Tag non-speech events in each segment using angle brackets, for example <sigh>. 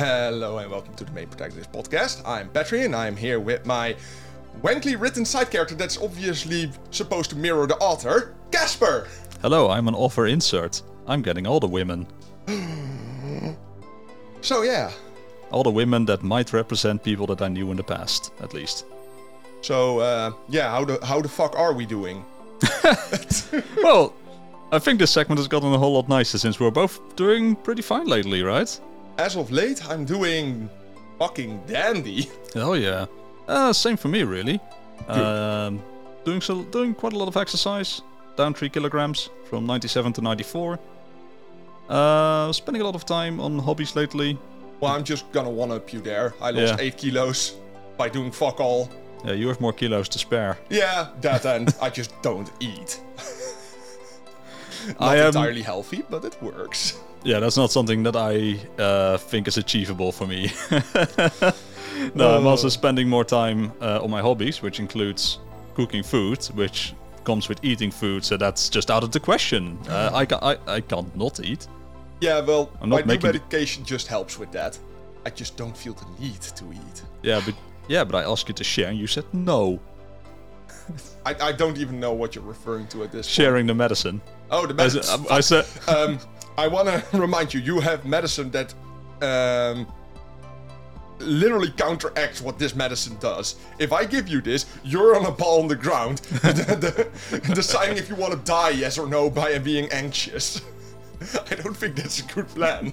Hello and welcome to the Main Protagonist podcast. I'm Petri and I'm here with my wankly written side character that's obviously supposed to mirror the author, Casper. Hello, I'm an author insert. I'm getting all the women. <gasps> So yeah, All the women that might represent people that I knew in the past, at least. so uh, yeah, how the how the fuck are we doing? <laughs> <laughs> Well, I think this segment has gotten a whole lot nicer since we're both doing pretty fine lately, right? As of late, I'm doing fucking dandy. Oh yeah. Uh, same for me, really. Um, doing so, doing quite a lot of exercise, down three kilograms from 97 to 94. Uh, spending a lot of time on hobbies lately. Well, I'm just gonna one up you there. I lost Yeah. eight kilos by doing fuck all. Yeah, you have more kilos to spare. Yeah, that and I just don't eat. <laughs> Not I am- entirely healthy, but it works. Yeah, that's not something that I uh, think is achievable for me. <laughs> no, I'm also Oh. spending more time uh, on my hobbies, which includes cooking food, which comes with eating food, so that's just out of the question. Uh, I, ca- I, I can't not eat. Yeah, well, I'm my not new making- medication just helps with that. I just don't feel the need to eat. Yeah, but yeah, but I asked you to share, and you said no. <laughs> I, I don't even know what you're referring to at this point. Sharing the medicine. Oh, the I, medicine. said- I said, um, I want to <laughs> remind you, you have medicine that um, literally counteracts what this medicine does. If I give you this, you're on a ball on the ground, <laughs> deciding if you want to die, yes or no, by being anxious. <laughs> I don't think that's a good plan.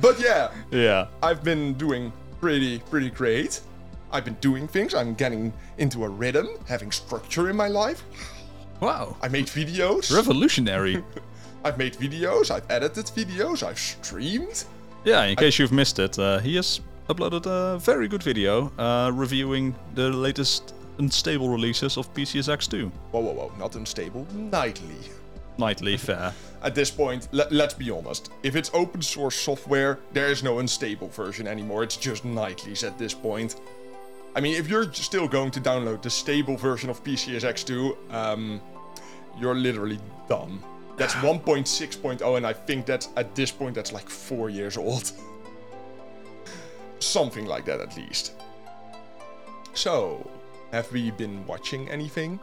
but yeah, yeah. I've been doing pretty, pretty great. I've been doing things. I'm getting into a rhythm, having structure in my life. Wow. I made videos. Revolutionary. <laughs> I've made videos, I've edited videos, I've streamed. Yeah, in case you've missed it, uh, he has uploaded a very good video uh, reviewing the latest unstable releases of PCSX2. Whoa, whoa, whoa, not unstable, nightly. Nightly <laughs> fair. At this point, le- let's be honest. If it's open source software, there is no unstable version anymore. It's just nightlies at this point. I mean, if you're still going to download the stable version of PCSX2, um, you're literally dumb. That's 1.6.0, and I think that's at this point that's like four years old. <laughs> Something like that, at least. So, have we been watching anything?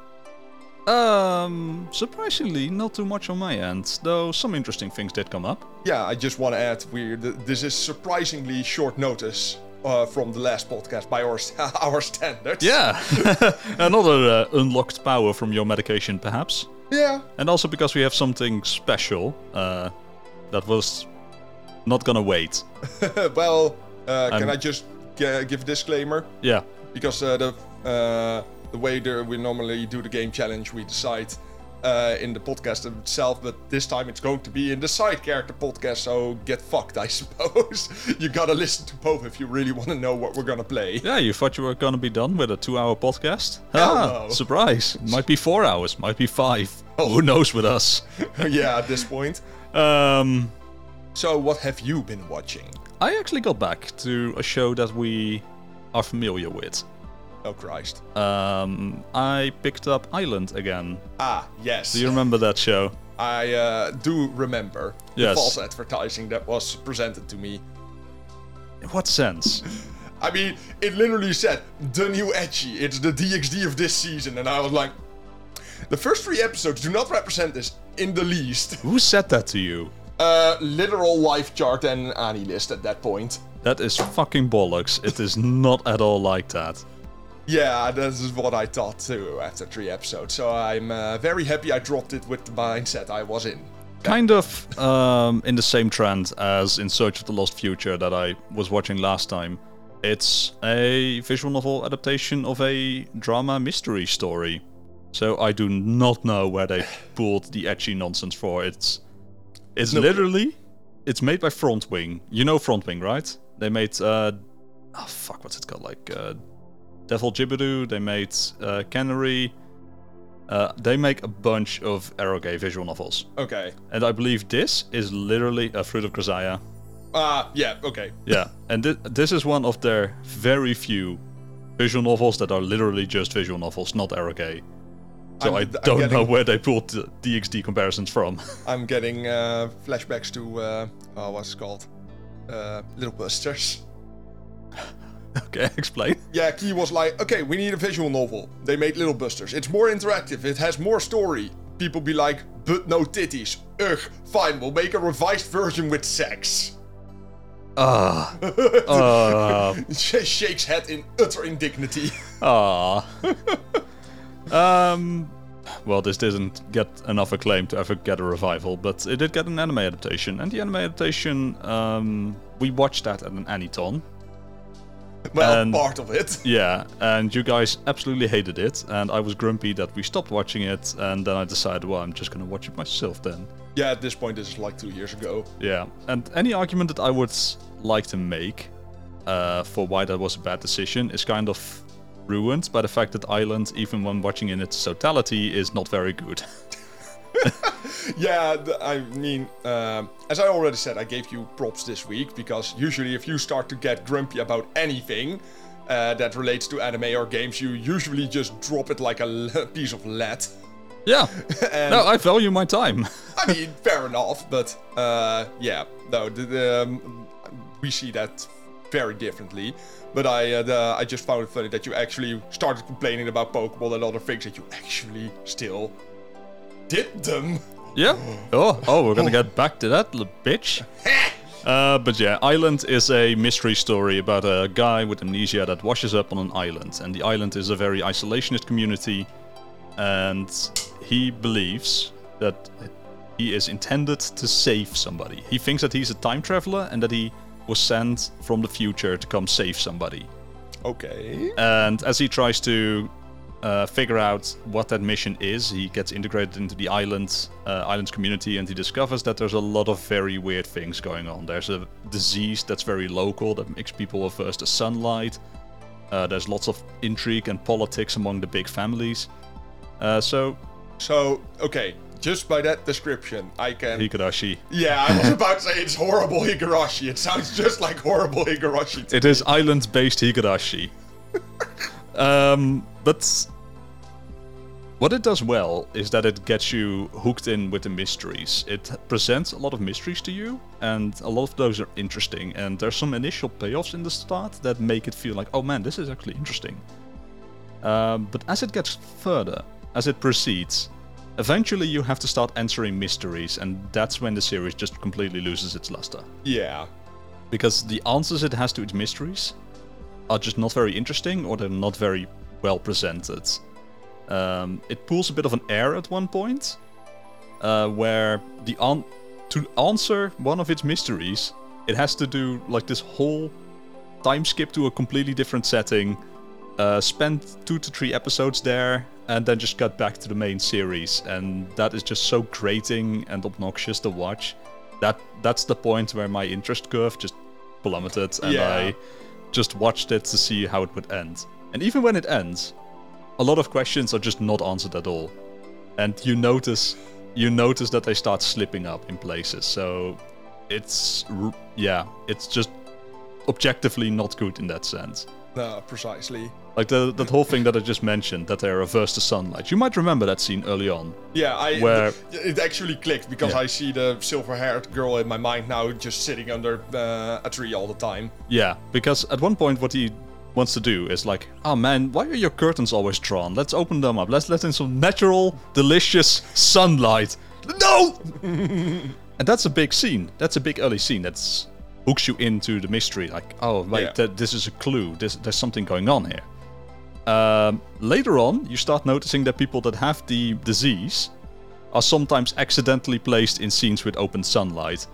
Um, surprisingly, not too much on my end, though some interesting things did come up. Yeah, I just want to add, we th- this is surprisingly short notice uh, from the last podcast by our <laughs> our standards. Yeah, <laughs> another uh, unlocked power from your medication, perhaps. Yeah. And also because we have something special uh, that was not gonna wait. <laughs> well, uh, can I'm- just g- give a disclaimer? Yeah, Because uh, the uh, the way that we normally do the game challenge, we decide uh, in the podcast itself, but this time it's going to be in the side character podcast. So get fucked, I <laughs> suppose. you gotta listen to both if you really want to know what we're gonna play. yeah. You thought you were gonna be done with a two-hour podcast? Hell Ah, no. Surprise! Might be four hours, might be five. Oh, who knows with us? <laughs> yeah, at this point. Um, So, what have you been watching? I actually got back to a show that we are familiar with. Oh Christ. Um, I picked up Island again. Ah, yes. Do you remember that show? I uh, do remember the false advertising that was presented to me. In what sense? <laughs> I mean, it literally said the new Edgy. It's the DXD of this season, and I was like, the first three episodes do not represent this in the least. Who said that to you? Uh, literal LiveChart and AniList at that point. That is fucking bollocks. It is not at all like that. Yeah, this is what I thought too after three episodes. So I'm uh, very happy I dropped it with the mindset I was in. Kind of um, in the same trend as In Search of the Lost Future that I was watching last time. It's a visual novel adaptation of a drama mystery story. So I do not know where they <sighs> pulled the edgy nonsense for. It's it's No. literally it's made by Front Wing. You know Front Wing, right? They made uh oh fuck, what's it called? Like uh, Devil Jibidoo. They made uh, Canary. Uh, they make a bunch of eroge visual novels. Okay. And I believe this is literally a Fruit of Grisaia. Ah, yeah, okay. Yeah, and thi- this is one of their very few visual novels that are literally just visual novels, not eroge. So I'm- I don't know where they pulled the DXD comparisons from. <laughs> I'm getting uh, flashbacks to uh, oh, what's it called? Uh, Little Busters. <laughs> <laughs> okay, explain. Yeah, Key was like, okay, we need a visual novel. They made Little Busters. It's more interactive. It has more story. People be like, but no titties. Ugh, fine. We'll make a revised version with sex. Ah. <laughs> Ah. Sh- Shakes head in utter indignity. <laughs> Ah. um. Well, this didn't get enough acclaim to ever get a revival, but it did get an anime adaptation, and the anime adaptation, um, we watched that at an Anyton. Well, And- part of it. <laughs> Yeah, and you guys absolutely hated it, and I was grumpy that we stopped watching it, and then I decided, well, I'm just gonna watch it myself then. Yeah, at this point, this is like two years ago. Yeah, and any argument that I would like to make uh, for why that was a bad decision is kind of ruined by the fact that Island, even when watching in its totality, is not very good. <laughs> <laughs> Yeah, I mean, um, as I already said, I gave you props this week because usually if you start to get grumpy about anything uh, that relates to anime or games, you usually just drop it like a l- <laughs> piece of lead. yeah, <laughs> no, I value my time. I mean, fair enough, but uh, yeah, no, the, the, um, we see that very differently. But I, uh, the, I just found it funny that you actually started complaining about Pokemon and other things that you actually still did them. Yeah. Oh, oh, we're gonna get back to that, little bitch. <laughs> Uh, but yeah, Island is a mystery story about a guy with amnesia that washes up on an island, and the island is a very isolationist community, and he believes that he is intended to save somebody. He thinks that he's a time traveler and that he was sent from the future to come save somebody. Okay. And as he tries to uh, figure out what that mission is, he gets integrated into the island uh, island's community, and he discovers that there's a lot of very weird things going on. There's a disease that's very local that makes people averse to sunlight. Uh, there's lots of intrigue and politics among the big families. Uh, so So, okay, just by that description, I can. Higurashi, yeah, I was about to say it's horrible Higurashi. It sounds just like horrible Higurashi. it is island-based Higurashi. <laughs> um, but what it does well is that it gets you hooked in with the mysteries. It presents a lot of mysteries to you, and a lot of those are interesting. And there's some initial payoffs in the start that make it feel like, oh man, this is actually interesting. Um, but as it gets further, as it proceeds, eventually you have to start answering mysteries, and that's when the series just completely loses its luster Yeah. because the answers it has to its mysteries are just not very interesting or they're not very well presented. Um, it pulls a bit of an air at one point, uh, where the an- to answer one of its mysteries, it has to do like this whole time skip to a completely different setting, uh, spend two to three episodes there, and then just cut back to the main series, and that is just so grating and obnoxious to watch. That that's the point where my interest curve just plummeted, and Yeah. I just watched it to see how it would end. And even when it ends, a lot of questions are just not answered at all, and you notice you notice that they start slipping up in places. So it's yeah, it's just objectively not good in that sense. No, precisely. Like the that whole thing that I just mentioned, that they're averse to sunlight. You might remember that scene early on. Yeah, I. Where- it actually clicked because Yeah. I see the silver-haired girl in my mind now, just sitting under uh, a tree all the time. Yeah, because at one point what he wants to do is like, oh man, why are your curtains always drawn? Let's open them up. Let's let in some natural, delicious sunlight. No! <laughs> and that's a big scene. That's a big early scene. That's hooks you into the mystery. Like, oh wait, Yeah. th- this is a clue. This, there's something going on here. Um, later on, you start noticing that people that have the disease are sometimes accidentally placed in scenes with open sunlight.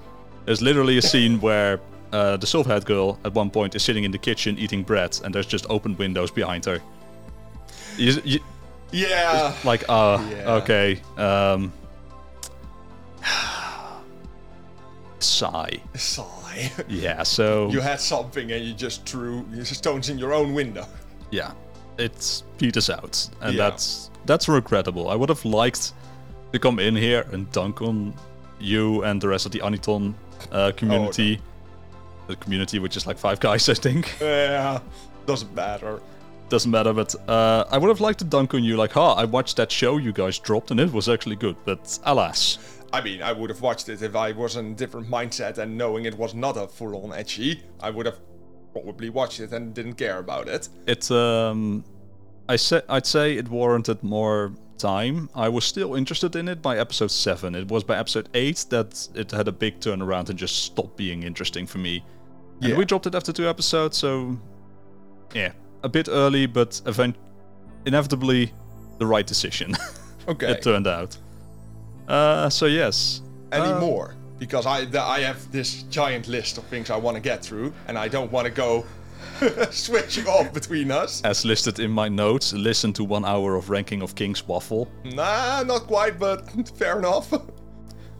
There's literally a scene where uh, the silver-haired girl at one point is sitting in the kitchen eating bread, and there's just open windows behind her. You, you, Yeah. like, uh, Yeah. okay, um, <sighs> sigh. Sigh. Yeah, so you had something and you just threw stones in your own window. yeah, it peters out, and Yeah. that's that's regrettable. I would have liked to come in here and dunk on you and the rest of the Aniton uh, community. The community, which is like five guys, <laughs> I think. Yeah. Doesn't matter. doesn't matter. But uh, I would have liked to dunk on you, like, "Ha! I watched that show you guys dropped, and it was actually good." But alas, I mean, I would have watched it if I was in a different mindset and knowing it was not a full-on ecchi. I would have probably watched it and didn't care about it. it um, I say I'd say it warranted more time. I was still interested in it by episode seven. It was by episode eight that it had a big turnaround and just stopped being interesting for me. Yeah. we dropped it after two episodes, so yeah, a bit early, but event- inevitably the right decision. <laughs> Okay. it turned out. Uh, so yes. Any Uh, more? Because I th- I have this giant list of things I want to get through, and I don't want to go <laughs> switching off between us. As listed in my notes, listen to one hour of Ranking of Kings Waffle. Nah, not quite, but <laughs> fair enough.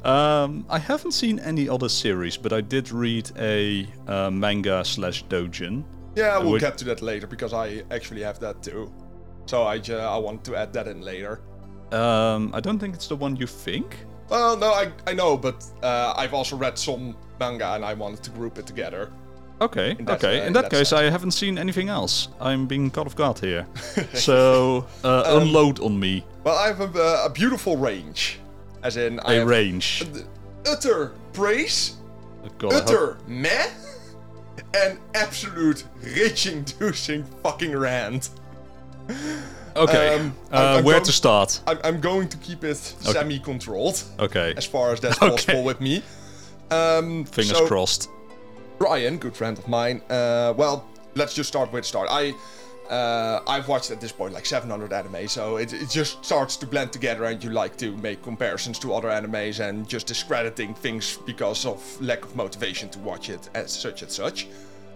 Um, I haven't seen any other series, but I did read a uh, manga slash dojin. yeah, we'll would- get to that later because I actually have that too. So I ju- I want to add that in later. Um, I don't think it's the one you think. Well, no, I, I know, but uh, I've also read some manga and I wanted to group it together. Okay, that, okay. uh, in in that that case, sense. I haven't seen anything else. I'm being caught off guard here. <laughs> so uh, unload on me Well, I have a, uh, a beautiful range. As in, I a range. utter praise, God, utter meh, and absolute rage-inducing fucking rant. Okay, um, uh, I'm- I'm where to start? I'm, I'm going to keep it semi-controlled, Okay, as far as that's <laughs> Okay. possible with me. Um, fingers so- crossed. Brian, good friend of mine. Uh, well, let's just start with start. I uh, I've watched at this point like 700 anime, so it, it just starts to blend together, and you like to make comparisons to other animes and just discrediting things because of lack of motivation to watch it as such and such.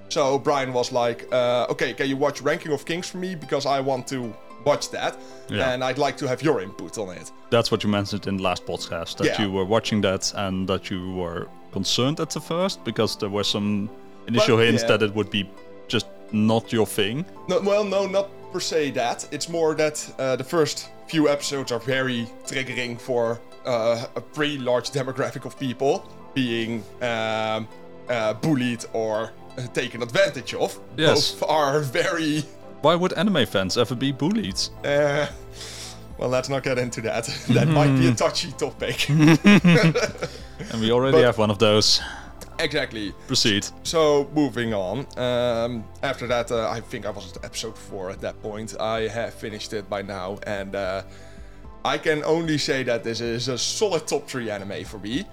So Brian was like, uh, "Okay, can you watch Ranking of Kings for me because I want to watch that, Yeah. and I'd like to have your input on it." That's what you mentioned in the last podcast that Yeah. you were watching that and that you were concerned at the first because there were some initial Well, hints yeah. that it would be just not your thing. No, well, no, not per se that. It's more that uh, the first few episodes are very triggering for uh, a pretty large demographic of people being um, uh, bullied or uh, taken advantage of. Yes. Both are very. Why would anime fans ever be bullied? Uh, well, let's not get into that. <laughs> that might be a touchy topic. <laughs> And we already But- have one of those. Exactly. Proceed. So moving on. Um, after that, uh, I think I was at episode four at that point. I have finished it by now, and uh, I can only say that this is a solid top three anime for me,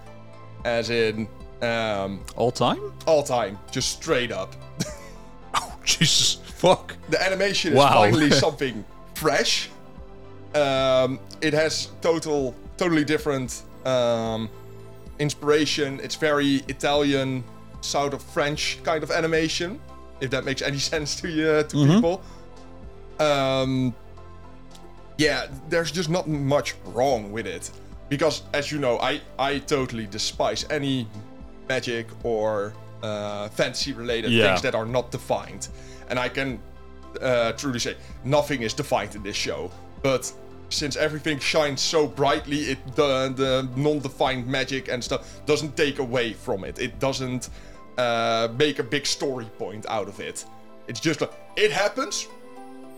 as in um, All time? all time, just straight up. <laughs> Oh, Jesus. Fuck. The animation is finally <laughs> something fresh. Um, it has total, totally different um, inspiration. It's very Italian, south of French kind of animation, if that makes any <laughs> sense to you to people. Um, yeah, there's just not much wrong with it because, as you know, I I totally despise any magic or uh, fantasy related Yeah. things that are not defined, and I can uh, truly say nothing is defined in this show. But since everything shines so brightly, it the the non-defined magic and stuff doesn't take away from it. It doesn't uh, make a big story point out of it. It's just like it happens.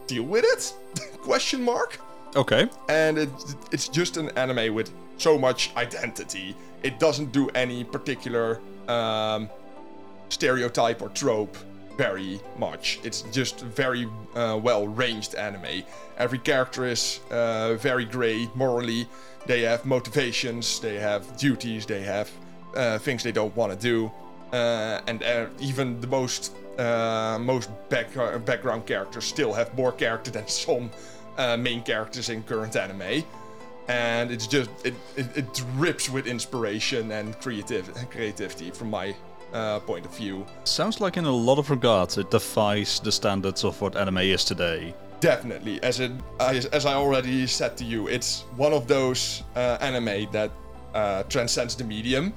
Deal with it? <laughs> Question mark Okay. and it, it's just an anime with so much identity. It doesn't do any particular um, stereotype or trope very much. It's just very uh, well ranged anime. Every character is uh, very grey morally. They have motivations, they have duties, they have uh, things they don't want to do, uh, and uh, even the most uh, most back- background characters still have more character <laughs> than some main characters in current anime. And it's just it, it, it drips with inspiration and creative creativity from my uh, point of view. Sounds like in a lot of regards it defies the standards of what anime is today. Definitely, as it as, as I already said to you, it's one of those uh, anime that uh, transcends the medium.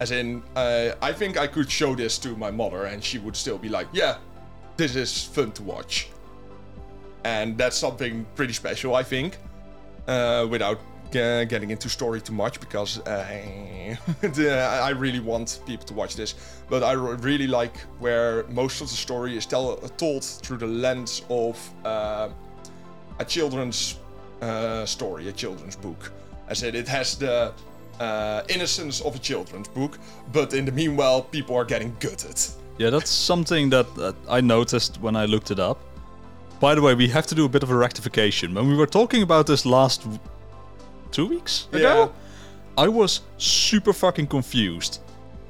As in, uh, I think I could show this to my mother, and she would still be like, "Yeah, this is fun to watch," and that's something pretty special, I think. Uh, without ge- getting into story too much because uh, <laughs> I really want people to watch this. But I really like where most of the story is tell- told through the lens of uh, a children's uh, story, a children's book. I said it has the uh, innocence of a children's book, but in the meanwhile, people are getting gutted. Yeah, that's something that, I noticed when I looked it up. By the way, we have to do a bit of a rectification. When we were talking about this last two weeks ago, I was super fucking confused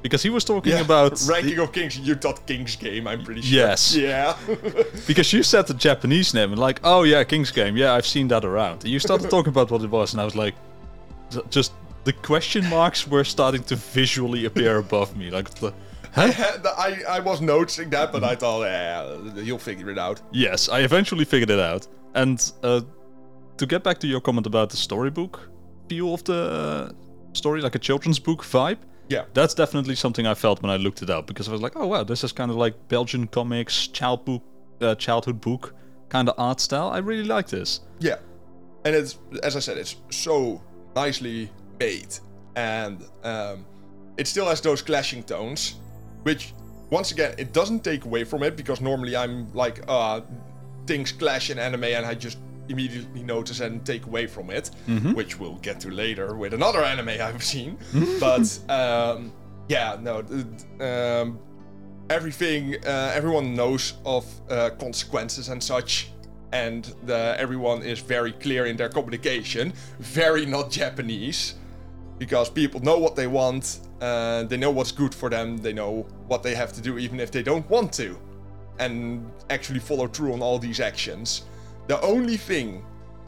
because he was talking about <laughs> ranking of kings. You thought King's Game, I'm pretty sure. Yes. Yeah. <laughs> because you said the Japanese name and like, oh yeah, King's Game, yeah, I've seen that around. And you started <laughs> talking about what it was, and I was like, just the question marks were starting to visually appear above me, like the. I, I was noticing that, but I thought, yeah, you'll figure it out. Yes, I eventually figured it out. And uh, to get back to your comment about the storybook feel of the uh, story, like a children's book vibe, Yeah. that's definitely something I felt when I looked it up because I was like, oh wow, this is kind of like Belgian comics, child book, uh, childhood book kind of art style. I really like this. Yeah. And it's, as I said, it's so nicely made. And um, it still has those clashing tones, which, once again, it doesn't take away from it because normally I'm like, uh, things clash in anime and I just immediately notice and take away from it, which we'll get to later with another anime I've seen. but um, yeah, no, um, everything, uh, everyone knows of uh, consequences and such. And the, everyone is very clear in their communication, very not Japanese, because people know what they want, uh, they know what's good for them, they know what they have to do, even if they don't want to, and actually follow through on all these actions. The only thing,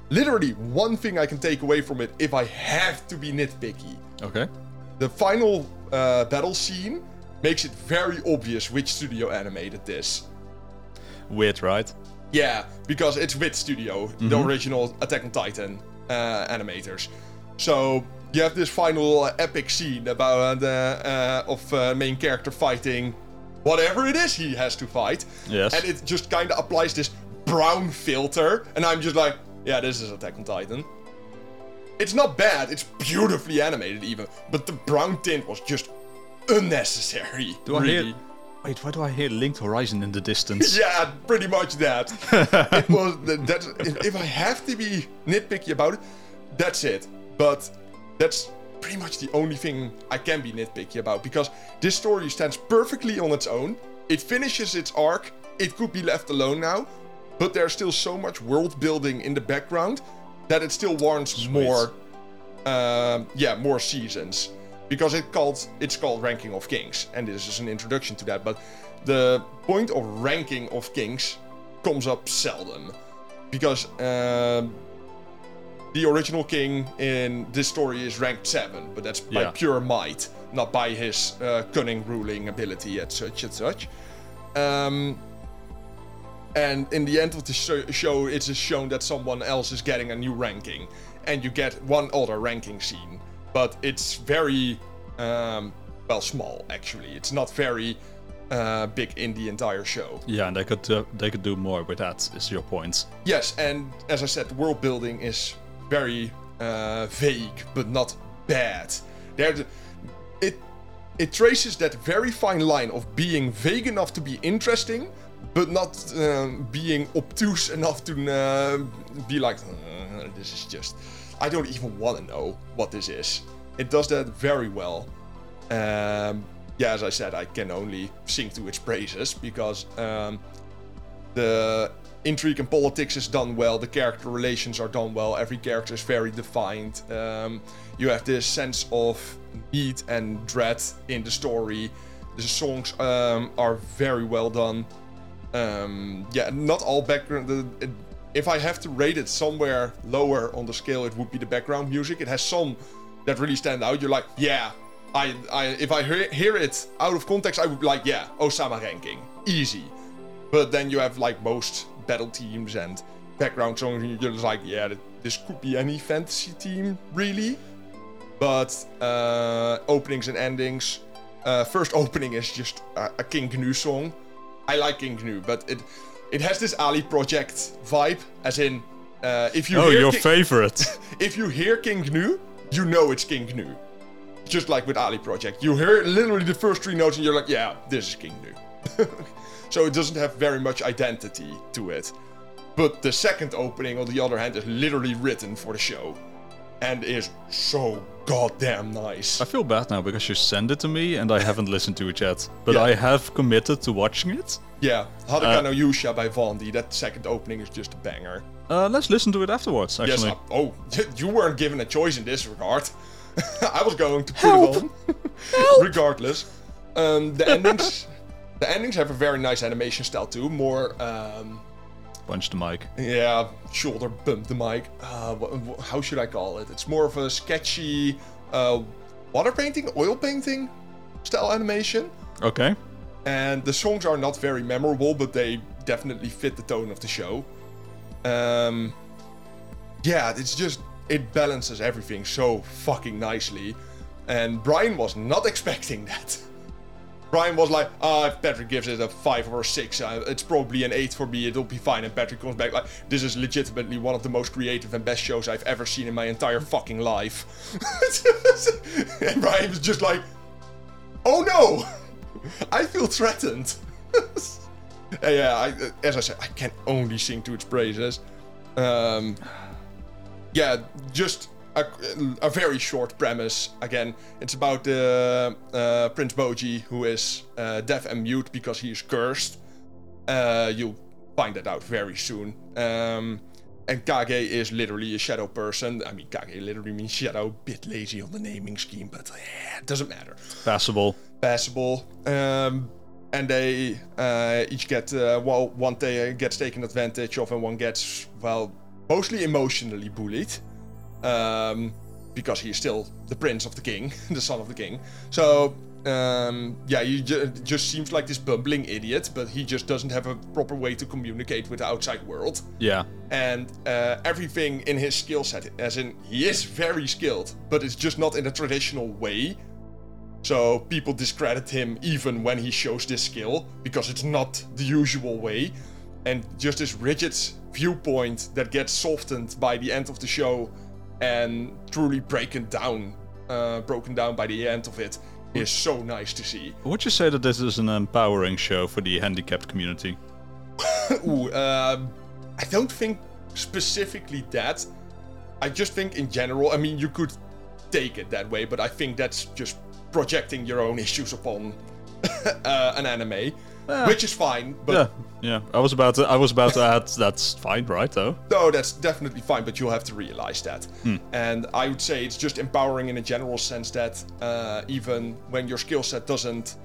literally one thing I can take away from it, if I have to be nitpicky, Okay. the final uh, battle scene makes it very obvious which studio animated this. Weird, right? Yeah, because it's with Studio, the original Attack on Titan uh, animators. So you have this final uh, epic scene about uh, uh, of uh, main character fighting whatever it is he has to fight, Yes. and it just kind of applies this brown filter, and I'm just like, yeah, this is Attack on Titan. It's not bad. It's beautifully animated even, but the brown tint was just unnecessary. Do I hear? Wait, why do I hear Linked Horizon in the distance? <laughs> Yeah, pretty much that. <laughs> it was that's if, if I have to be nitpicky about it, that's it. But that's pretty much the only thing I can be nitpicky about because this story stands perfectly on its own. It finishes its arc. It could be left alone now, but there's still so much world building in the background that it still warrants more. Um, yeah, more seasons because it called it's called ranking of kings, and this is an introduction to that. But the point of ranking of kings comes up seldom because um, the original king in this story is ranked seven, but that's by Yeah. pure might, not by his uh, cunning ruling ability, and such and such. Um, and in the end of the sho- show, it is shown that someone else is getting a new ranking, and you get one other ranking scene, but it's very, um, well, small actually. It's not very uh, big in the entire show. Yeah, and they could uh, they could do more with that. Is your point? Yes, and as I said, world building is very uh, vague, but not bad. There, it it traces that very fine line of being vague enough to be interesting, but not um, being obtuse enough to uh, be like, "Uh, this is just. I don't even want to know what this is. It does that very well. Um, yeah, as I said, I can only sing to its praises because um, the intrigue and politics is done well. The character relations are done well. Every character is very defined. Um, you have this sense of need and dread in the story. The songs um, are very well done. Um, yeah, not all background. The, it, if I have to rate it somewhere lower on the scale, it would be the background music. It has some that really stand out. You're like, yeah, I, I if I hear, hear it out of context, I would be like, yeah, Osama ranking, easy. But then you have like most battle teams and background songs, and you're just like, yeah, this could be any fantasy team, really. But uh, openings and endings. Uh, first opening is just a, a King Gnu song. I like King Gnu, but it it has this Ali project vibe, as in Uh, if you Oh, your Ki- favorite. <laughs> if you hear King Gnu, you know it's King Gnu. Just like with Ali Project, you hear literally the first three notes and you're like, yeah, this is King Gnu. <laughs> so it doesn't have very much identity to it. But the second opening, on the other hand, is literally written for the show and is so goddamn nice. I feel bad now because you sent it to me and I haven't listened to it yet. But Yeah. I have committed to watching it. Yeah, Hadaka no Yusha by Vaundy, that second opening is just a banger. Uh, let's listen to it afterwards, Yes, actually. I- oh, <laughs> you weren't given a choice in this regard. <laughs> I was going to put Help! it on, <laughs> regardless. Um, the endings, the endings have a very nice animation style too. More, um, Punch the mic. yeah, shoulder bump the mic. Uh, wha- wha- how should I call it? It's more of a sketchy, uh, water painting, oil painting style animation. Okay. And the songs are not very memorable, but they definitely fit the tone of the show. Um, yeah, it's just it balances everything so fucking nicely, and Brian was not <laughs> expecting that. Brian was like, "Ah, if Patrick gives it a five or a six, uh, it's probably an eight for me. It'll be fine." And Patrick comes back like, "This is legitimately one of the most creative and best shows I've ever seen in my entire fucking life." <laughs> and Brian was just like, "Oh no!" <laughs> I feel threatened. <laughs> Uh, yeah, I, as I said, I can only sing to its praises. Um, yeah, just a, a very short premise. Again, it's about uh, uh, Prince Bojji, who is uh, deaf and mute because he is cursed. Uh, you'll find that out very soon. Um, and Kage is literally a shadow person. I mean, Kage literally means shadow. Bit lazy on the naming scheme, but eh, it doesn't matter Passable. passable. Um, and they uh, each get uh, well, one ta- gets taken advantage of, and one gets well, mostly emotionally bullied, um, because he is still the prince of the king, <laughs> the son of the king. So. Um, yeah, he ju- just seems like this bumbling idiot, but he just doesn't have a proper way to communicate with the outside world Yeah. and uh, everything in his skill set, as in he is very skilled, but it's just not in a traditional way. So people discredit him even when he shows this skill because it's not the usual way, and just this rigid viewpoint that gets softened by the end of the show and truly broken down, uh, broken down by the end of it is so nice to see. Would you say that this is an empowering show for the handicapped community? <laughs> Ooh, um, I don't think specifically that. I just think in general, I mean, you could take it that way, but I think that's just projecting your own issues upon <laughs> uh, an anime, which is fine. But Yeah. Yeah. I was about to I was about to <laughs> add that's fine, right though? no, that's definitely fine. But you'll have to realize that. And I would say it's just empowering in a general sense that uh, even when your skill set doesn't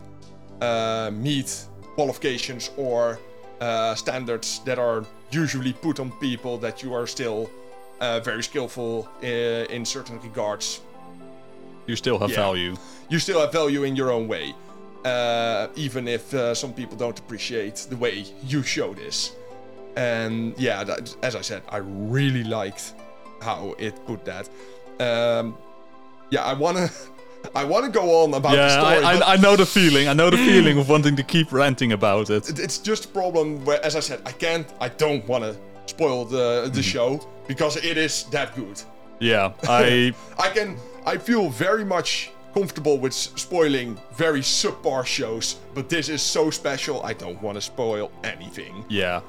uh, meet qualifications or uh, standards that are usually put on people, that you are still uh, very skillful in, in certain regards. You still have Yeah. value. You still have value in your own way, uh, even if uh, some people don't appreciate the way you show this. And yeah, that, as I said, I really liked how it put that. Um, yeah, I wanna, <laughs> I wanna go on about the Yeah, story. I, I, I know the <sniffs> feeling. I know the feeling of wanting to keep ranting about it. it- it's just a problem where, as I said, I can't, I don't want to spoil the the show because it is that good. Yeah, I <laughs> I can, I feel very much comfortable with spoiling very subpar shows, but this is so special, I don't want to spoil anything. yeah.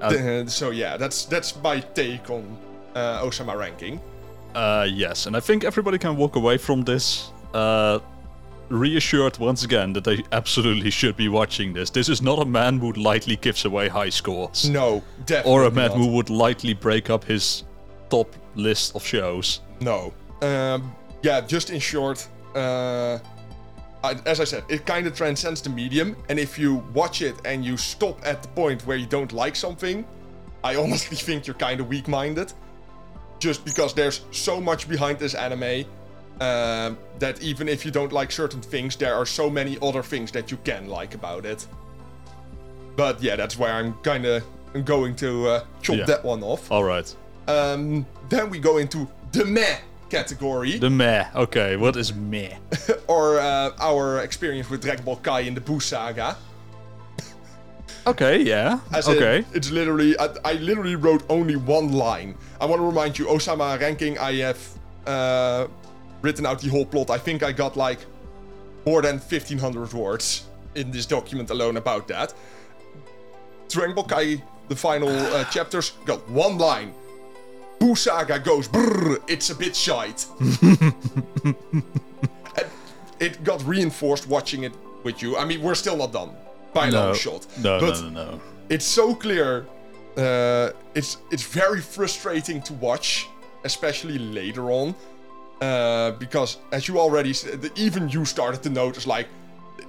Uh, so yeah, that's that's my take on uh, Osama ranking. Uh, yes, and I think everybody can walk away from this uh, reassured once again that they absolutely should be watching this. This is not a man who lightly gives away high scores, No, definitely or a man not. who would lightly break up his top list of shows. No. Um, yeah, just in short, uh, I, as I said, it kind of transcends the medium, and if you watch it and you stop at the point where you don't like something, I honestly <laughs> think you're kind of weak-minded. Just because there's so much behind this anime um, that even if you don't like certain things, there are so many other things that you can like about it. But yeah, that's where I'm kind of going to uh, chop Yeah. that one off. All right. Um, then we go into the meh category, The meh. Okay, what is meh? <laughs> or uh, our experience with Dragon Ball Kai in the Boo Saga. Okay, yeah. As in, okay. it's literally, I, I literally wrote only one line. I want to remind you, Osama ranking, I have uh, written out the whole plot. I think I got like more than 1500 words in this document alone about that. Dragon Ball Kai, the final uh, chapters, got one line. Boo Saga goes brrr, it's a bit shite. <laughs> it got reinforced watching it with you. I mean, we're still not done by no, long shot. no, but no, no, no. it's so clear. Uh, it's it's very frustrating to watch, especially later on, uh, because as you already said, even you started to notice like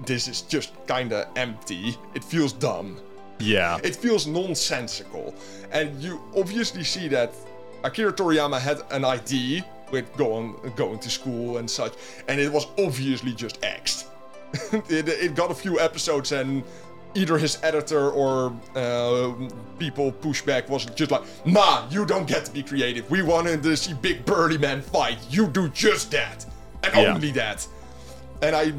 this is just kind of empty. It feels dumb. Yeah. It feels nonsensical, and you obviously see that Akira Toriyama had an idea with going going to school and such, and it was obviously just axed. <laughs> it, it got a few episodes and either his editor or uh, people pushback was just like, nah, you don't get to be creative. We wanted to see big burly Man fight. You do just that. And Yeah. only that. And I,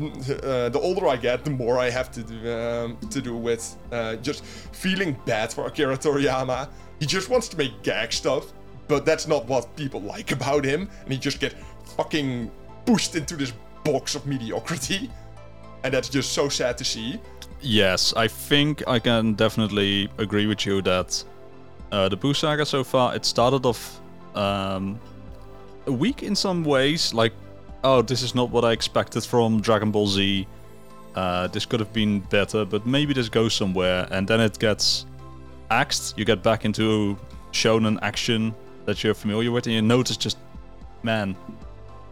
uh, the older I get, the more I have to do, um, to do with uh, just feeling bad for Akira Toriyama. He just wants to make gag stuff, but that's not what people like about him. And he just get fucking pushed into this box of mediocrity. And that's just so sad to see. Yes, I think I can definitely agree with you that uh, the Boo Saga so far it started off um, weak in some ways. Like, oh, this is not what I expected from Dragon Ball Z. Uh, this could have been better, but maybe this goes somewhere. And then it gets axed. You get back into shonen action that you're familiar with, and you notice just, man,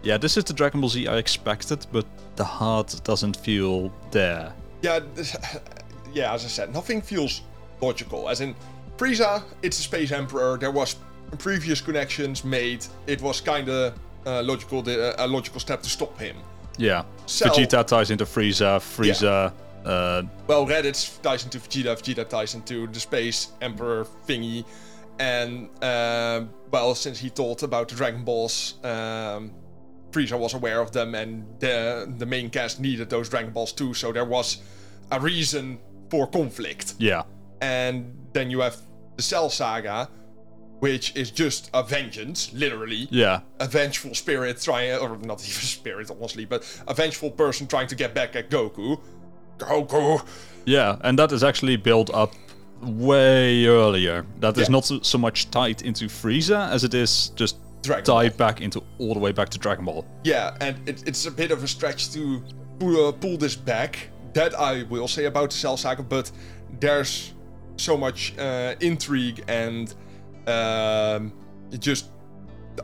yeah, this is the Dragon Ball Z I expected, but the heart doesn't feel there. Yeah, this- <laughs> yeah. As I said, nothing feels logical. As in, Frieza, it's a space emperor. There was previous connections made. It was kind of uh, logical, the, a logical step to stop him. Yeah. Cell- Vegeta ties into Frieza. Frieza. Uh, Well, Raditz ties into Vegeta. Vegeta ties into the space emperor thingy. And um, well, since he told about the Dragon Balls, um, Frieza was aware of them, and the the main cast needed those Dragon Balls too. So there was a reason for conflict. yeah. And then you have the Cell Saga, which is just a vengeance, literally. Yeah. A vengeful spirit trying, or not even <laughs> spirit, honestly, but a vengeful person trying to get back at Goku. Goku! Yeah. And that is actually built up way earlier. That is Yeah. not so, much tied into Frieza as it is just Dragon tied back into all the way back to Dragon Ball. Yeah, and it, it's a bit of a stretch to pull, uh, pull this back. That I will say about the Cell Saga, but there's so much uh, intrigue and um, just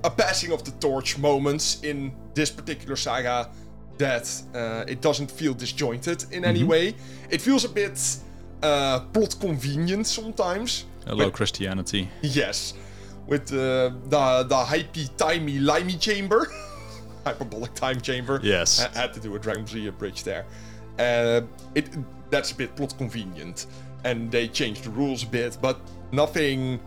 a passing of the torch moments in this particular saga that uh, it doesn't feel disjointed in any way. It feels a bit uh, plot convenient sometimes. Hello, But- Christianity. Yes, with uh, the the hypey timey limey chamber, <laughs> hyperbolic time chamber. Yes. I had to do a Dragon Ball bridge there. Uh, it that's a bit plot convenient, and they changed the rules a bit, but nothing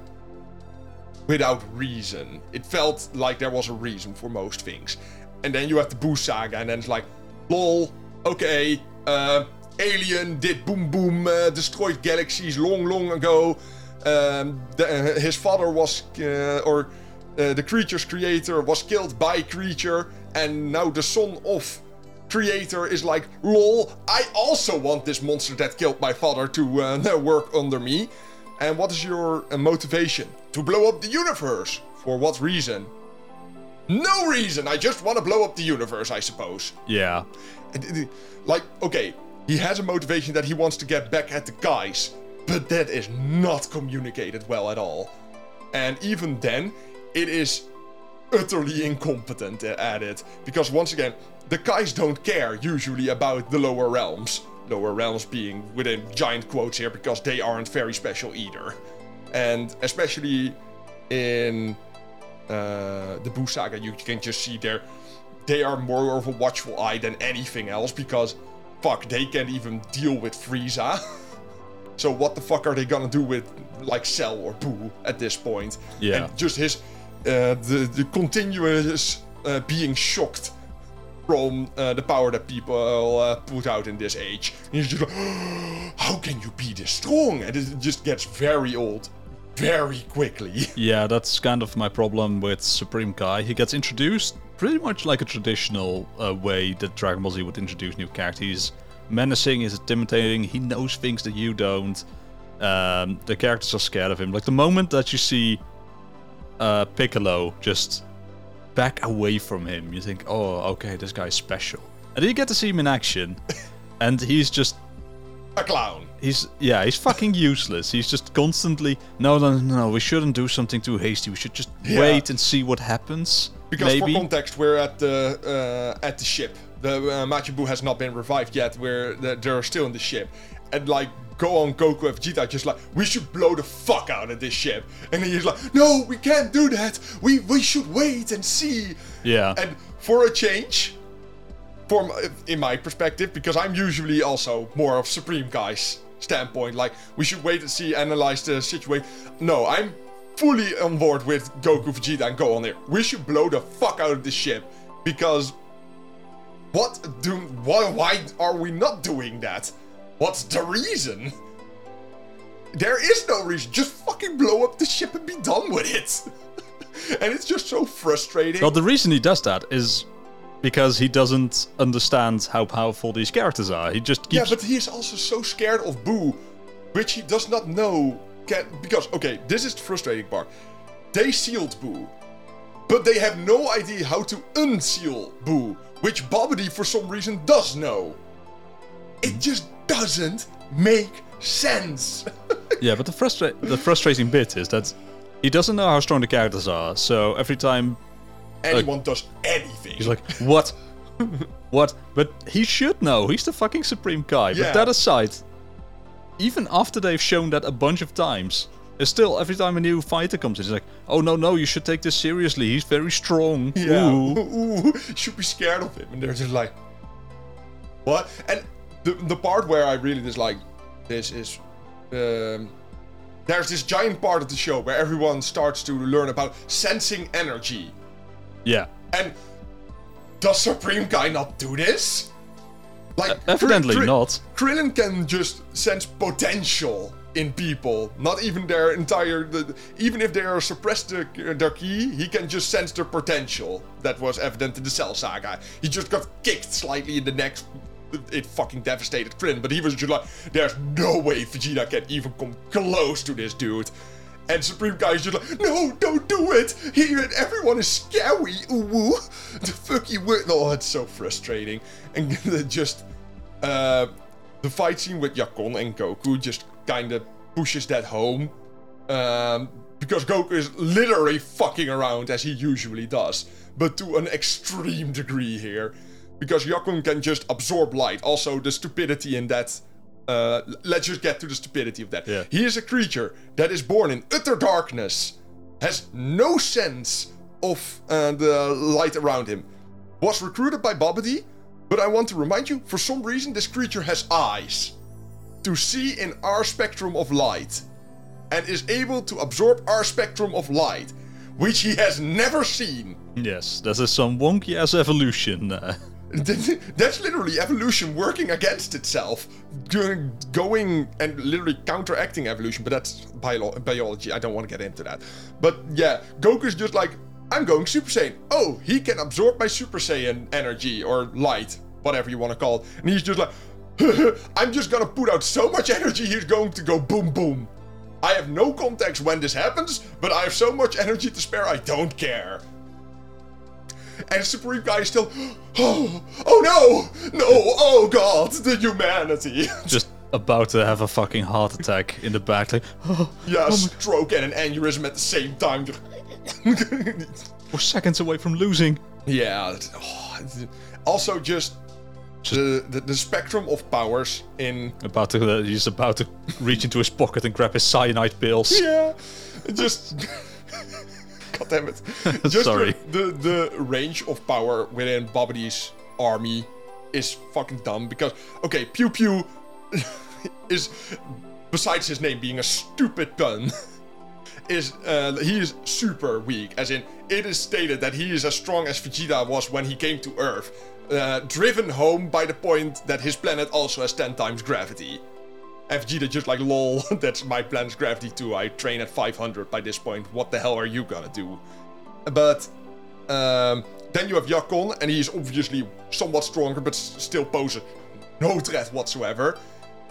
without reason. It felt like there was a reason for most things, and then you have the Boo saga, and then it's like, lol, okay, uh, Alien did boom boom, uh, destroyed galaxies long long ago. Um, the, uh, his father was, uh, or uh, the creature's creator was killed by creature, and now the son of creator is like, lol, I also want this monster that killed my father to uh, <laughs> work under me. And what is your uh, motivation? To blow up the universe. For what reason? No reason. I just want to blow up the universe, I suppose. Yeah. Like, okay, he has a motivation that he wants to get back at the guys, but that is not communicated well at all. And even then, it is utterly incompetent at it. Because once again, the guys don't care usually about the lower realms. Lower realms being within giant quotes here because they aren't very special either. And especially in uh, the Boo Saga, you can just see there they are more of a watchful eye than anything else because fuck, they can't even deal with Frieza. <laughs> so what the fuck are they gonna do with like Cell or Boo at this point? Yeah. And just his uh, the the continuous uh, being shocked from uh, the power that people uh, put out in this age. And he's just like, <gasps> how can you be this strong? And it just gets very old very quickly. <laughs> Yeah, that's kind of my problem with Supreme Kai. He gets introduced pretty much like a traditional uh, way that Dragon Ball Z would introduce new characters. Menacing, is intimidating, he knows things that you don't. Um, the characters are scared of him. Like the moment that you see uh, Piccolo just back away from him, you think, oh, okay, this guy's special. And then you get to see him in action, <laughs> and he's just a clown. He's yeah, he's fucking useless. He's just constantly no, no, no, no. We shouldn't do something too hasty. We should just Yeah. wait and see what happens. Because maybe. for context, we're at the uh, at the ship. The uh, has not been revived yet. We're the, they're still in the ship, and like Gohan Goku and Vegeta just like we should blow the fuck out of this ship, and he's like, no, we can't do that. We we should wait and see. Yeah. And for a change, from in my perspective, because I'm usually also more of Supreme Kai's standpoint, like we should wait and see, analyze the situation. No, I'm fully on board with Goku, Vegeta, and Gohan there. We should blow the fuck out of this ship because what do why why are we not doing that? What's the reason? There is no reason. Just fucking blow up the ship and be done with it. <laughs> and it's just so frustrating. well, the reason he does that is because he doesn't understand how powerful these characters are. He just Yeah, but he is also so scared of Boo, which he does not know can because okay, this is the frustrating part. They sealed Boo, but they have no idea how to unseal Boo, which Babidi for some reason does know. It hmm. just doesn't make sense. <laughs> yeah, but the frustra- the frustrating bit is that he doesn't know how strong the characters are. So every time Anyone does anything. he's like, "What? <laughs> what?" But he should know. He's the fucking supreme Kai. Yeah. But that aside, even after they've shown that a bunch of times, it's still every time a new fighter comes in, he's like, "Oh no, no, you should take this seriously. He's very strong." Yeah. Ooh. <laughs> Ooh, should be scared of him. And they're just like, what? And the, the part where I really dislike this is um, there's this giant part of the show where everyone starts to learn about sensing energy. Yeah. And does Supreme Kai not do this? Like, uh, Evidently Kri- Kri- not. Krillin can just sense potential in people, not even their entire. The, even if they are suppressed uh, their, their ki, he can just sense their potential. That was evident in the Cell Saga. He just got kicked slightly in the neck. It fucking devastated Krillin, but he was just like, "There's no way Vegeta can even come close to this dude." And Supreme Kai's just like, no, don't do it. He and everyone is scary. Ooh, woo. <laughs> The fuck you were. Oh, it's so frustrating. And <laughs> just uh, the fight scene with Yakon and Goku just kind of pushes that home. Um, because Goku is literally fucking around as he usually does, but to an extreme degree here. Because Yakon can just absorb light. Also, the stupidity in that. Uh, let's just get to the stupidity of that. Yeah. He is a creature that is born in utter darkness, has no sense of uh, the light around him, was recruited by Babidi, but I want to remind you, for some reason, this creature has eyes to see in our spectrum of light and is able to absorb our spectrum of light, which he has never seen. Yes, that is some wonky ass evolution. <laughs> <laughs> That's literally evolution working against itself, going and literally counteracting evolution. But that's bio- biology. I don't want to get into that. But yeah, Goku's just like, I'm going Super Saiyan. Oh, he can absorb my Super Saiyan energy or light, whatever you want to call it. And he's just like, <laughs> I'm just gonna put out so much energy, he's going to go boom boom. I have no context when this happens, but I have so much energy to spare, I don't care. And Supreme Kai is still, <gasps> oh, oh no, no, oh god, the humanity. <laughs> just about to have a fucking heart attack in the back. Like, <gasps> oh, yeah, stroke and an aneurysm at the same time. <laughs> we're seconds away from losing. yeah. oh, also, just the, the the spectrum of powers in About to, uh, he's about to reach into his pocket and grab his cyanide pills. yeah, just. <laughs> <laughs> God damn it! <laughs> Just Sorry. The, the the range of power within Babidi's army is fucking dumb because okay, Pui Pui <laughs> is besides his name being a stupid pun. Is uh, he is super weak? As in, it is stated that he is as strong as Vegeta was when he came to Earth. uh, driven home by the point that his planet also has 10 times gravity. And Vegeta just like, lol, <laughs> that's my plan's gravity too. I train at 500 by this point. What the hell are you gonna do? But um, then you have Yakon, and he's obviously somewhat stronger, but still poses no threat whatsoever.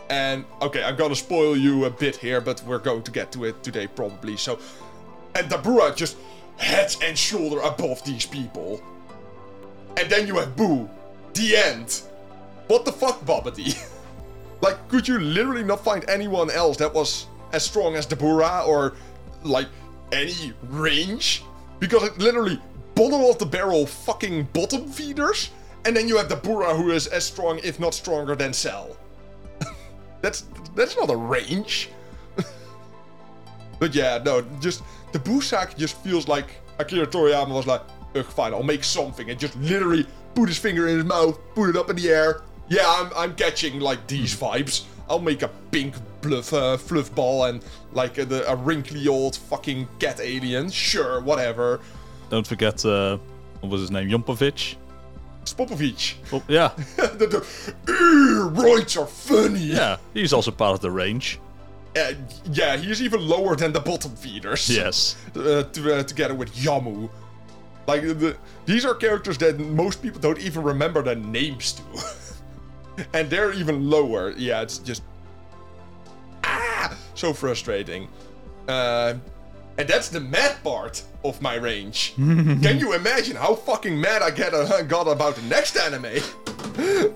And okay, I'm gonna spoil you a bit here, but we're going to get to it today probably. So, and Dabura just head and shoulder above these people. And then you have Boo. The end. What the fuck, Babidi? <laughs> like, could you literally not find anyone else that was as strong as Dabura or like any range? Because it literally bottom of the barrel fucking bottom feeders, and then you have Dabura who is as strong, if not stronger, than Cell. <laughs> that's that's not a range. <laughs> but yeah, no, just the Buu Saga just feels like Akira Toriyama was like, ugh, fine, I'll make something, and just literally put his finger in his mouth, put it up in the air. Yeah, I'm, I'm catching like these vibes. I'll make a pink bluff, uh, fluff ball and like a, the, a wrinkly old fucking cat alien. Sure, whatever. Don't forget, uh, what was his name? Jumpovic? Spopovich. Oh, yeah. <laughs> the, the, "Ew, roids are funny. Yeah, he's also part of the range. Uh, yeah, he's even lower than the bottom feeders. Yes. <laughs> uh, to, uh, together with Yamu. Like the, these are characters that most people don't even remember their names to, <laughs> <laughs> and they're even lower. Yeah, it's just ah, so frustrating. Uh, and that's the mad part of my range. <laughs> Can you imagine how fucking mad I get uh, got about the next anime? <laughs>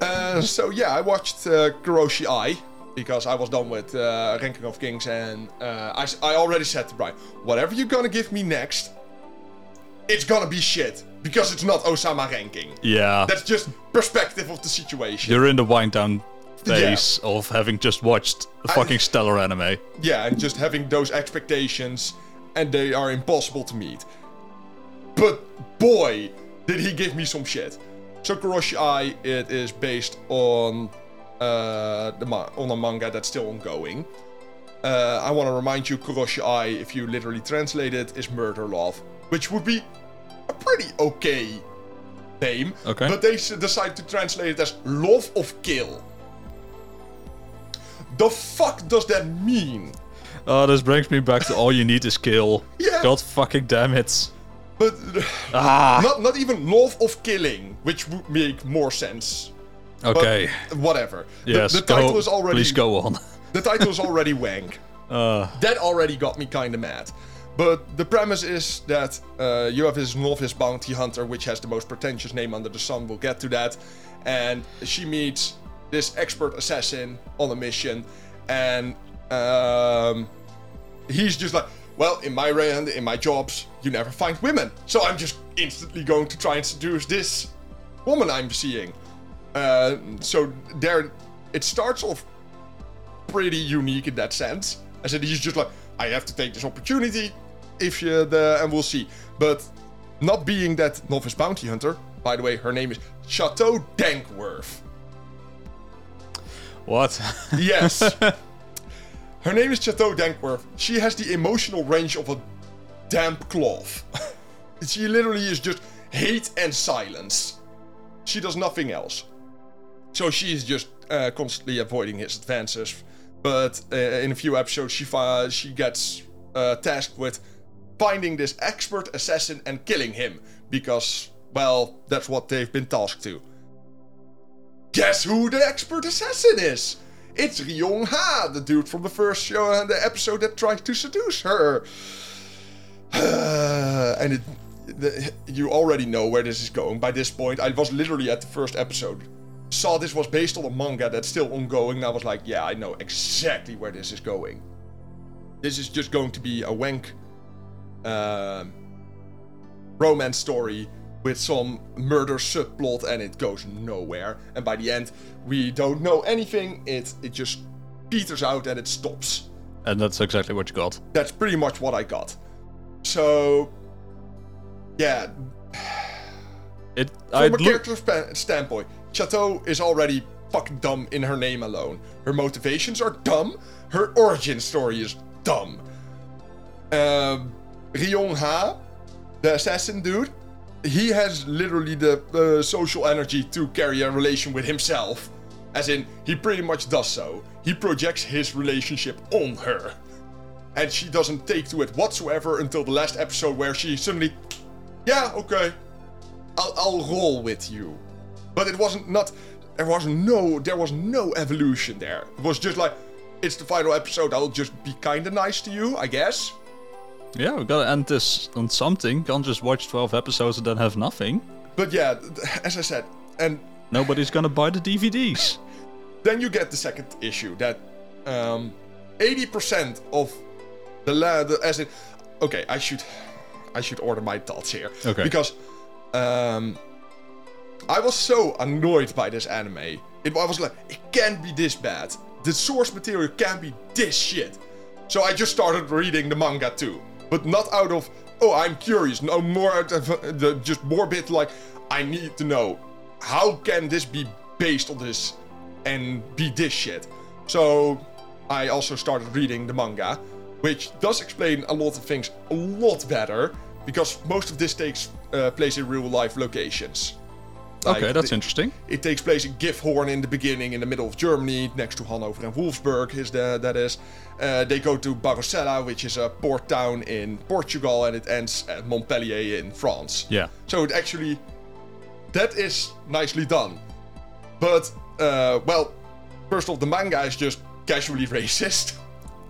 Uh, so yeah, I watched uh, Koroshi Ai because I was done with uh, Ranking of Kings, and uh, I, I already said to Brian, whatever you're gonna give me next, it's gonna be shit because it's not Ousama ranking. Yeah. That's just perspective of the situation. You're in the wind down phase of having just watched a I- fucking stellar anime. yeah, and just having those expectations, and they are impossible to meet. But boy, did he give me some shit. So Koroshi Ai, it is based on uh, the ma- on a manga that's still ongoing. Uh, I want to remind you, Koroshi Ai, if you literally translate it, is murder love, which would be a pretty okay name. Okay. But they decided to translate it as love of kill. The fuck does that mean? Oh, this brings me back to all you need is kill. <laughs> Yeah. God fucking damn it. But <sighs> Ah. not not even love of killing, which would make more sense. But Okay. whatever. The- yes. The, go, title is already Please go on. the title is already wank. <laughs> Uh, That already got me kind of mad. But the premise is that uh, you have this novice bounty hunter, which has the most pretentious name under the sun. We'll get to that. And she meets this expert assassin on a mission, and um, he's just like, well, in my ra- in my jobs, you never find women, so I'm just instantly going to try and seduce this woman I'm seeing. Uh, so there, it starts off pretty unique in that sense. I said he's just like, I have to take this opportunity, if you the and we'll see. But not being that novice bounty hunter, by the way, her name is Chateau Dankworth. what? Yes. <laughs> Her name is Chateau Dankworth. She has the emotional range of a damp cloth. <laughs> she literally is just hate and silence. She does nothing else. So she is just uh, constantly avoiding his advances. But uh, in a few episodes, she fi- she gets uh, tasked with finding this expert assassin and killing him because, well, that's what they've been tasked to. Guess who the expert assassin is? It's Ryong Ha, the dude from the first show and the episode that tried to seduce her. <sighs> and it, the, you already know where this is going by this point. I was literally at the first episode. Saw this was based on a manga that's still ongoing. And I was like, yeah, I know exactly where this is going. This is just going to be a wank um, romance story with some murder subplot and it goes nowhere. And by the end, we don't know anything. It it just peters out and it stops. and that's exactly what you got. That's pretty much what I got. So, yeah, It. from I a look. character standpoint, Chateau is already fucking dumb in her name alone. Her motivations are dumb. Her origin story is dumb. Um, Ryong Ha, the assassin dude, he has literally the uh, social energy to carry a relation with himself. As in, he pretty much does so. He projects his relationship on her. And she doesn't take to it whatsoever until the last episode where she suddenly, yeah, okay, I'll, I'll roll with you. But it wasn't not, there was no, there was no evolution there. It was just like, it's the final episode, I'll just be kinda nice to you, I guess. Yeah, we gotta end this on something. Can't just watch 12 episodes and then have nothing. But yeah, as I said, and Nobody's gonna buy the DVDs. <laughs> then you get the second issue that um, 80% of the, la- the as in okay i should i should order my thoughts here Okay. because um, i was so annoyed by this anime it I was like it can't be this bad the source material can't be this shit so i just started reading the manga too but not out of oh i'm curious no more out of uh, the just more bit like i need to know how can this be based on this and be this shit so I also started reading the manga, which does explain a lot of things a lot better because most of this takes uh, place in real life locations. Like, okay, that's the- interesting. It takes place in Gifhorn in the beginning, in the middle of Germany, next to Hanover and Wolfsburg. Is the that is? Uh, they go to Barocella, which is a port town in Portugal, and it ends at Montpellier in France. Yeah. So it actually, that is nicely done. But uh, well, first of all, the manga is just casually <laughs> racist.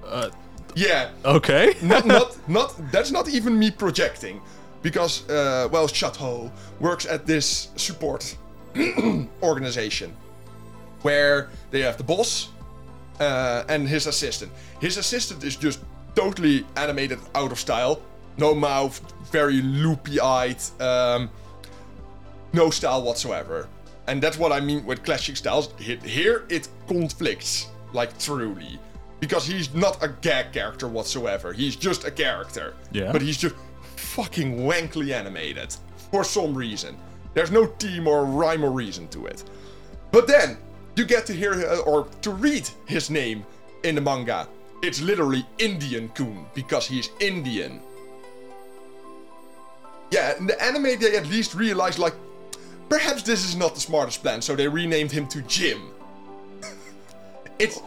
Uh, Yeah, okay. not, not, <laughs> not. That's not even me projecting, because uh, well, Chateau works at this support <clears throat> organization, where they have the boss uh, and his assistant. His assistant is just totally animated out of style, no mouth, very loopy-eyed, um, no style whatsoever. And that's what I mean with clashing styles. Here it conflicts, like truly. Because he's not a gag character whatsoever. He's just a character. Yeah. But he's just fucking wankly animated. For some reason. There's no theme or rhyme or reason to it. But then, you get to hear uh, or to read his name in the manga. It's literally Indian Kun because he's Indian. Yeah, in the anime they at least realized like perhaps this is not the smartest plan, so they renamed him to Jim. <laughs> it's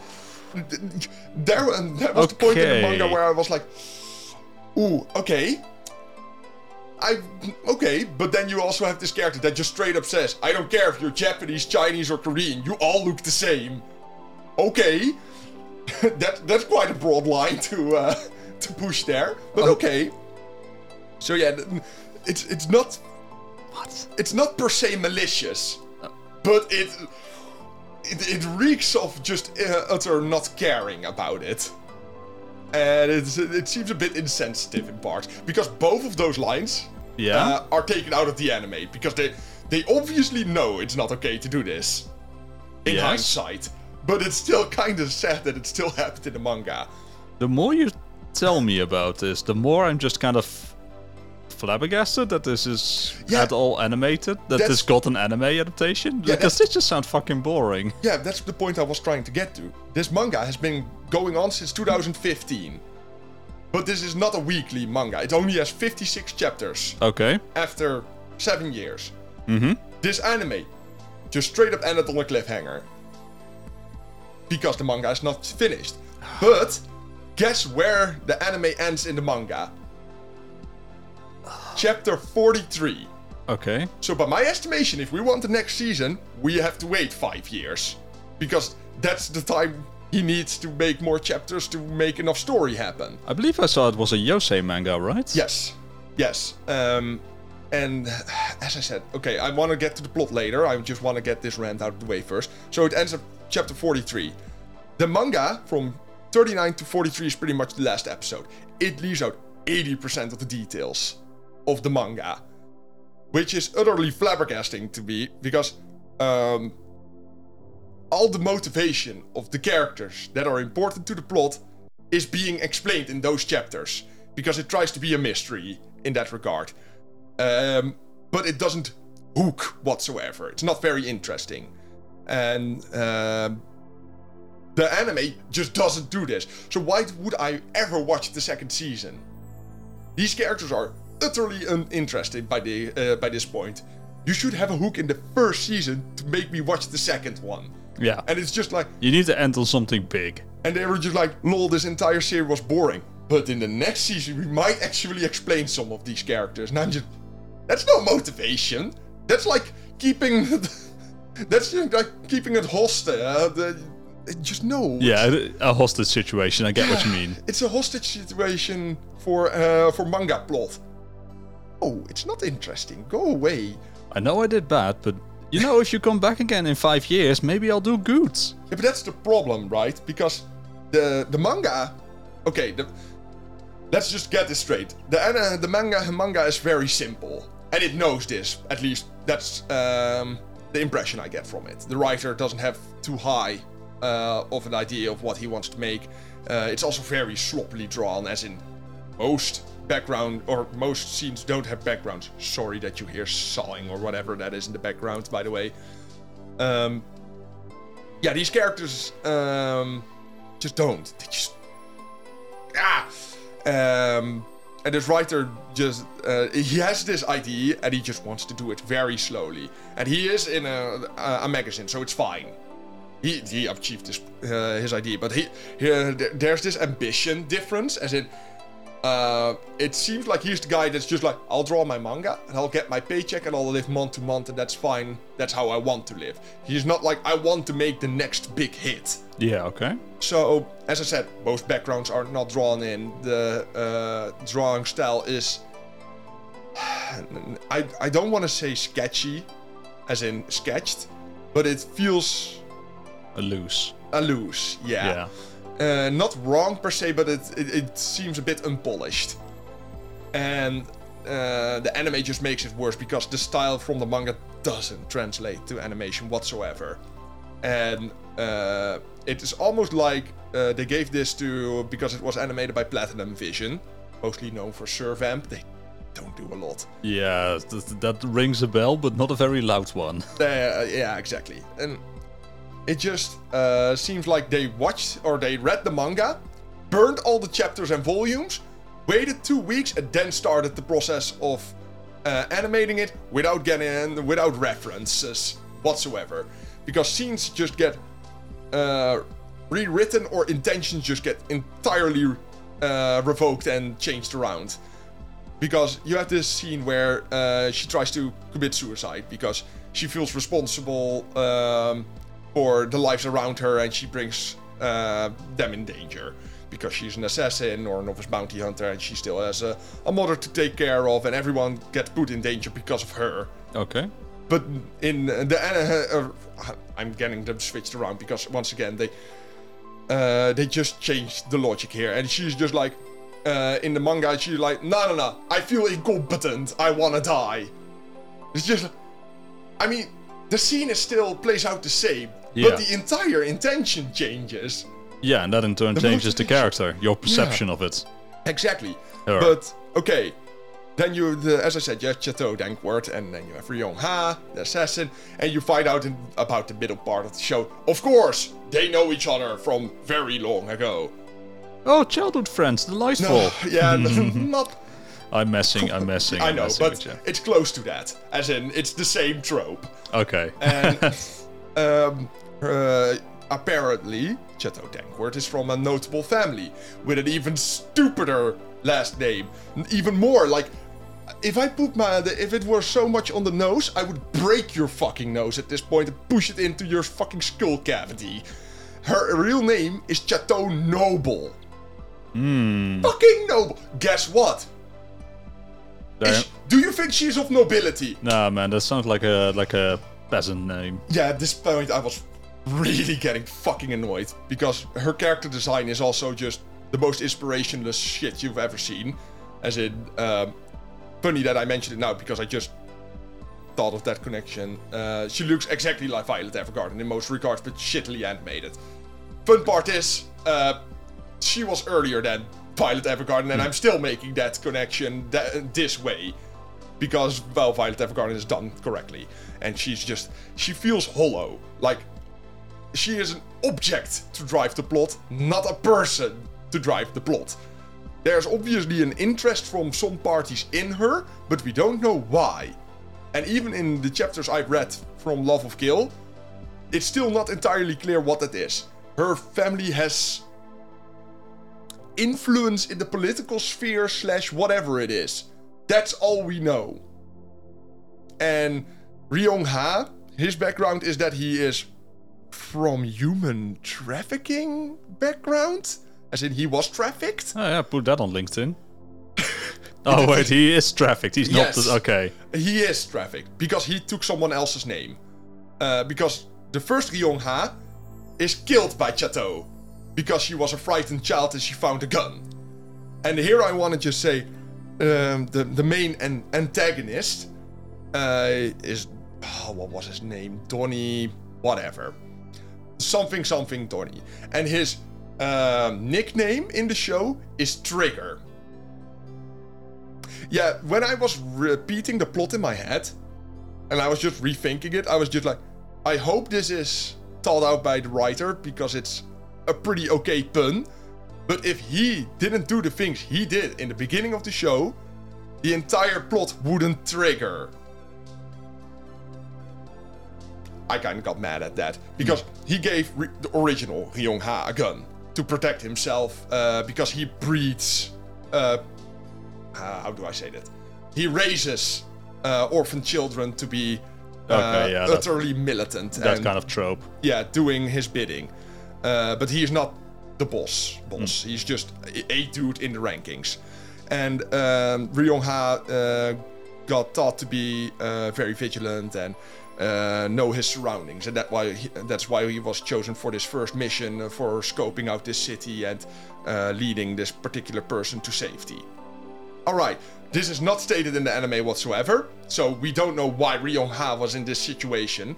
there that was the point in the manga where I was like, ooh, okay. I okay, but then you also have this character that just straight up says, "I don't care if you're Japanese, Chinese, or Korean. You all look the same." Okay, <laughs> that that's quite a broad line to uh, <laughs> to push there, but okay. So yeah, it's it's not what? it's not per se malicious, but it it, it reeks of just uh, utter not caring about it. And it's, it seems a bit insensitive in parts because both of those lines Yeah? uh, are taken out of the anime because they they obviously know it's not okay to do this in Yes. hindsight, but it's still kind of sad that it still <laughs> happened in the manga. The more you tell me about this, the more I'm just kind of flabbergasted that this is Yeah. at all animated. That this got an anime adaptation. Yeah, because this just sounds fucking boring. Yeah, that's the point I was trying to get to. This manga has been going on since 2015. But this is not a weekly manga. It only has 56 chapters Okay. after 7 years. Mm-hmm. This anime just straight up ended on a cliffhanger. Because the manga is not finished. <sighs> But guess where the anime ends in the manga? Chapter 43. Okay. So, by my estimation, if we want the next season, we have to wait five years. Because that's the time he needs to make more chapters to make enough story happen. I believe I saw it was a Yosei manga, right? Yes. Yes. Um, and as I said, okay, I want to get to the plot later. I just want to get this rant out of the way first. So it ends at chapter 43. The manga from 39 to 43 is pretty much the last episode. It leaves out 80% of the details of the manga, which is utterly flabbergasting to me because um, all the motivation of the characters that are important to the plot is being explained in those chapters because it tries to be a mystery in that regard. Um, but it doesn't hook whatsoever. It's not very interesting. And um, the anime just doesn't do this. So why would I ever watch the second season? These characters are utterly uninterested by the uh, by this point. You should have a hook in the first season to make me watch the second one. Yeah. And it's just like, You need to end on something big. and they were just like, lol, this entire series was boring. But in the next season, we might actually explain some of these characters. And I'm just, that's no motivation. That's like keeping, <laughs> that's just like keeping it hostage. Uh, the, just no. Yeah, a hostage situation. I get what you mean. It's a hostage situation for uh, for manga plot. Oh, it's not interesting. Go away. I know I did bad, but you know, if you come back again in five years, maybe I'll do good. Yeah, but that's the problem, right? Because the the manga, okay, the, let's just get this straight. The ana- the manga manga is very simple, and it knows this. At least that's um, the impression I get from it. The writer doesn't have too high uh, of an idea of what he wants to make. Uh, it's also very sloppily drawn, as in most background or most scenes don't have backgrounds. Sorry that you hear sawing or whatever that is in the background, by the way. Um, yeah, these characters um, just don't. They just ah. Um, and this writer just uh, he has this idea and he just wants to do it very slowly. And he is in a, a, magazine, so it's fine. He, he achieved his uh, his idea, but he, he there's this ambition difference, as in uh, it seems like he's the guy that's just like, I'll draw my manga and I'll get my paycheck and I'll live month to month and that's fine. That's how I want to live. He's not like, I want to make the next big hit. Yeah, okay. So, as I said, most backgrounds are not drawn in. The uh, drawing style is. <sighs> I, I don't want to say sketchy, as in sketched, but it feels A loose. a loose. Yeah. Yeah. Uh, not wrong per se, but it, it, it seems a bit unpolished. And uh, the anime just makes it worse because the style from the manga doesn't translate to animation whatsoever. And uh, it is almost like uh, they gave this to because it was animated by Platinum Vision, mostly known for Servamp. They don't do a lot. Yeah, th- th- that rings a bell, but not a very loud one. Uh, yeah, exactly. And it just uh, seems like they watched or they read the manga, burned all the chapters and volumes, waited two weeks, and then started the process of uh, animating it without getting without references whatsoever, because scenes just get uh, rewritten or intentions just get entirely uh, revoked and changed around. Because you have this scene where uh, she tries to commit suicide because she feels responsible um, for the lives around her and she brings uh, them in danger because she's an assassin or a novice bounty hunter and she still has a, a mother to take care of and everyone gets put in danger because of her. Okay. But in the uh, uh, I'm getting them switched around because once again they uh, they just changed the logic here, and she's just like uh, in the manga she's like no no no I feel incompetent I wanna die. It's just I mean the scene is still plays out the same, Yeah. but the entire intention changes. Yeah, and that in turn The changes the character, your perception of it. Exactly. But okay. Then you, the, as I said, you have Chateau Dankworth, and then you have Ryong Ha, the assassin, and you find out in, about the middle part of the show. Of course, they know each other from very long ago. Oh, childhood friends, delightful. No, yeah, <laughs> <laughs> not. I'm messing, I'm messing. I I'm know, messing but with you. it's close to that. As in, it's the same trope. Okay. And <laughs> um, uh, apparently, Chateau Dankworth is from a notable family with an even stupider last name. Even more like. If I put my, if it were so much on the nose, I would break your fucking nose at this point and push it into your fucking skull cavity. Her real name is Chateau Noble. Hmm. Fucking noble. Guess what? Is- do you think she's of nobility? Nah, man, that sounds like a like a peasant name. Yeah, at this point I was really getting fucking annoyed because her character design is also just the most inspirationless shit you've ever seen. As in, um, funny that I mentioned it now because I just thought of that connection. Uh, she looks exactly like Violet Evergarden in most regards, but shittily animated. Fun part is, uh, she was earlier than Violet Evergarden, and I'm still making that connection tha- this way because well, Violet Evergarden is done correctly, and she's just she feels hollow, like she is an object to drive the plot, not a person to drive the plot. There's obviously an interest from some parties in her, but we don't know why. And even in the chapters I've read from Love of Kill, it's still not entirely clear what that is. Her family has influence in the political sphere slash whatever it is. That's all we know. And Ryong Ha, his background is that he is from human trafficking background, as in he was trafficked. Oh yeah, put that on LinkedIn. <laughs> oh wait, he is trafficked. He's not. The, okay. He is trafficked because he took someone else's name. Uh, because the first Ryong Ha is killed by Chateau because she was a frightened child and she found a gun. And here I want to just say um, the the main an- antagonist uh, is oh, what was his name? Donnie, whatever, something something Donnie, and his um, nickname in the show is Trigger. Yeah, when I was repeating the plot in my head, and I was just rethinking it, I was just like, I hope this is thought out by the writer because it's a pretty okay pun. But if he didn't do the things he did in the beginning of the show, the entire plot wouldn't trigger. I kind of got mad at that because he gave re- the original Ryong Ha a gun to protect himself uh, because he breeds. Uh, uh, how do I say that? He raises uh, orphan children to be uh, Okay, yeah, utterly militant That and kind of trope. yeah, doing his bidding. Uh, but he is not the boss. Boss. He's just a, dude in the rankings. And um, Ryong Ha uh, got taught to be uh, very vigilant and uh, know his surroundings, and that why he, that's why he was chosen for this first mission uh, for scoping out this city and uh, leading this particular person to safety. Alright, this is not stated in the anime whatsoever, so we don't know why Ryong Ha was in this situation.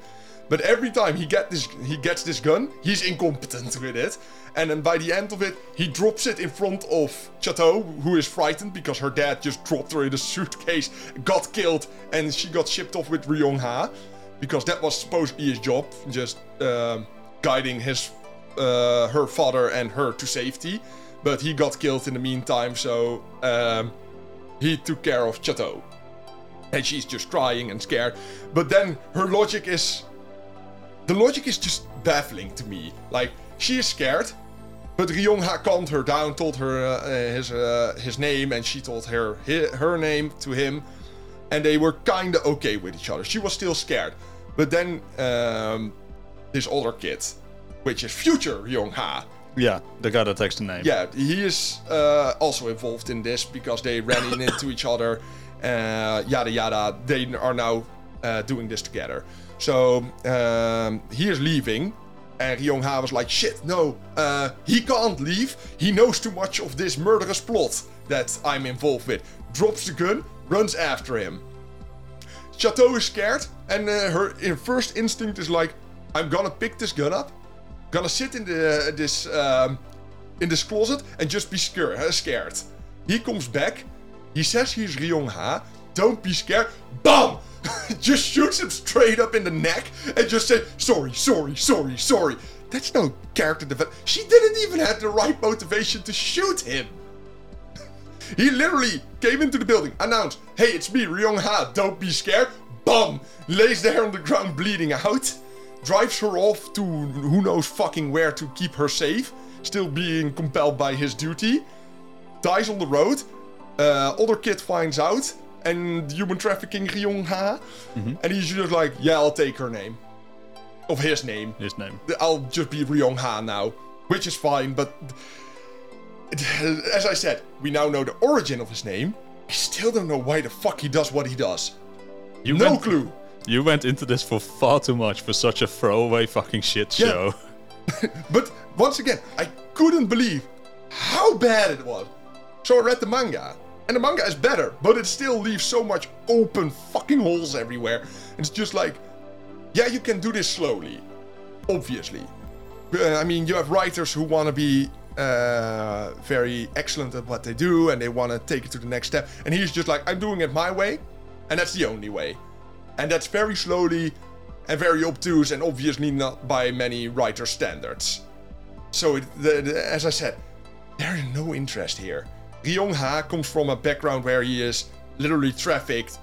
But every time he get this he gets this gun, he's incompetent with it. And then by the end of it, he drops it in front of Chateau, who is frightened because her dad just dropped her in a suitcase, got killed, and she got shipped off with Ryong Ha. Because that was supposed to be his job, just um guiding his uh, her father and her to safety. But he got killed in the meantime, so um, he took care of Chateau. And she's just crying and scared. But then her logic is. The logic is just baffling to me. Like, she is scared, but Ryong Ha calmed her down, told her uh, uh, his, uh, his name, and she told her hi- her name to him. And they were kinda okay with each other. She was still scared. But then, um, this older kid, which is future Ryong Ha, Yeah, the guy that takes the name. yeah, he is uh, also involved in this because they ran <coughs> into each other. Uh, yada yada. They are now uh, doing this together. So um, he is leaving, and Ryong Ha was like, "Shit, no, uh, he can't leave. He knows too much of this murderous plot that I'm involved with." Drops the gun, runs after him. Chateau is scared, and uh, her her first instinct is like, "I'm gonna pick this gun up, gonna sit in the this um, in this closet and just be scared. scared." He comes back. He says he's Ryong Ha. Don't be scared. Bam! <laughs> just shoots him straight up in the neck and just say, "Sorry, sorry, sorry, sorry." That's no character development. She didn't even have the right motivation to shoot him. <laughs> He literally came into the building, announced, Hey, it's me, Ryong Ha, don't be scared. Bum! Lays there on the ground bleeding out. Drives her off to who knows fucking where to keep her safe. Still being compelled by his duty. Dies on the road. Uh, other kid finds out. And human trafficking Ryong Ha. Mhm. And he's just like, Yeah, I'll take her name. Of his name. His name. I'll just be Ryong Ha now, which is fine, but as I said, we now know the origin of his name. I still don't know why the fuck he does what he does. You no went, clue. You went into this for far too much for such a throwaway fucking shit Yeah. show. <laughs> But once again, I couldn't believe how bad it was. So I read the manga. And the manga is better, but it still leaves so much open fucking holes everywhere. It's just like, yeah, you can do this slowly. Obviously. Uh, I mean, you have writers who want to be uh, very excellent at what they do and they want to take it to the next step. And he's just like, I'm doing it my way, and that's the only way. And that's very slowly and very obtuse and obviously not by many writer standards. So, it, the, the- as I said, there is no interest here. Ryong Ha comes from a background where he is literally trafficked,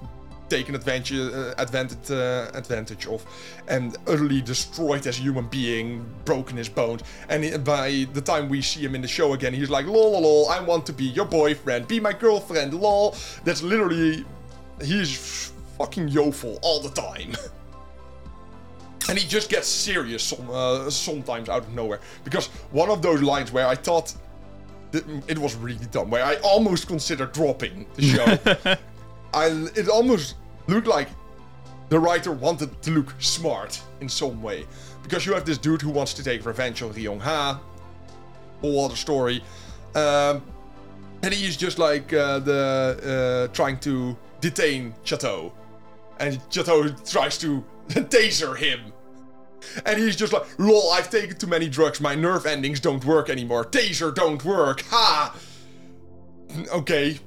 taken advantage, uh, advantage, uh, advantage of, and utterly destroyed as a human being, broken his bones. And by the time we see him in the show again, he's like, lol, lol, lol, I want to be your boyfriend, be my girlfriend, lol. That's literally, he's fucking yoful all the time. <laughs> And he just gets serious some, uh, sometimes out of nowhere. Because one of those lines where I thought th- it was really dumb, where I almost considered dropping the show. <laughs> I, it almost looked like the writer wanted to look smart in some way. Because you have this dude who wants to take revenge on Ryong Ha. Whole other story. Um, and he's just like uh, the uh, trying to detain Chateau. And Chateau tries to <laughs> taser him. And he's just like, lol, I've taken too many drugs, my nerve endings don't work anymore. Taser don't work, ha! Okay,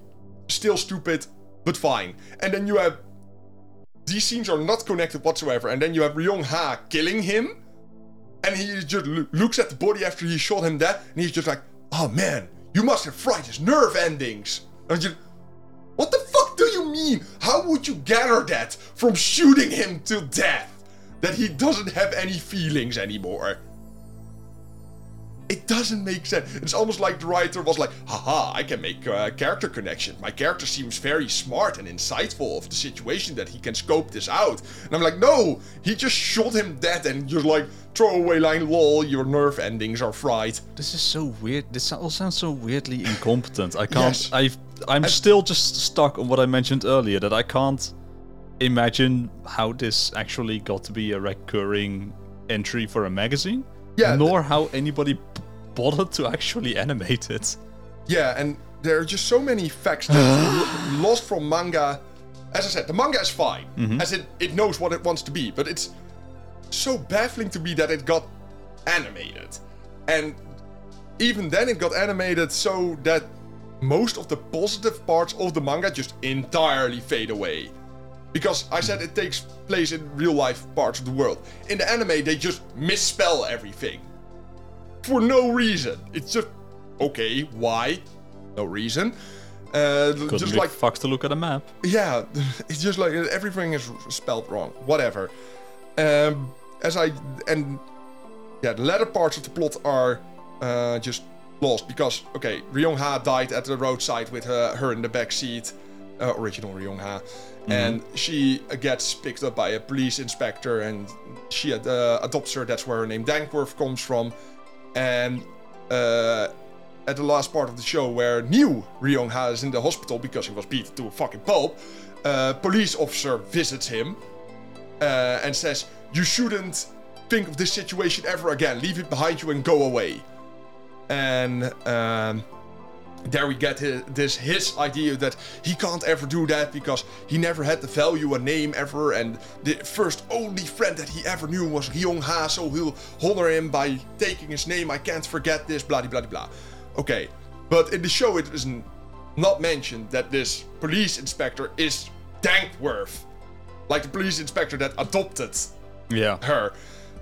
still stupid, but fine. And then you have. These scenes are not connected whatsoever. And then you have Ryong Ha killing him. And he just lo- looks at the body after he shot him dead. And he's just like, oh man, you must have fried his nerve endings. And you. What the fuck do you mean? How would you gather that from shooting him to death? That he doesn't have any feelings anymore. It doesn't make sense. It's almost like the writer was like, haha, I can make a character connection. My character seems very smart and insightful of the situation that he can scope this out. And I'm like, no, he just shot him dead and just like, throwaway line, lol, your nerve endings are fried. This is so weird. This all sounds so weirdly incompetent. I <laughs> can't. Yes. I've. I'm still just stuck on what I mentioned earlier that I can't imagine how this actually got to be a recurring entry for a magazine. Yeah, Nor how anybody b- bothered to actually animate it. Yeah, and there are just so many facts that <gasps> lost from manga. As I said, the manga is fine, mm-hmm. as it it knows what it wants to be, but it's so baffling to me that it got animated, and even then it got animated so that most of the positive parts of the manga just entirely fade away. Because I said it takes place in real life parts of the world. In the anime, they just misspell everything for no reason. It's just okay. Why? No reason. Uh, just like fucked to look at a map. yeah, <laughs> it's just like everything is spelled wrong. Whatever. Um, as I and yeah, the latter parts of the plot are uh, just lost because okay, Ryong Ha died at the roadside with her, her in the back seat, uh, original Ryong Ha, and she uh, gets picked up by a police inspector and she uh, adopts her. That's where her name Dankworth comes from, and. Uh, at the last part of the show where new Ryong Ha is in the hospital because he was beat to a fucking pulp, a police officer visits him uh, and says, You shouldn't think of this situation ever again. Leave it behind you and go away. And um, there we get his, this his idea that he can't ever do that because he never had to value a name ever, and the first only friend that he ever knew was Ryong Ha, so he'll honor him by taking his name. I can't forget this, blah blah blah blah. Okay, but in the show it is not mentioned that this police inspector is Dankworth, like the police inspector that adopted Yeah. her.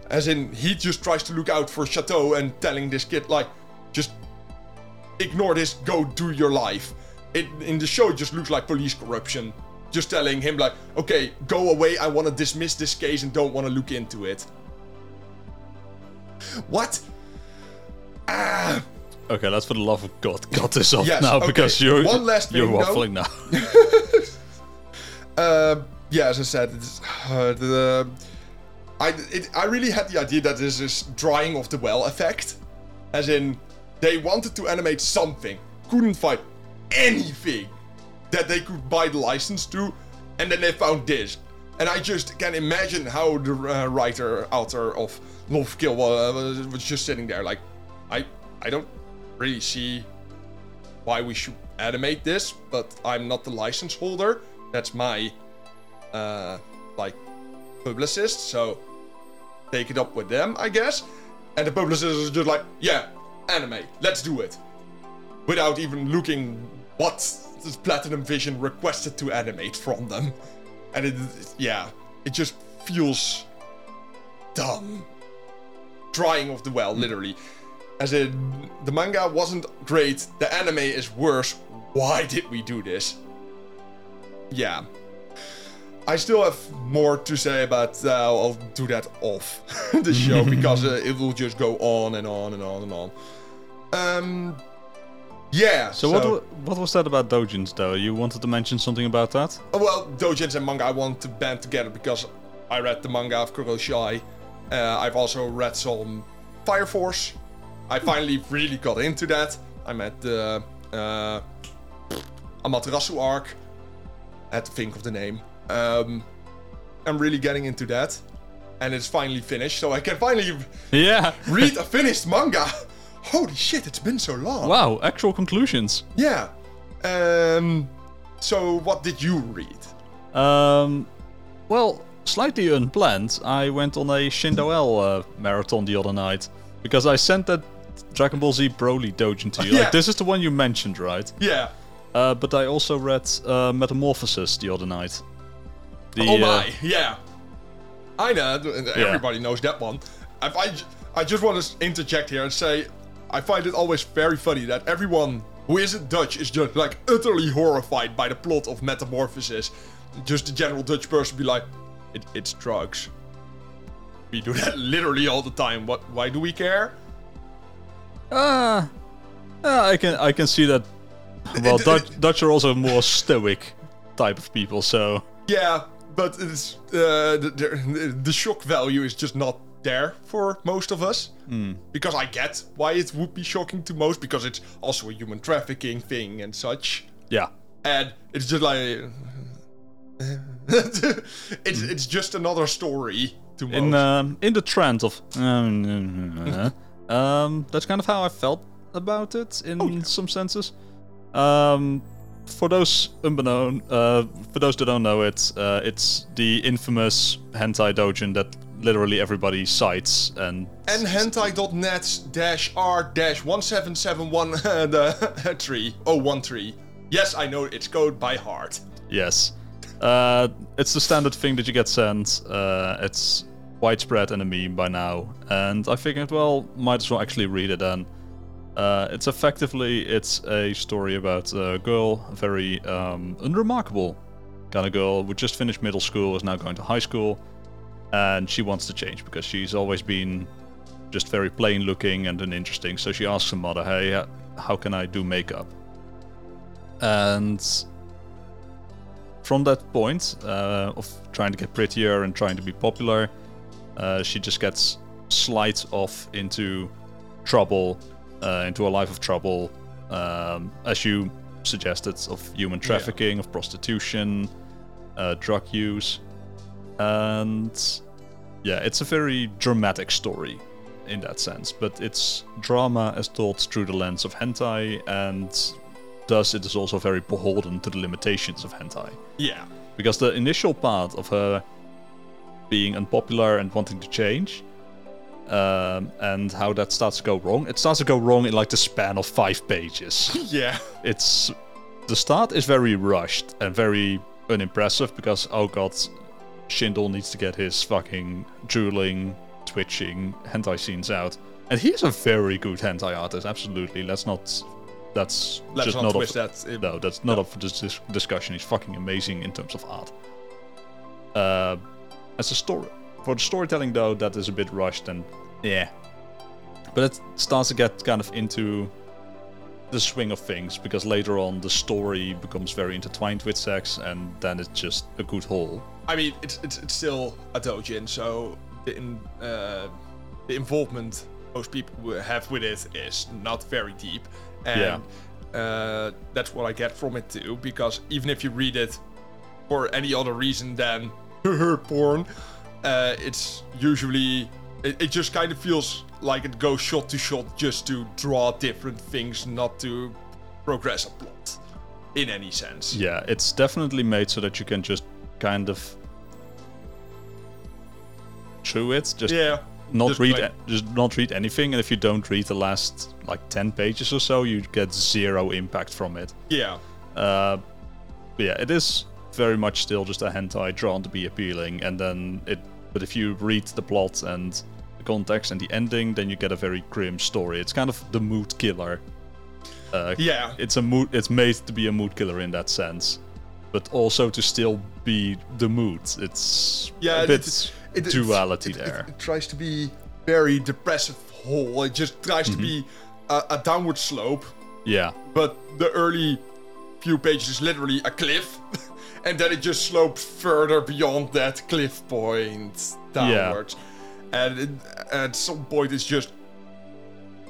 As in, he just tries to look out for Chateau and telling this kid, like, just ignore this, go do your life. It in the show it just looks like police corruption. Just telling him like, okay, go away, I wanna dismiss this case and don't wanna look into it. What? Ah Okay, let's for the love of God cut this off Yes, now okay. because you're One last you're waffling now. Uh, <laughs> yeah, as I said, it's, uh, the I it, I really had the idea that this is drying of the well effect, as in they wanted to animate something, couldn't find anything that they could buy the license to, and then they found this. And I just can imagine how the uh, writer, author of Love Kill uh, was, was just sitting there like, I I don't really see why we should animate this, but I'm not the license holder. That's my uh like publicist, so take it up with them, I guess. And the publicist is just like, yeah, anime, let's do it. Without even looking what this Platinum Vision requested to animate from them. And it yeah, it just feels dumb. Drying of the well, literally. As in, the manga wasn't great, the anime is worse. Why did we do this? Yeah. I still have more to say, but uh, I'll do that off <laughs> the show <laughs> because uh, it will just go on and on and on and on. Um, yeah. So, what wa- what was that about Dojins though? You wanted to mention something about that? Oh, well, Dojins and manga I want to band together because I read the manga of Koroshi Ai. Uh, I've also read some Fire Force. I finally <laughs> really got into that. I'm at the uh, Amaterasu arc. I had to think of the name. Um, I'm really getting into that. And it's finally finished, so I can finally Yeah. read a finished manga. <laughs> Holy shit, it's been so long. wow. Actual conclusions. Yeah. Um, so, what did you read? Um, well, slightly unplanned. I went on a Shindo L uh, marathon the other night because I sent that Dragon Ball Z Broly Dojin to you. <laughs> Yeah. Like this is the one you mentioned, right? Yeah. Uh, but I also read uh, Metamorphosis the other night. The, oh uh, my, yeah. I know, everybody knows that one. If I, I just want to interject here and say, I find it always very funny that everyone who isn't Dutch is just like utterly horrified by the plot of Metamorphosis. Just the general Dutch person be like, it, it's drugs. We do that <laughs> literally all the time. What? Why do we care? Ah, uh, I can I can see that. <laughs> Well, Dutch, Dutch are also more stoic type of people, so Yeah, but it's uh, the, the, the shock value is just not there for most of us. Because I get why it would be shocking to most, because it's also a human trafficking thing and such. yeah. And it's just like <laughs> it's it's just another story to most. In um, in the trend of um, <laughs> um, that's kind of how I felt about it in some senses. Um, for those unbeknown, uh, for those that don't know it, uh, it's the infamous hentai dojin that literally everybody cites and and hentai.net dash r dash 1771 <laughs> the <laughs> 3013. Yes, I know it's code by heart. Yes. Uh, it's the standard thing that you get sent. Uh, it's widespread in a meme by now, and I figured, well, might as well actually read it then. Uh, it's effectively it's a story about a girl, a very um, unremarkable kind of girl who just finished middle school, is now going to high school, and she wants to change because she's always been just very plain looking and uninteresting. So she asks her mother, "Hey, uh, how can I do makeup?" And from that point uh, of trying to get prettier and trying to be popular, uh, she just gets slides off into trouble, uh, into a life of trouble, um, as you suggested, of human trafficking, of prostitution, uh, drug use, and yeah, it's a very dramatic story in that sense. But it's drama as told through the lens of hentai, and thus it is also very beholden to the limitations of hentai Yeah. because the initial part of her being unpopular and wanting to change um, and how that starts to go wrong it starts to go wrong in like the span of five pages <laughs> Yeah. it's the start is very rushed and very unimpressive because oh god ShindoL needs to get his fucking drooling twitching hentai scenes out and he's a very good hentai artist absolutely let's not that's Let's just not not of, that. no, that's not up for dis- discussion. He's fucking amazing in terms of art. Uh, as a story, for the storytelling though, that is a bit rushed and yeah. But it starts to get kind of into the swing of things because later on the story becomes very intertwined with sex, and then it's just a good whole. I mean, it's, it's, it's still a dojin, so the, in, uh, the involvement most people have with it is not very deep. And uh, that's what I get from it too, because even if you read it for any other reason than <laughs> porn, uh, it's usually. It, it just kind of feels like it goes shot to shot just to draw different things, not to progress a plot in any sense. Yeah, it's definitely made so that you can just kind of chew it, just Yeah. not Just read like- a- just not read anything and if you don't read the last like 10 pages or so you get zero impact from it Yeah. uh, yeah it is very much still just a hentai drawn to be appealing and then it but if you read the plot and the context and the ending, then you get a very grim story. It's kind of the mood killer. Uh, Yeah. it's a mood. It's made to be a mood killer in that sense, but also to still be the mood. It's Yeah, a bit it- it- duality it- there. It, tries to be very depressive whole. It just tries Mm-hmm. to be a, a downward slope, yeah, but the early few pages is literally a cliff, <laughs> and then it just slopes further beyond that cliff point downwards. Yeah. And it, at some point, it's just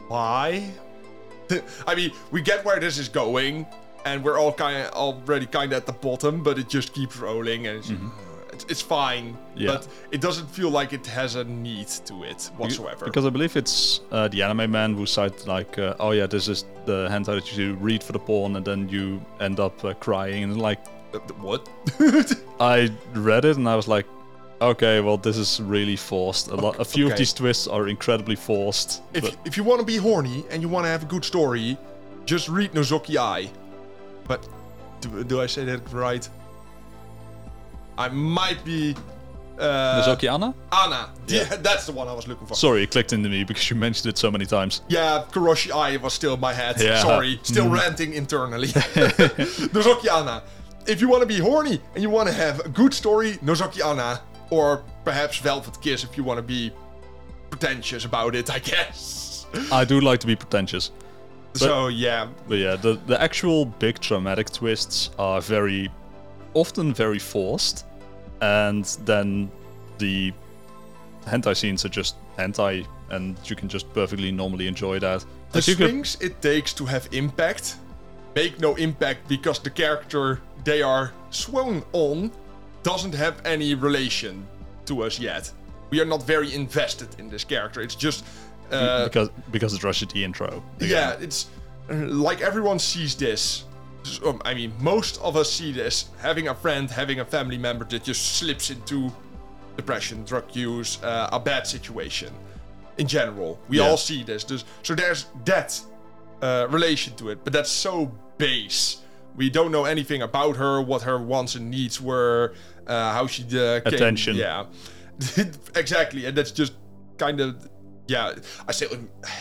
why? <laughs> I mean, we get where this is going, and we're all kind of already kind of at the bottom, but it just keeps rolling, and it's, it's, it's fine. Mm-hmm. Yeah. But it doesn't feel like it has a need to it whatsoever. Because I believe it's uh, the anime man who said like, uh, "Oh yeah, this is the hentai that you read for the porn, and then you end up uh, crying." And like, Uh, what? <laughs> I read it and I was like, "Okay, well, this is really forced. A lot, a few of these twists are incredibly forced." if, but if you want to be horny and you want to have a good story, just read Nozoki Ai. But do, do I say that right? I might be. Uh, Nozoki Ana? Ana. Yeah, that's the one I was looking for. Sorry, it clicked into me because you mentioned it so many times. Yeah, Koroshi Ai was still in my head. Yeah. Sorry, still ranting internally. <laughs> <laughs> Nozoki Ana. If you want to be horny and you want to have a good story, Nozoki Ana. Or perhaps Velvet Kiss if you want to be pretentious about it, I guess. I do like to be pretentious. So, yeah. But yeah, the, the actual big dramatic twists are very often very forced, and then the hentai scenes are just hentai, and you can just perfectly normally enjoy that. The you could- it takes to have impact make no impact because the character they are swung on doesn't have any relation to us yet. We are not very invested in this character. It's just. Uh, because because it's Russia the intro. yeah, it's like everyone sees this. Um, I mean, most of us see this having a friend, having a family member that just slips into depression, drug use, uh, a bad situation. In general, we Yeah. all see this. There's, so there's that uh, relation to it, but that's so base. We don't know anything about her, what her wants and needs were, uh, how she uh, came- Attention. Yeah, <laughs> exactly, and that's just kind of yeah. I still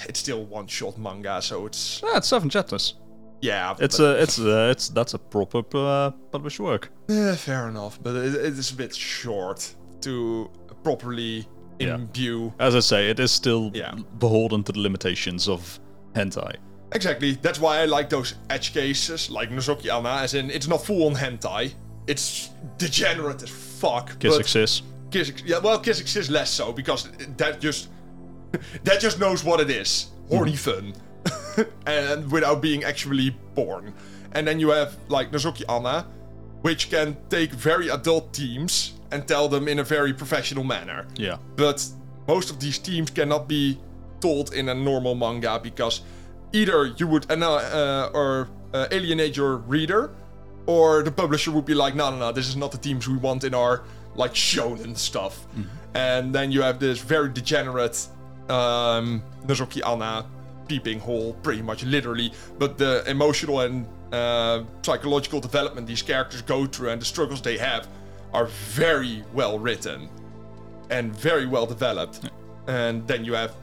it's still one shot manga, so it's Yeah, it's seven chapters. yeah. It's a it's a, it's that's a proper uh, published work. Yeah, fair enough, but it, it is a bit short to properly Yeah. imbue. As I say, it is still Yeah. beholden to the limitations of hentai. Exactly. That's why I like those edge cases, like Nozoki Ana, as in it's not full on hentai. It's degenerate as fuck. Kiss but exists. Kiss, yeah, well, Kiss less so because that just <laughs> that just knows what it is. Horny fun, <laughs> and without being actually born. And then you have like Nozoki Ana, which can take very adult themes and tell them in a very professional manner. Yeah. But most of these themes cannot be told in a normal manga because either you would uh, uh, or uh, alienate your reader, or the publisher would be like, no, no, no, this is not the themes we want in our like shonen stuff. And then you have this very degenerate um, Nozoki Ana peeping hole, pretty much literally. But the emotional and uh, psychological development these characters go through and the struggles they have are very well written and very well developed. And then you have,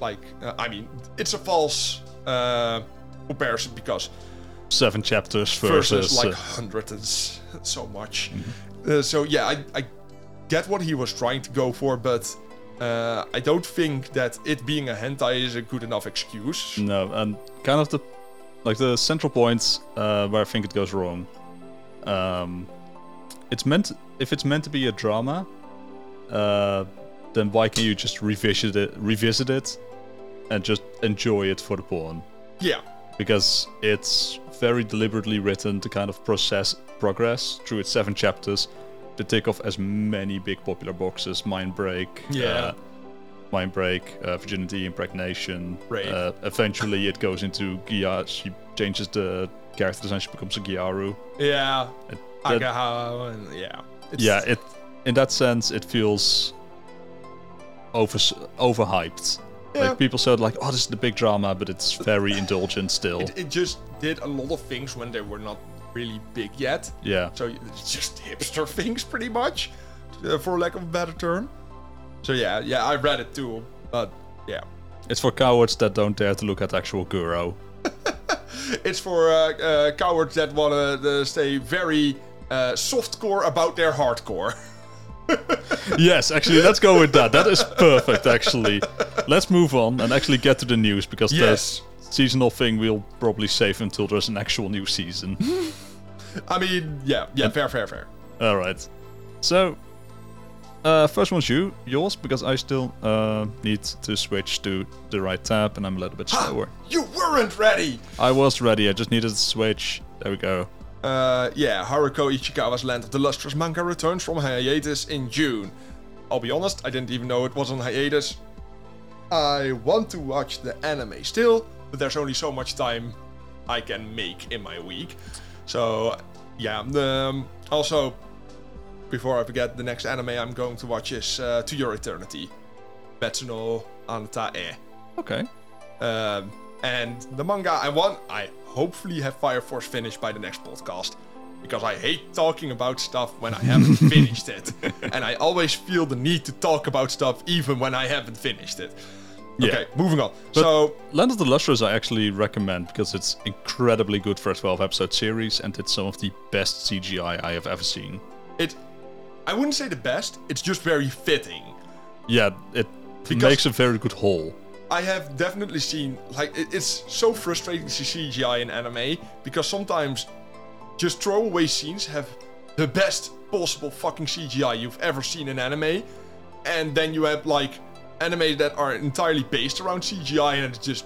like, uh, I mean, it's a false uh, comparison because Seven chapters versus, versus like uh, hundred and so much. Uh, so yeah, I, I get what he was trying to go for, but uh, I don't think that it being a hentai is a good enough excuse. No, and kind of the like the central point uh, where I think it goes wrong. Um, it's meant if it's meant to be a drama, uh, then why can't you just revisit it, revisit it, and just enjoy it for the porn? Yeah, Because it's very deliberately written to kind of process progress through its seven chapters to tick off as many big popular boxes: Mind Break, Yeah. uh, Mind Break, uh, Virginity, Impregnation. Rape. Uh, eventually, it goes into Gia. She changes the character design. She becomes a Gyaru. yeah, It- that- Agaha, and yeah, it's, yeah, it in that sense it feels over overhyped. Yeah. Like people said, like, "Oh, this is the big drama," but it's very indulgent still. It, it just did a lot of things when they were not really big yet. yeah, So it's just hipster <laughs> things, pretty much, uh, for lack of a better term. So yeah, yeah, I read it too. But yeah, It's for cowards that don't dare to look at actual Guro. <laughs> it's for uh, uh, cowards that want to uh, stay very uh, softcore about their hardcore. <laughs> yes, actually, let's go with that. That is perfect, actually. Let's move on and actually get to the news because Yes. the seasonal thing we'll probably save until there's an actual new season. I mean, yeah, yeah, fair, fair, fair. All right. So, uh, first one's you, yours, because I still uh, need to switch to the right tab and I'm a little bit slower. You weren't ready. I was ready. I just needed to switch. There we go. Uh, yeah, Haruko Ichikawa's Land of the Lustrous manga returns from hiatus in June. I'll be honest, I didn't even know it was on hiatus. I want to watch the anime still, but there's only so much time I can make in my week. So, yeah, um, also, before I forget, the next anime I'm going to watch is uh, To Your Eternity. Betsuno Anata E. Okay. Um, and the manga I want, I hopefully have Fire Force finished by the next podcast. Because I hate talking about stuff when I haven't <laughs> finished it. And I always feel the need to talk about stuff even when I haven't finished it. Yeah. Okay, moving on. so, Land of the Lustrous I actually recommend because it's incredibly good for a 12 episode series and it's some of the best CGI I have ever seen. it. I wouldn't say the best, it's just very fitting. Yeah, it Because- makes a very good whole. I have definitely seen like it, it's so frustrating to see CGI in anime because sometimes just throwaway scenes have the best possible fucking CGI you've ever seen in anime, and then you have like anime that are entirely based around CGI and it's just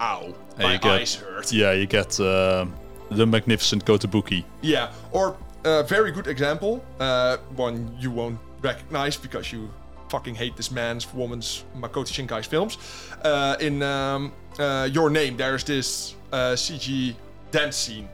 ow, And my get- eyes hurt. Yeah, you get uh, the magnificent Kotobuki. Yeah, or a very good example, uh, one you won't recognize because you fucking hate this man's, woman's, Makoto Shinkai's films. Uh, in um, uh, Your Name, there's this uh, CG dance scene.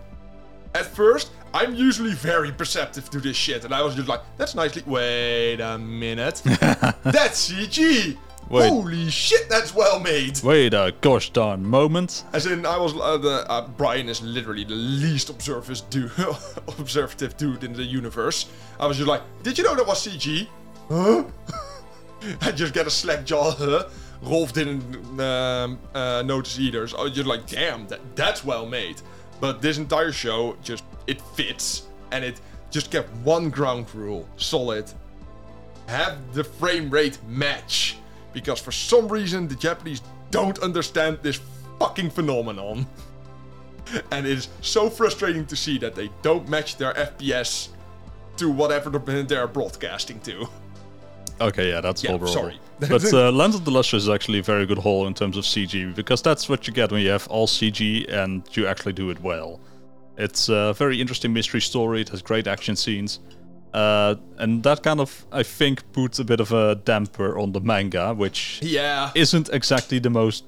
At first, I'm usually very perceptive to this shit, and I was just like, that's nicely. Wait a minute. <laughs> that's CG! Wait. Holy shit, that's well made! Wait a gosh darn moment. As in, I was uh, the uh, Brian is literally the least observant dude, <laughs> observative dude in the universe. I was just like, did you know that was CG? Huh? <laughs> I just get a slack jaw. Huh? Rolf didn't um, uh, notice either. So I was just like, damn, that that's well made. But this entire show just it fits, and it just kept one ground rule solid. Have the frame rate match. Because for some reason the Japanese don't understand this fucking phenomenon. <laughs> And it is so frustrating to see that they don't match their FPS to whatever they're- broadcasting to. Okay, yeah, that's Yeah, sorry. but <laughs> uh, Land of the Lustrous is actually a very good haul in terms of CG because that's what you get when you have all CG and you actually do it well. It's a very interesting mystery story. It has great action scenes. Uh, and that kind of, I think, puts a bit of a damper on the manga, which Yeah, isn't exactly the most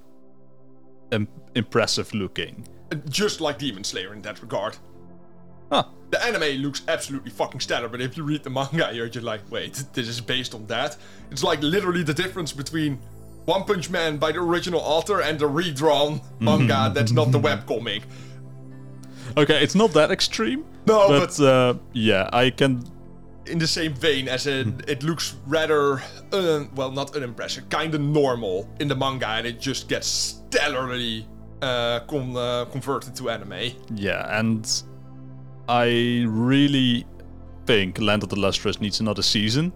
im- impressive looking. just like Demon Slayer in that regard. Huh. The anime looks absolutely fucking stellar, but if you read the manga, you're just like, wait, this is based on that? It's like literally the difference between One Punch Man by the original author and the redrawn manga that's not the webcomic. Okay, it's not that extreme. No, but, uh, yeah, I can. In the same vein as it, it looks rather, un, well, not unimpressive, kind of normal in the manga, and it just gets stellarly uh, con, uh, converted to anime. Yeah, and I really think Land of the Lustrous needs another season.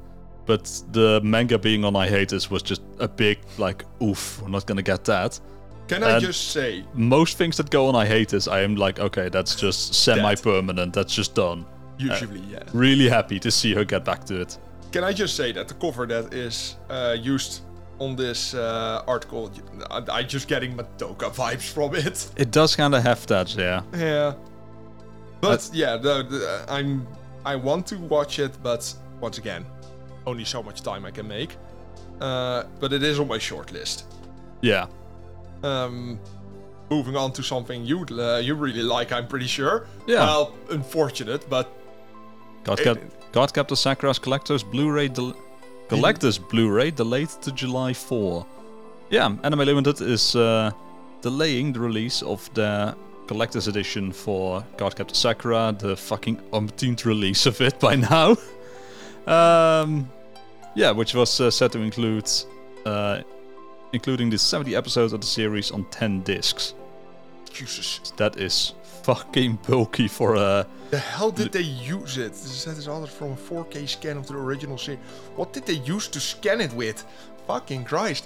But the manga being on hiatus was just a big, like, oof, we're not gonna get that. Can I just say, Most things that go on hiatus, I am like, okay, that's just semi permanent, that's just done. Usually, yeah. Really happy to see her get back to it. Can I just say that the cover that is uh, used on this uh, article, I, I'm just getting Madoka vibes from it. It does kind of have that, yeah. Yeah. But yeah, the, the, I'm I want to watch it, but once again, only so much time I can make. Uh, but it is on my short list. Yeah. Um, moving on to something you uh, you really like, I'm pretty sure. Yeah. Well, unfortunate, but God, Cap- Card Captor Sakura's Collector's Blu-ray del- Collector's Blu-ray delayed to July 4. Yeah, Anime Limited is uh, delaying the release of the collector's edition for Card Captor Sakura, the fucking umpteenth release of it by now. <laughs> um, yeah, which was uh, set to include uh, including the 70 episodes of the series on 10 discs. Jesus. That is fucking bulky for a. The hell did they use it? This is all from a 4K scan of the original series. What did they use to scan it with? Fucking Christ.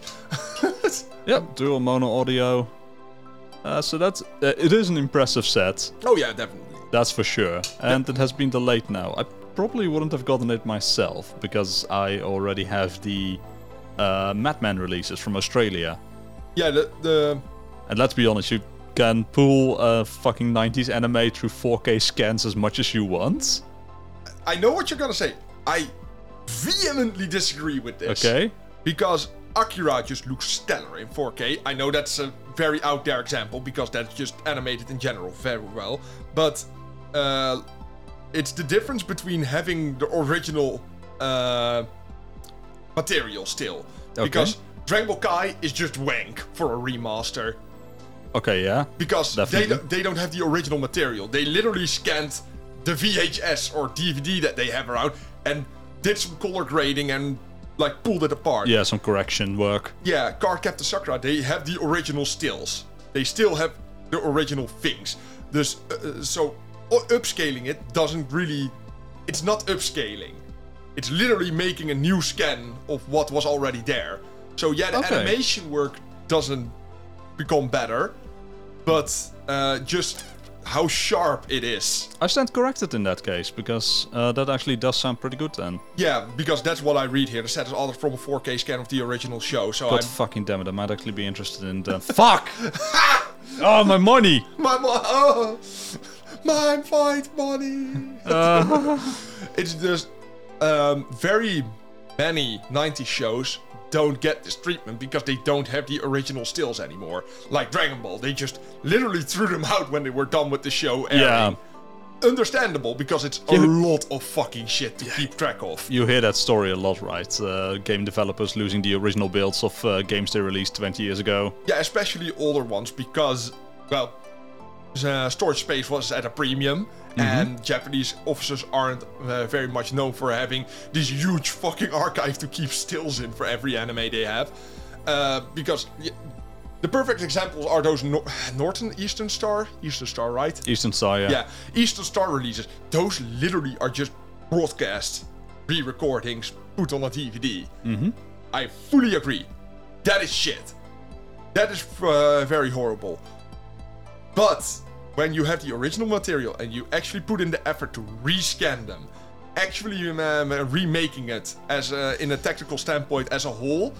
<laughs> Yep, dual mono audio. Uh, so that's uh, it is an impressive set, oh yeah, definitely. that's for sure. And it has been delayed now. I probably wouldn't have gotten it myself because I already have the uh, Madman releases from Australia. Yeah, the the And let's be honest, you can pull a fucking 90s anime through 4K scans as much as you want. I know what you're gonna say. I vehemently disagree with this. Okay. Because Akira just looks stellar in 4K. I know that's a very out there example because that's just animated in general very well. But uh, it's the difference between having the original uh, material still. Okay. Because Dragon Ball Kai is just wank for a remaster. Okay, yeah. Because they, don't- they don't have the original material. They literally scanned the VHS or DVD that they have around and did some color grading and like pulled it apart. Yeah, some correction work. Yeah, Card Captor Sakura, they have the original stills. They still have the original things. Dus, uh, so upscaling it doesn't really. It's not upscaling. It's literally making a new scan of what was already there. So yeah, the Okay. animation work doesn't become better, but uh, just how sharp it is. I stand corrected in that case because uh, that actually does sound pretty good then. Yeah, because that's what I read here. The set is altered from a 4K scan of the original show. So God I'm fucking damn it, I might actually be interested in that. <laughs> Fuck! <laughs> oh, my money! My mo- oh, my fight money. <laughs> it's just um, very many 90 shows don't get this treatment because they don't have the original stills anymore. Like Dragon Ball, they just literally threw them out when they were done with the show airing. Yeah. Understandable because it's a lot of fucking shit to keep track of. You hear that story a lot, right? Uh, game developers losing the original builds of uh, games they released 20 years ago. Yeah, especially older ones because, well, the storage space was at a premium, and Japanese officers aren't uh, very much known for having this huge fucking archive to keep stills in for every anime they have. Uh, because the perfect examples are those Nor- Northern Eastern Star, Eastern Star, right? Eastern Star, yeah. Yeah, Eastern Star releases. Those literally are just broadcast re-recordings put on a DVD. Mm-hmm. I fully agree. That is shit. That is uh, very horrible. But when you have the original material and you actually put in the effort to rescan them, actually um, um, remaking it as a, in a technical standpoint as a whole,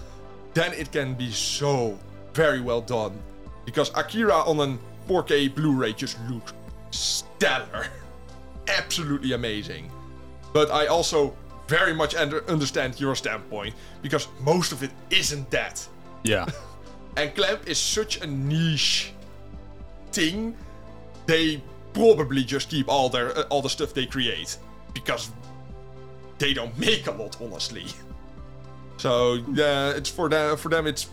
then it can be so very well done. Because Akira on a 4K Blu-ray just looks stellar, <laughs> absolutely amazing. But I also very much under- understand your standpoint because most of it isn't that. Yeah. <laughs> And Clamp is such a niche thing. They probably just keep all their uh, all the stuff they create because they don't make a lot, honestly. So yeah, it's for them. For them, it's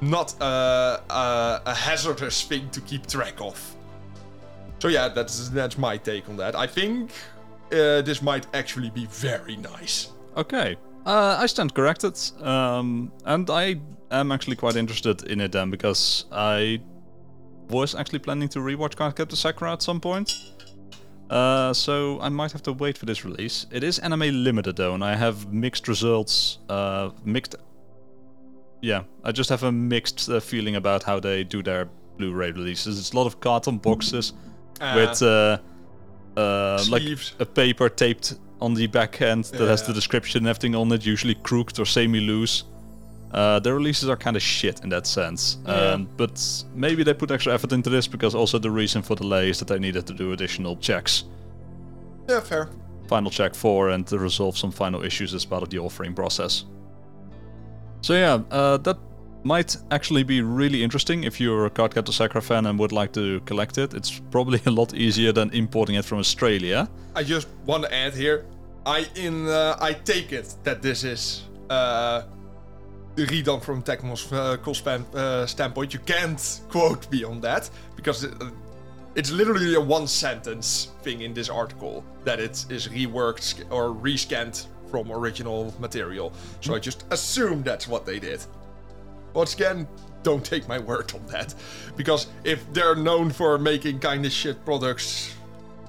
not a, a, a hazardous thing to keep track of. So yeah, that's that's my take on that. I think uh, this might actually be very nice. Okay. Uh, I stand corrected. Um, and I am actually quite interested in it then because I was actually planning to rewatch Card Captor Sakura at some point. Uh, so I might have to wait for this release. It is anime limited though, and I have mixed results. Uh, mixed. Yeah, I just have a mixed uh, feeling about how they do their Blu-ray releases. It's a lot of carton boxes with uh, uh, like a paper taped on the back end that has the description and everything on it, usually crooked or semi-loose. Uh, their releases are kind of shit in that sense. Um, but maybe they put extra effort into this because also the reason for delay is that they needed to do additional checks. Yeah, fair. Final check 4 and to resolve some final issues as part of the offering process. So yeah, uh, that might actually be really interesting if you're a Card Captor Sakura fan and would like to collect it. It's probably <laughs> a lot easier than importing it from Australia. I just want to add here. I in uh, I take it that this is uh, redone from Tecmo's uh, uh, standpoint. You can't quote me on that because uh, it's literally a one sentence thing in this article that it is reworked or rescanned from original material. So I just assume that's what they did. Once again, don't take my word on that. Because if they're known for making kind of shit products,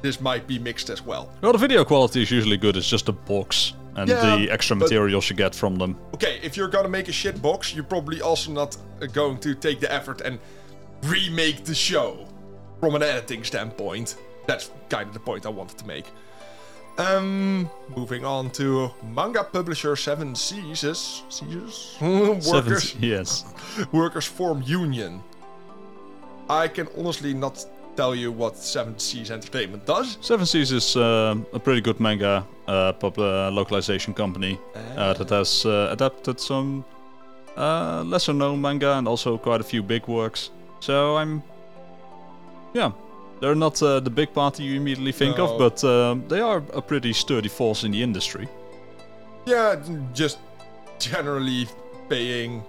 this might be mixed as well. Well, the video quality is usually good. It's just a box and Yeah, the extra materials you get from them. Okay, if you're gonna make a shit box, you're probably also not uh, going to take the effort and remake the show from an editing standpoint. That's kind of the point I wanted to make. Um, moving on to manga publisher Seven Seasons. Seasons? <laughs> Seven, Workers. yes. <laughs> Workers Form Union. I can honestly not tell you what Seven Seas Entertainment does. Seven Seas is um a pretty good manga uh, pub, uh, localization company uh, that has uh, adapted some uh, lesser known manga and also quite a few big works. So I'm. Yeah. They're not uh, the big party you immediately think No. of, but um, they are a pretty sturdy force in the industry. Yeah, just generally paying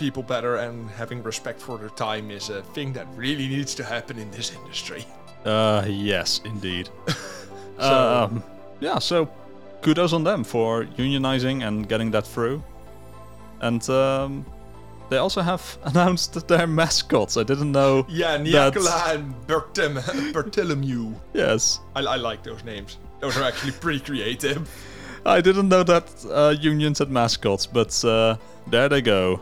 people better and having respect for their time is a thing that really needs to happen in this industry. Uh, yes, indeed. <laughs> So- um, yeah, so kudos on them for unionizing and getting that through. And um, they also have <laughs> announced their mascots. I didn't know. Yeah, Nicola and Bertolomeu. <laughs> Yes, I, I like those names. Those are actually pretty creative. I didn't know that uh, unions had mascots, but uh, there they go.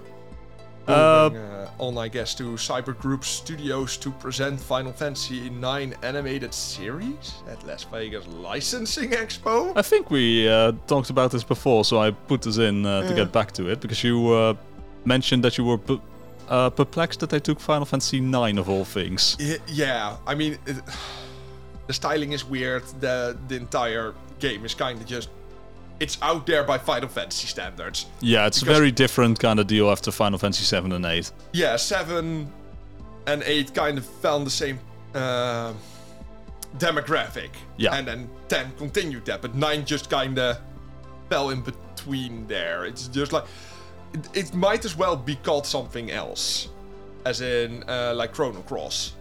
Uh, uh, on, I guess, to Cyber Group Studios to present Final Fantasy IX animated series at Las Vegas Licensing Expo. I think we uh, talked about this before, so I put this in uh, to get back to it because you uh, mentioned that you were uh, perplexed that they took Final Fantasy IX of all things. Y- Yeah, I mean, it, <sighs> the styling is weird. The the entire game is kind of just. It's out there by Final Fantasy standards. Yeah, it's Because- a very different kind of deal after Final Fantasy 7 and 8. Yeah, 7 and 8 kind of fell in the same uh, demographic. Yeah. And then 10 continued that, but 9 just kind of fell in between there. It's just like. It, it might as well be called something else. As in, uh, like Chrono Cross.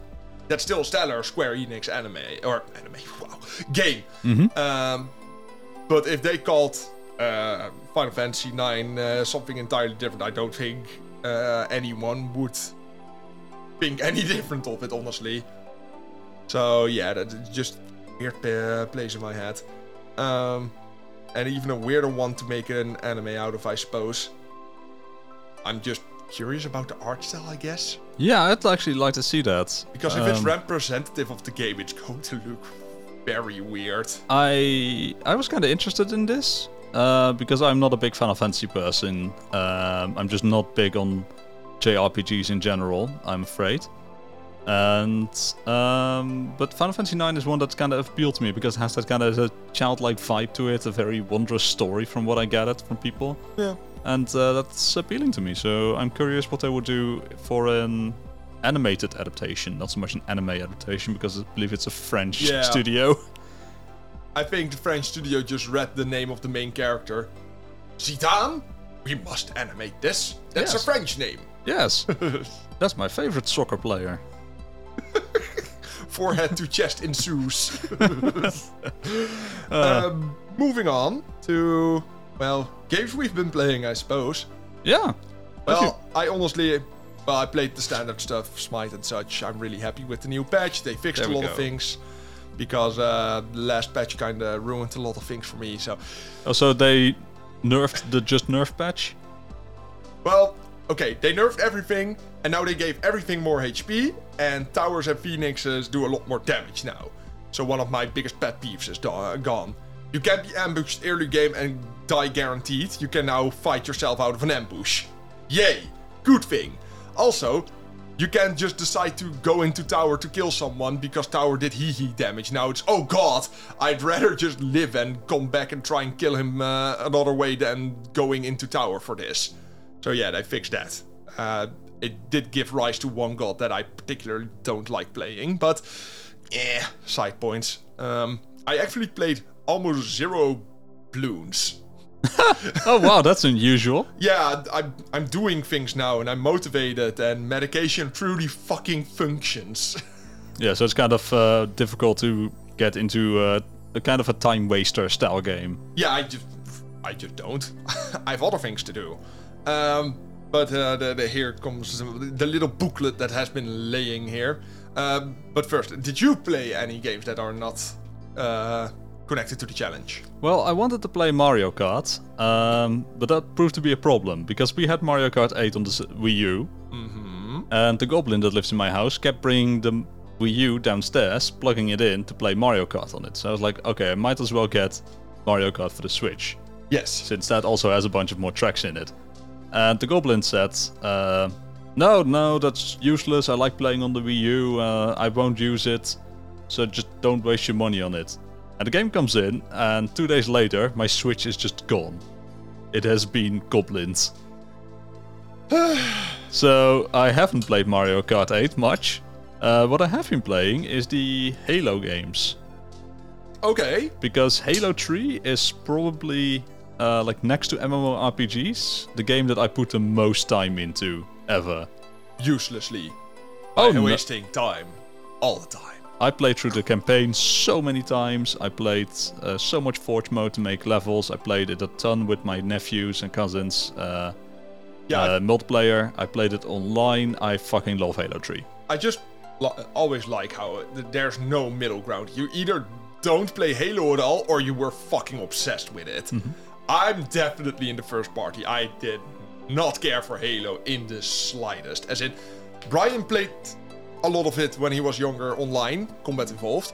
That's still a stellar Square Enix anime. Or anime, <laughs> wow. Game. Um, but if they called uh, Final Fantasy IX uh, something entirely different, I don't think uh, anyone would think <laughs> any different of it, honestly. So yeah, that's just weird uh, place in my head. Um, and even a weirder one to make an anime out of, I suppose. I'm just curious about the art style, I guess. Yeah, I'd actually like to see that. Because if it's Um, representative of the game, it's going to look very weird. I I was kind of interested in this uh, because I'm not a big Final Fantasy person. Um, I'm just not big on JRPGs in general. I'm afraid. And um, but Final Fantasy IX is one that's kind of appealed to me because it has that kind of a childlike vibe to it, a very wondrous story from what I gathered from people. Yeah. and uh, that's appealing to me. So I'm curious what they would do for an animated adaptation, not so much an anime adaptation, because I believe it's a French Yeah. studio. I think the French studio just read the name of the main character. Zidane? We must animate this. That's Yes. a French name. yes, <laughs> that's my favorite soccer player. <laughs> Forehead to chest ensues. <laughs> um, moving on to, well, games we've been playing, I suppose. Yeah. Well, I honestly, well, I played the standard stuff, Smite and such. I'm really happy with the new patch. They fixed There a lot of things because uh, the last patch kind of ruined a lot of things for me. So, Oh, so they nerfed the just nerf patch. well, okay, they nerfed everything, and now they gave everything more HP, and towers and phoenixes do a lot more damage now. So one of my biggest pet peeves is gone. You can't be ambushed early game and die guaranteed. You can now fight yourself out of an ambush. Yay! Good thing. Also, you can't just decide to go into tower to kill someone because tower did hee hee damage. Now it's oh god, I'd rather just live and come back and try and kill him uh, another way than going into tower for this. So yeah, they fixed that. Uh, it did give rise to one god that I particularly don't like playing, but eh, side points. Um, I actually played almost zero bloons. <laughs> Oh wow, that's unusual. Yeah, I'm, I'm doing things now and I'm motivated and medication truly fucking functions. <laughs> Yeah, so it's kind of uh, difficult to get into uh, a kind of a time waster style game. yeah, I just I just don't. <laughs> I have other things to do. Um, But uh, the, the, here comes the little booklet that has been laying here. Um, but first, did you play any games that are not uh, connected to the challenge? Well, I wanted to play Mario Kart, um, but that proved to be a problem because we had Mario Kart 8 on the Wii U, mm-hmm. and the goblin that lives in my house kept bringing the Wii U downstairs, plugging it in to play Mario Kart on it. So I was like, okay, I might as well get Mario Kart for the Switch. Yes. Since that also has a bunch of more tracks in it. And the goblin said, uh, no, no, that's useless. I like playing on the Wii U. Uh, I won't use it. So just don't waste your money on it. And the game comes in, and two days later, my Switch is just gone. It has been goblins. <sighs> so I haven't played Mario Kart 8 much. Uh, what I have been playing is the Halo games. Okay. Because Halo 3 is probably, uh, like next to MMORPGs, the game that I put the most time into ever. Uselessly. Oh, By no. wasting time. All the time. I played through the campaign so many times. I played uh, so much Forge mode to make levels. I played it a ton with my nephews and cousins. Uh, Yeah, uh, multiplayer. I played it online. I fucking love Halo 3. I just li- always like how uh, there's no middle ground. You either don't play Halo at all or you were fucking obsessed with it. I'm definitely in the first party. I did not care for Halo in the slightest. As in, Brian played a lot of it when he was younger online, Combat Evolved,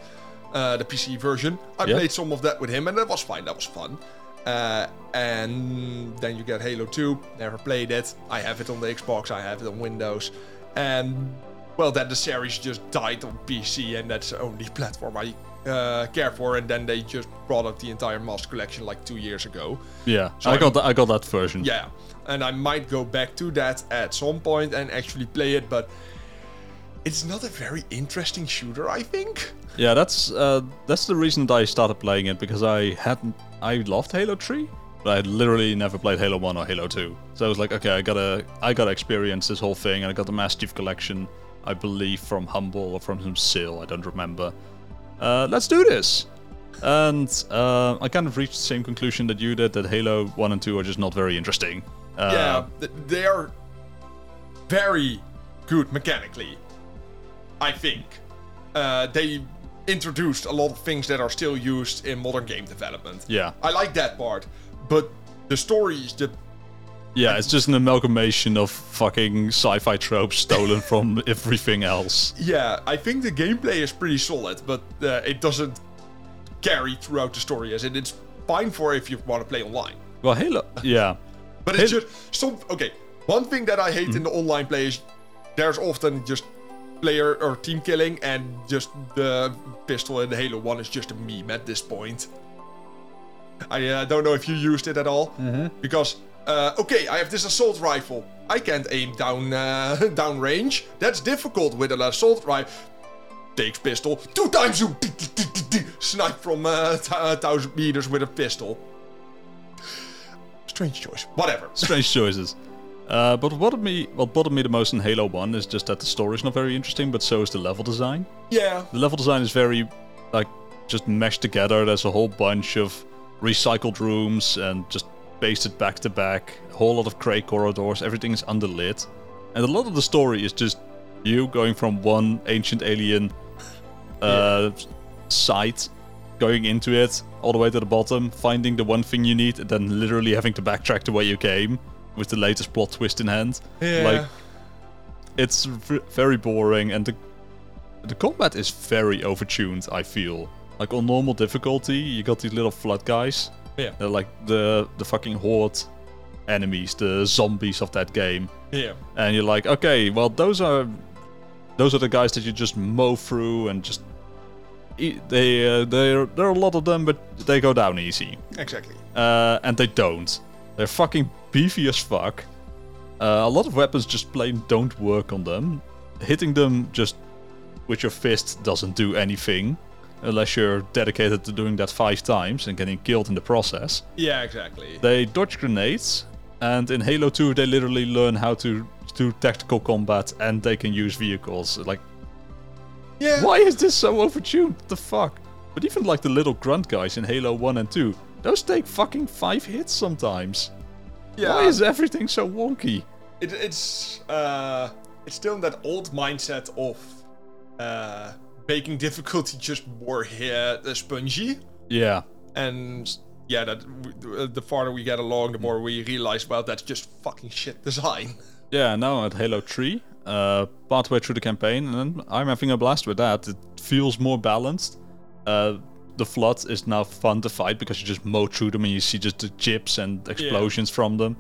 uh, the PC version. I played some of that with him and that was fine, that was fun. Uh, and then you get Halo 2, never played it. I have it on the Xbox, I have it on Windows. And well, then the series just died on PC, and that's the only <laughs> platform I uh, care for. And then they just brought up the entire Master Collection like two years ago. Yeah, So I got I got that version. Yeah, and I might go back to that at some point and actually play it, but it's not a very interesting shooter, I think. Yeah, that's uh, that's the reason that I started playing it because I hadn't I loved Halo 3, but I had literally never played Halo 1 or Halo 2. So I was like, okay, I gotta I gotta experience this whole thing, and I got the Master Chief Collection, I believe from Humble or from some sale, I don't remember. Uh, let's do this. And uh, I kind of reached the same conclusion that you did that Halo 1 and 2 are just not very interesting. Uh, yeah, they are very good mechanically. I think uh, they introduced a lot of things that are still used in modern game development. Yeah. I like that part, but the stories, the Yeah, it's just an amalgamation of fucking sci-fi tropes stolen <laughs> from everything else. yeah, I think the gameplay is pretty solid, but uh, it doesn't carry throughout the story. As in, it's fine for if you want to play online. Well, Halo, yeah. <laughs> But it's Halo- just some okay. One thing that I hate in the online play is there's often just player or team killing, and just the pistol in Halo One is just a meme at this point. I uh, don't know if you used it at all because uh, okay, I have this assault rifle. I can't aim down uh, <laughs> down range. That's difficult with an assault rifle. Takes pistol two times zoom. <laughs> Snipe from uh, t- uh, thousand meters with a pistol. Strange choice. Whatever. strange choices. Uh, but what bothered me, what bothered me the most in Halo One is just that the story is not very interesting, but so is the level design. Yeah. The level design is very, like, just meshed together. There's a whole bunch of recycled rooms and just pasted back to back. A whole lot of grey corridors. Everything is underlit, and a lot of the story is just you going from one ancient alien uh, site, going into it all the way to the bottom, finding the one thing you need, and then literally having to backtrack to where you came with the latest plot twist in hand. Yeah. Like, it's v- very boring, and the the combat is very overtuned. I feel like on normal difficulty, you got these little flood guys. Yeah. They're like the the fucking horde enemies, the zombies of that game Yeah. and you're like, okay, well those are those are the guys that you just mow through and just they uh, there there are a lot of them, but they go down easy, Exactly. uh, and they don't. They're fucking beefy as fuck. Uh, a lot of weapons just plain don't work on them. Hitting them just with your fist doesn't do anything. Unless you're dedicated to doing that five times and getting killed in the process. Yeah, exactly. They dodge grenades, and in Halo 2 they literally learn how to do tactical combat and they can use vehicles. Like, Yeah. why is this so overtuned? What the fuck? But even like the little grunt guys in Halo 1 and 2, those take fucking five hits sometimes. Yeah. Why is everything so wonky? it, it's uh, it's still in that old mindset of uh, making difficulty just more here uh, spongy, Yeah. and yeah, that w- the farther we get along, the more we realize, well, that's just fucking shit design. <laughs> Yeah, now at Halo 3, uh, partway through the campaign, and I'm having a blast with that. It feels more balanced. Uh, the Flood is now fun to fight because you just mow through them and you see just the chips and explosions from them.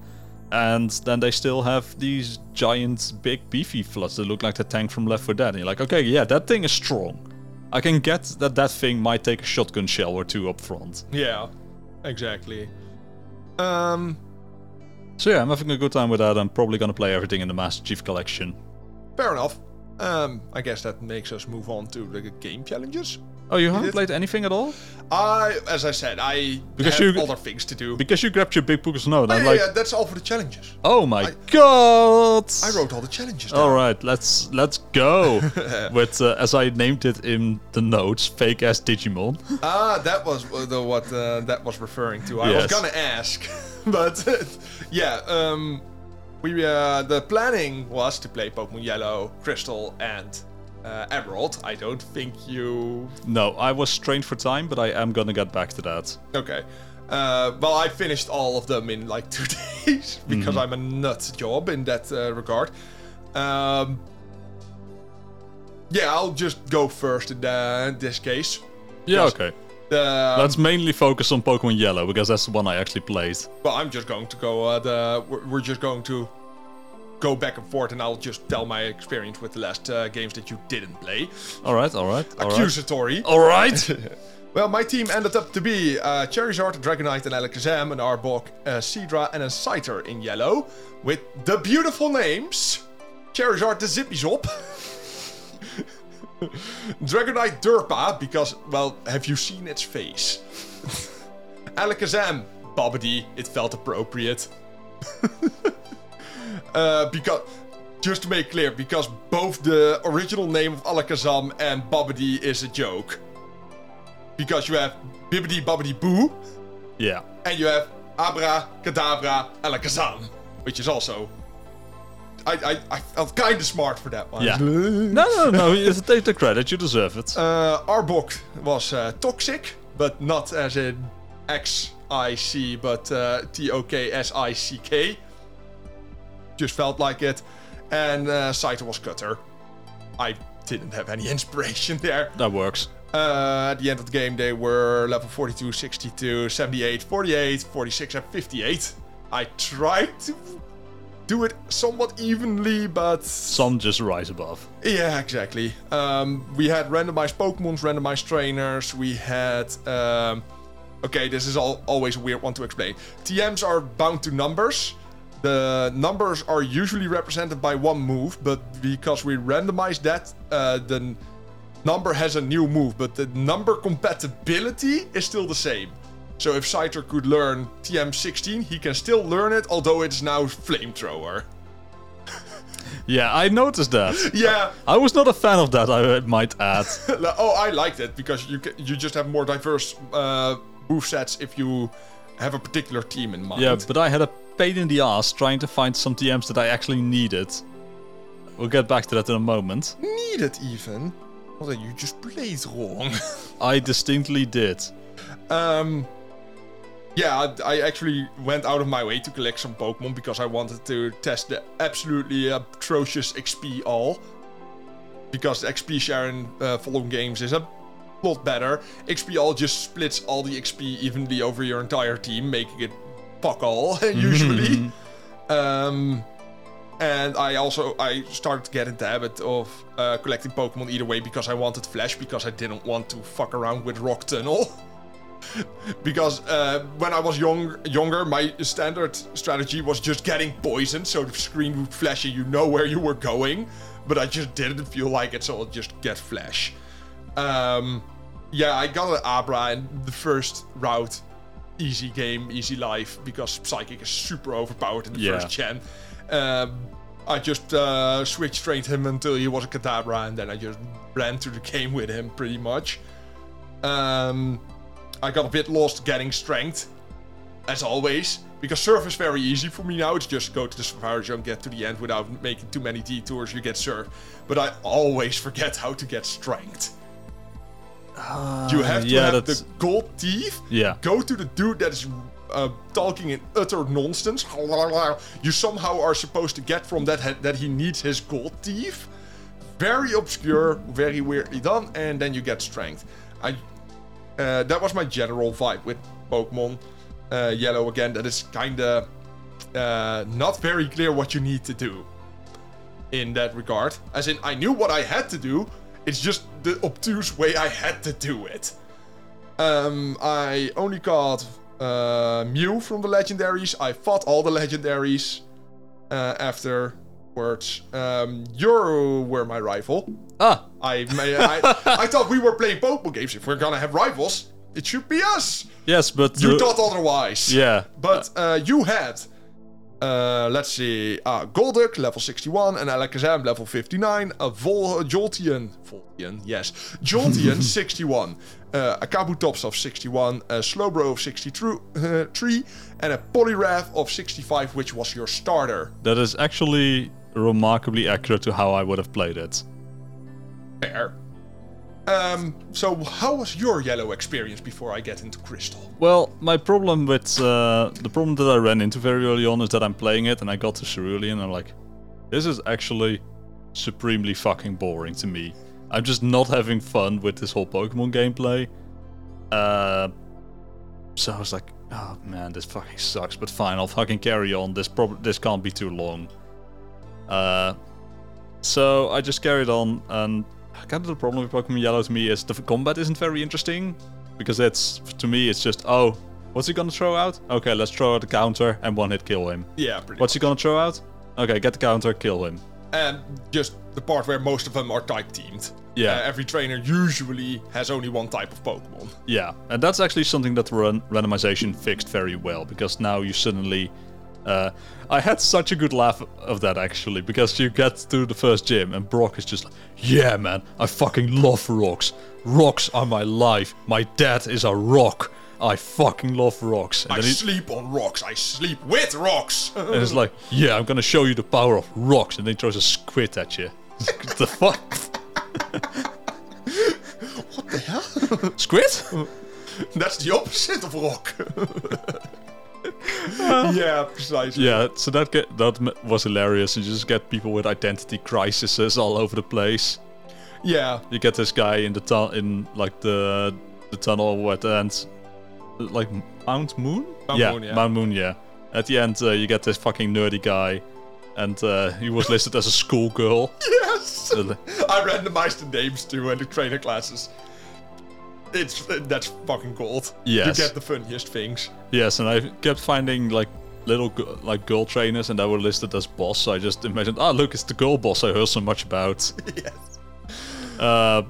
And then they still have these giant, big, beefy Floods that look like the tank from Left 4 Dead. And you're like, okay, yeah, that thing is strong. I can get that that thing might take a shotgun shell or two up front. Yeah, exactly. Um, So yeah, I'm having a good time with that. I'm probably gonna play everything in the Master Chief Collection. fair enough. Um, I guess that makes us move on to the game challenges. Oh, you haven't played anything at all? I, as I said, I Because have you- other things to do. Because you grabbed your big book of snow, and Oh, yeah, like, yeah, that's all for the challenges. oh my I- god! I wrote all the challenges. Down. All right, let's let's go <laughs> with uh, as I named it in the notes, fake ass Digimon. <laughs> Ah, that was uh, the what uh, that was referring to. I was gonna ask, <laughs> but yeah, um, we uh, the planning was to play Pokemon Yellow, Crystal, and uh, Emerald. I don't think you. no, I was strained for time, but I am gonna get back to that. Okay. Uh, well, I finished all of them in like <laughs> two days because I'm a nuts job in that uh, regard. Um, yeah, I'll just go first in, the, in this case. Yeah, okay. The, Let's mainly focus on Pokemon Yellow because that's the one I actually played. Well, I'm just going to go. Uh, the we're, we're just going to go back and forth, and I'll just tell my experience with the last uh, games that you didn't play. All right, all right, all right. Accusatory. All right. <laughs> <laughs> Well, my team ended up to be uh, Charizard, Dragonite, and Alakazam, an Arbok, a Seadra, and a Scyther in yellow, with the beautiful names Charizard the Zippy Zop, <laughs> Dragonite Durpa, because, well, have you seen its face? Alakazam Bobbity, it felt appropriate. Uh, because, just to make clear, because both the original name of Alakazam and Bobbity is a joke because you have Bibbidi Bobbidi Boo yeah. and you have Abra Kadabra Alakazam, which is also. I, I, I felt kind of smart for that one. Yeah. No, no, no. you Take the credit. You deserve it. Uh, Arbok was uh, toxic, but not as in X I C, but uh, T O K S I C K. Just felt like it. And uh, Scyther was Cutter. I didn't have any <laughs> inspiration there. that works. Uh, at the end of the game, they were level 42, 62, 78, 48, 46, and 58. I tried to do it somewhat evenly, but Some just rise above. yeah, exactly. Um, we had randomized Pokemons, randomized trainers. We had. Um, okay, this is all, always a weird one to explain. TMs are bound to numbers. The numbers are usually represented by one move, but because we randomized that, uh, the number has a new move, but the number compatibility is still the same. So if Scyther could learn TM16, he can still learn it, although it's now Flamethrower. <laughs> Yeah, I noticed that. Yeah, I was not a fan of that. I might add. <laughs> oh, I liked it because you ca- you just have more diverse uh, move sets if you have a particular team in mind. Yeah, but I had a pain in the ass trying to find some TMs that I actually needed. We'll get back to that in a moment. need it even. Well, then you just played wrong. <laughs> I distinctly did. um, yeah, I, I actually went out of my way to collect some Pokemon because I wanted to test the absolutely atrocious XP all. Because the XP share in uh, following games is a lot better. XP all just splits all the XP evenly over your entire team, making it fuck all <laughs> usually. um, and I also I started to get into the habit of uh, collecting Pokemon either way because I wanted Flash because I didn't want to fuck around with Rock Tunnel. <laughs> because uh, when I was young, younger, my standard strategy was just getting poisoned, so the screen would flash and you know where you were going. But I just didn't feel like it, so I'll just get Flash. Um, yeah, I got an Abra in the first route. Easy game, easy life, because Psychic is super overpowered in the Yeah. first gen. Um, I just uh, switch trained him until he was a Kadabra, and then I just ran through the game with him pretty much. Um, I got a bit lost getting strength, as always, because surf is very easy for me now. It's just go to the safari zone, get to the end without making too many detours. You get surf, but I always forget how to get strength. You have to yeah, have that's- the gold teeth. Yeah. Go to the dude that is uh, talking in utter nonsense. You somehow are supposed to get from that that he needs his gold teeth. Very obscure, very weirdly done, and then you get strength. I uh, that was my general vibe with Pokemon uh, Yellow again. That is kind of uh, not very clear what you need to do in that regard. As in, I knew what I had to do. It's just the obtuse way I had to do it. Um, I only got uh, Mew from the legendaries. I fought all the legendaries uh, afterwards. Um, you were my rival. Ah, I, may, I I thought we were playing Pokemon games. If we're gonna have rivals, it should be us. yes, but You uh, thought otherwise. yeah, But uh, you had, uh, let's see, uh, Golduck level 61, an Alakazam level 59, a Vol- Jolteon, Volteon, yes, Jolteon <laughs> 61, uh, a Kabutops of 61, a Slowbro of 63, <laughs> uh, three, and a Poliwrath of 65, which was your starter. that is actually remarkably accurate to how I would have played it. Fair. Um, so how was your yellow experience before I get into Crystal? Well, my problem with uh, the problem that I ran into very early on is that I'm playing it and I got to Cerulean and I'm like, this is actually supremely fucking boring to me. I'm just not having fun with this whole Pokemon gameplay. Uh, so I was like, oh man, this fucking sucks. But fine, I'll fucking carry on. This prob- this can't be too long. Uh, so I just carried on, and kind of the problem with Pokemon Yellow to me is the combat isn't very interesting because it's to me it's just oh, what's he gonna throw out? Okay, let's throw out the counter and one hit kill him. Yeah, pretty What's he gonna throw out? Okay, get the counter, kill him. and just the part where most of them are type teamed. Yeah. Uh, every trainer usually has only one type of Pokemon. Yeah, and that's actually something that run randomization fixed very well because now you suddenly. Uh, I had such a good laugh of that actually because you get to the first gym and Brock is just like, "Yeah, man, I fucking love rocks. Rocks are my life. My dad is a rock. I fucking love rocks." And I sleep on rocks. I sleep with rocks. <laughs> and it's like, "Yeah, I'm gonna show you the power of rocks," and then he throws a squid at you. <laughs> the fuck? what the hell? Squid? <laughs> That's the opposite of rock. <laughs> yeah, precisely. Yeah, so that get, that was hilarious. You just get people with identity crises all over the place. Yeah. You get this guy in the tu- in like the the tunnel at the end, like Mount Moon. Mount yeah, Moon, yeah. Mount Moon. Yeah. At the end, uh, you get this fucking nerdy guy, and uh, he was listed as a schoolgirl. <laughs> Yes. I randomized the names too and the trainer classes. It's that's fucking gold. Yes. You get the funniest things. yes, and I kept finding like little like girl trainers, and they were listed as boss. So I just imagined, oh look, it's the girl boss I heard so much about. <laughs> yes. Uh,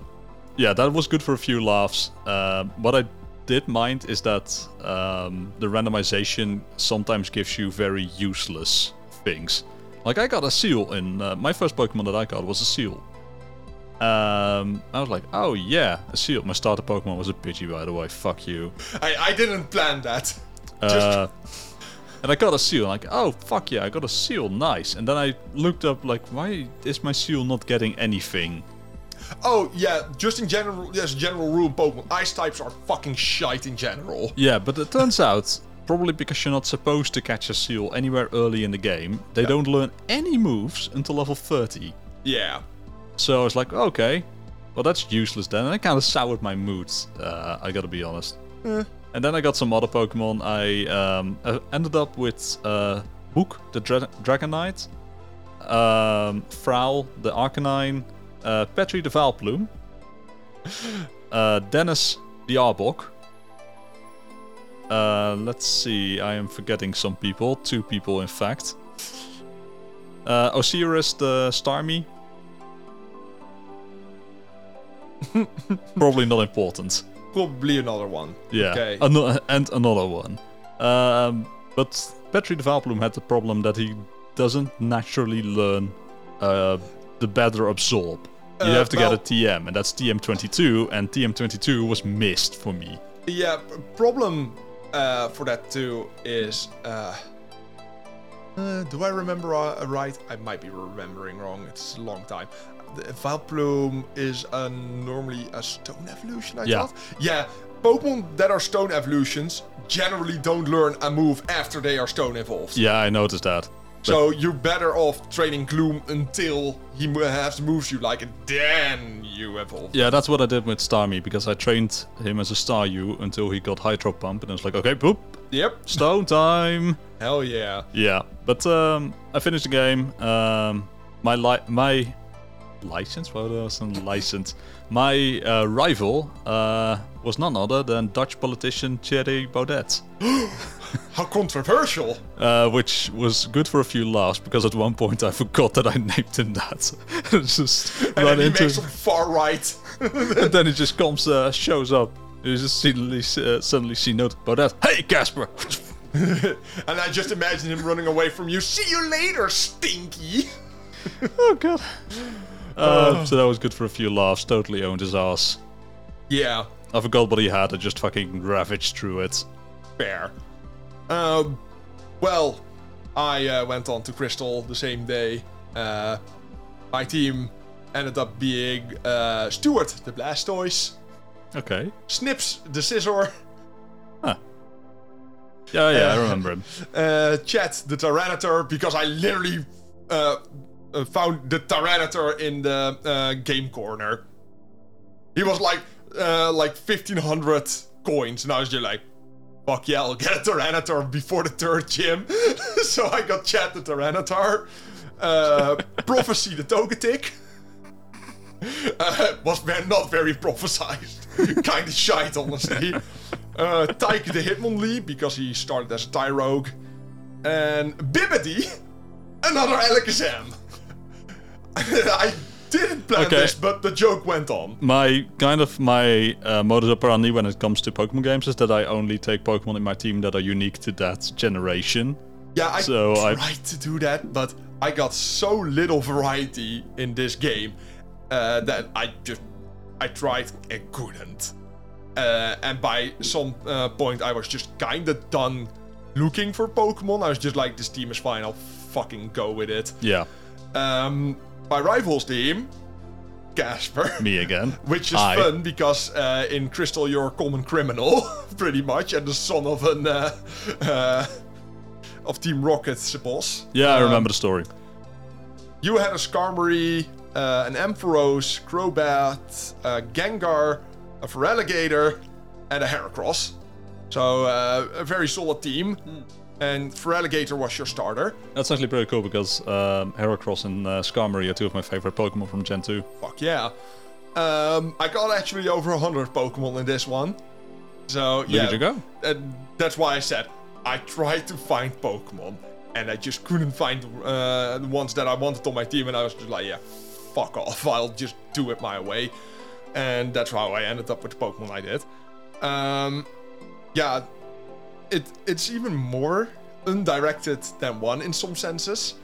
yeah, that was good for a few laughs. Uh, what I did mind is that um, the randomization sometimes gives you very useless things. Like I got a seal in uh, my first Pokemon that I got was a seal. Um, I was like, oh yeah, a seal. My starter Pokemon was a Pidgey, by the way. Fuck you. I, I didn't plan that. Uh, and I got a seal. Like, oh fuck yeah, I got a seal. Nice. And then I looked up like, why is my seal not getting anything? Oh yeah, just in general, yes, general rule Pokemon, ice types are fucking shite in general. Yeah, but it turns out, probably because you're not supposed to catch a seal anywhere early in the game, they don't learn any moves until level 30. Yeah. So I was like, okay, well that's useless then. And it kind of soured my mood, uh, I gotta be honest. And then I got some other Pokemon. I um, uh, ended up with uh, Book, the Dra- Dragonite, um, Frowl, the Arcanine, uh, Petri, the Vileplume, <laughs> uh, Dennis, the Arbok. Uh, let's see, I am forgetting some people. Two people, in fact. Uh, Osiris, the Starmie. <laughs> Probably not important. Probably another one. Yeah, Okay. ano- and another one. Um, but Petri the Vileplume had the problem that he doesn't naturally learn uh, the better absorb. You Uh, have to well- get a TM, and that's TM22, and TM22 was missed for me. Yeah, problem uh, for that too is. Uh, uh, do I remember uh, right? I might be remembering wrong. It's a long time. The Vileplume is a, normally a stone evolution, I Yeah. thought. Yeah, Pokemon that are stone evolutions generally don't learn a move after they are stone evolved. Yeah, I noticed that. So you're better off training Gloom until he has moves you like, and then you evolve. Yeah, that's what I did with Starmie because I trained him as a Staryu until he got Hydro Pump, and I was like, okay, boop, Yep. Stone time. Hell yeah. Yeah, but um, I finished the game. Um, my li- my license, what was a license? My uh, rival uh, was none other than Dutch politician Thierry Baudet, <gasps> How controversial. uh, which was good for a few laughs because at one point I forgot that I named him that. <laughs> just And then he into, makes some far right. <laughs> and then he just comes, uh, shows up. You just suddenly, uh, suddenly see note Baudet. Hey, Casper. <laughs> and I just imagine him running away from you. See you later, Stinky. oh god. Uh, so that was good for a few laughs. Totally owned his ass. Yeah, I forgot what he had. I just fucking ravaged through it. fair. Um, well, I uh, went on to Crystal the same day. Uh, my team ended up being uh, Stuart the Blastoise, Okay. Snips the Scizor, Huh. Yeah, yeah, I Uh, remember him. <laughs> uh, Chet the Tyranitar, because I literally uh, uh, found the Tyranitar in the uh, game corner. He was like uh, like 1500 coins, and I was just like, fuck yeah, I'll get a Tyranitar before the third gym. <laughs> so I got Chet the Tyranitar, uh, <laughs> Prophecy the Togetic. <laughs> Uh, was ve- not very prophesized. kind of shite, honestly. Uh, Tyke the Hitmonlee, because he started as a Tyrogue. And Bibbidi, another Alakazam. <laughs> I didn't plan Okay. this, but the joke went on. My kind of my uh, modus operandi when it comes to Pokemon games is that I only take Pokemon in my team that are unique to that generation. Yeah, I So I- tried to do that, but I got so little variety in this game uh, that I just I tried and couldn't. Uh, and by some uh, point, I was just kind of done looking for Pokemon. I was just like, this team is fine. I'll fucking go with it. Yeah, Um, my rivals team, Casper. me again. <laughs> Which is Hi. fun because uh, in Crystal you're a common criminal, <laughs> pretty much, and the son of an uh, uh, of Team Rocket's boss. Yeah, I Um, remember the story. You had a Skarmory, uh, an Ampharos, Crobat, a Gengar, a Feraligatr, and a Heracross. So uh, a very solid team. And Feraligatr was your starter. That's actually pretty cool because um, Heracross and uh, Skarmory are two of my favorite Pokemon from Gen 2. Fuck yeah. Um, I got actually over 100 Pokemon in this one. So yeah, at you go. And that's why I said I tried to find Pokemon, and I just couldn't find uh, the ones that I wanted on my team, and I was just like, yeah, fuck off. <laughs> I'll just do it my way, and that's how I ended up with the Pokemon I did. Um, yeah, it it's even more undirected than one in some senses,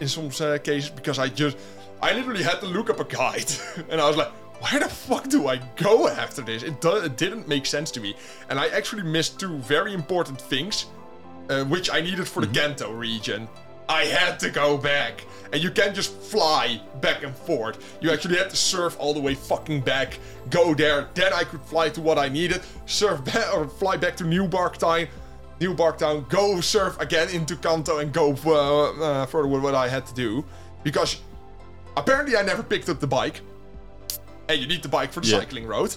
in some uh, cases, because I just I literally had to look up a guide, <laughs> and I was like, where the fuck do I go after this? It, do- it didn't make sense to me, and I actually missed two very important things, uh, which I needed for the Kanto region. I had to go back, and you can't just fly back and forth. You actually had to surf all the way fucking back, go there, then I could fly to what I needed, surf back or fly back to New Barktown, New Barktown, go surf again into Kanto, and go uh, uh, further with what I had to do, because apparently I never picked up the bike. And you need the bike for the Yeah. cycling road.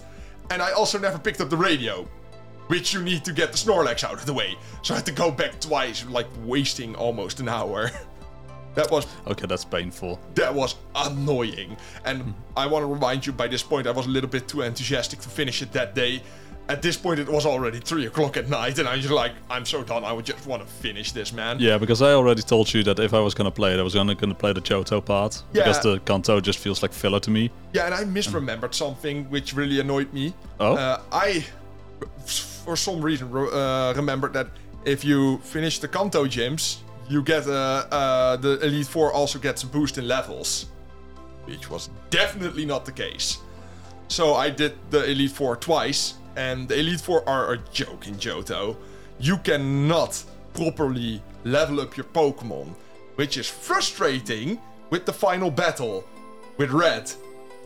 And I also never picked up the radio, which you need to get the Snorlax out of the way. So I had to go back twice, like wasting almost an hour. <laughs> that was Okay, that's painful. that was annoying. And. I want to remind you, by this point, I was a little bit too enthusiastic to finish it that day. At this point, it was already three o'clock at night, and I was just like, I'm so done. I would just want to finish this, man. Yeah, because I already told you that if I was gonna play it, I was gonna gonna play the Johto part. Because the Kanto just feels like filler to me. Yeah, and I misremembered something which really annoyed me. Oh? Uh, I, for some reason, re- uh, remembered that if you finish the Kanto gyms, you get uh, uh, the Elite Four also gets a boost in levels, which was definitely not the case. So I did the Elite Four twice, and the Elite Four are a joke in Johto. You cannot properly level up your Pokemon, which is frustrating with the final battle with Red.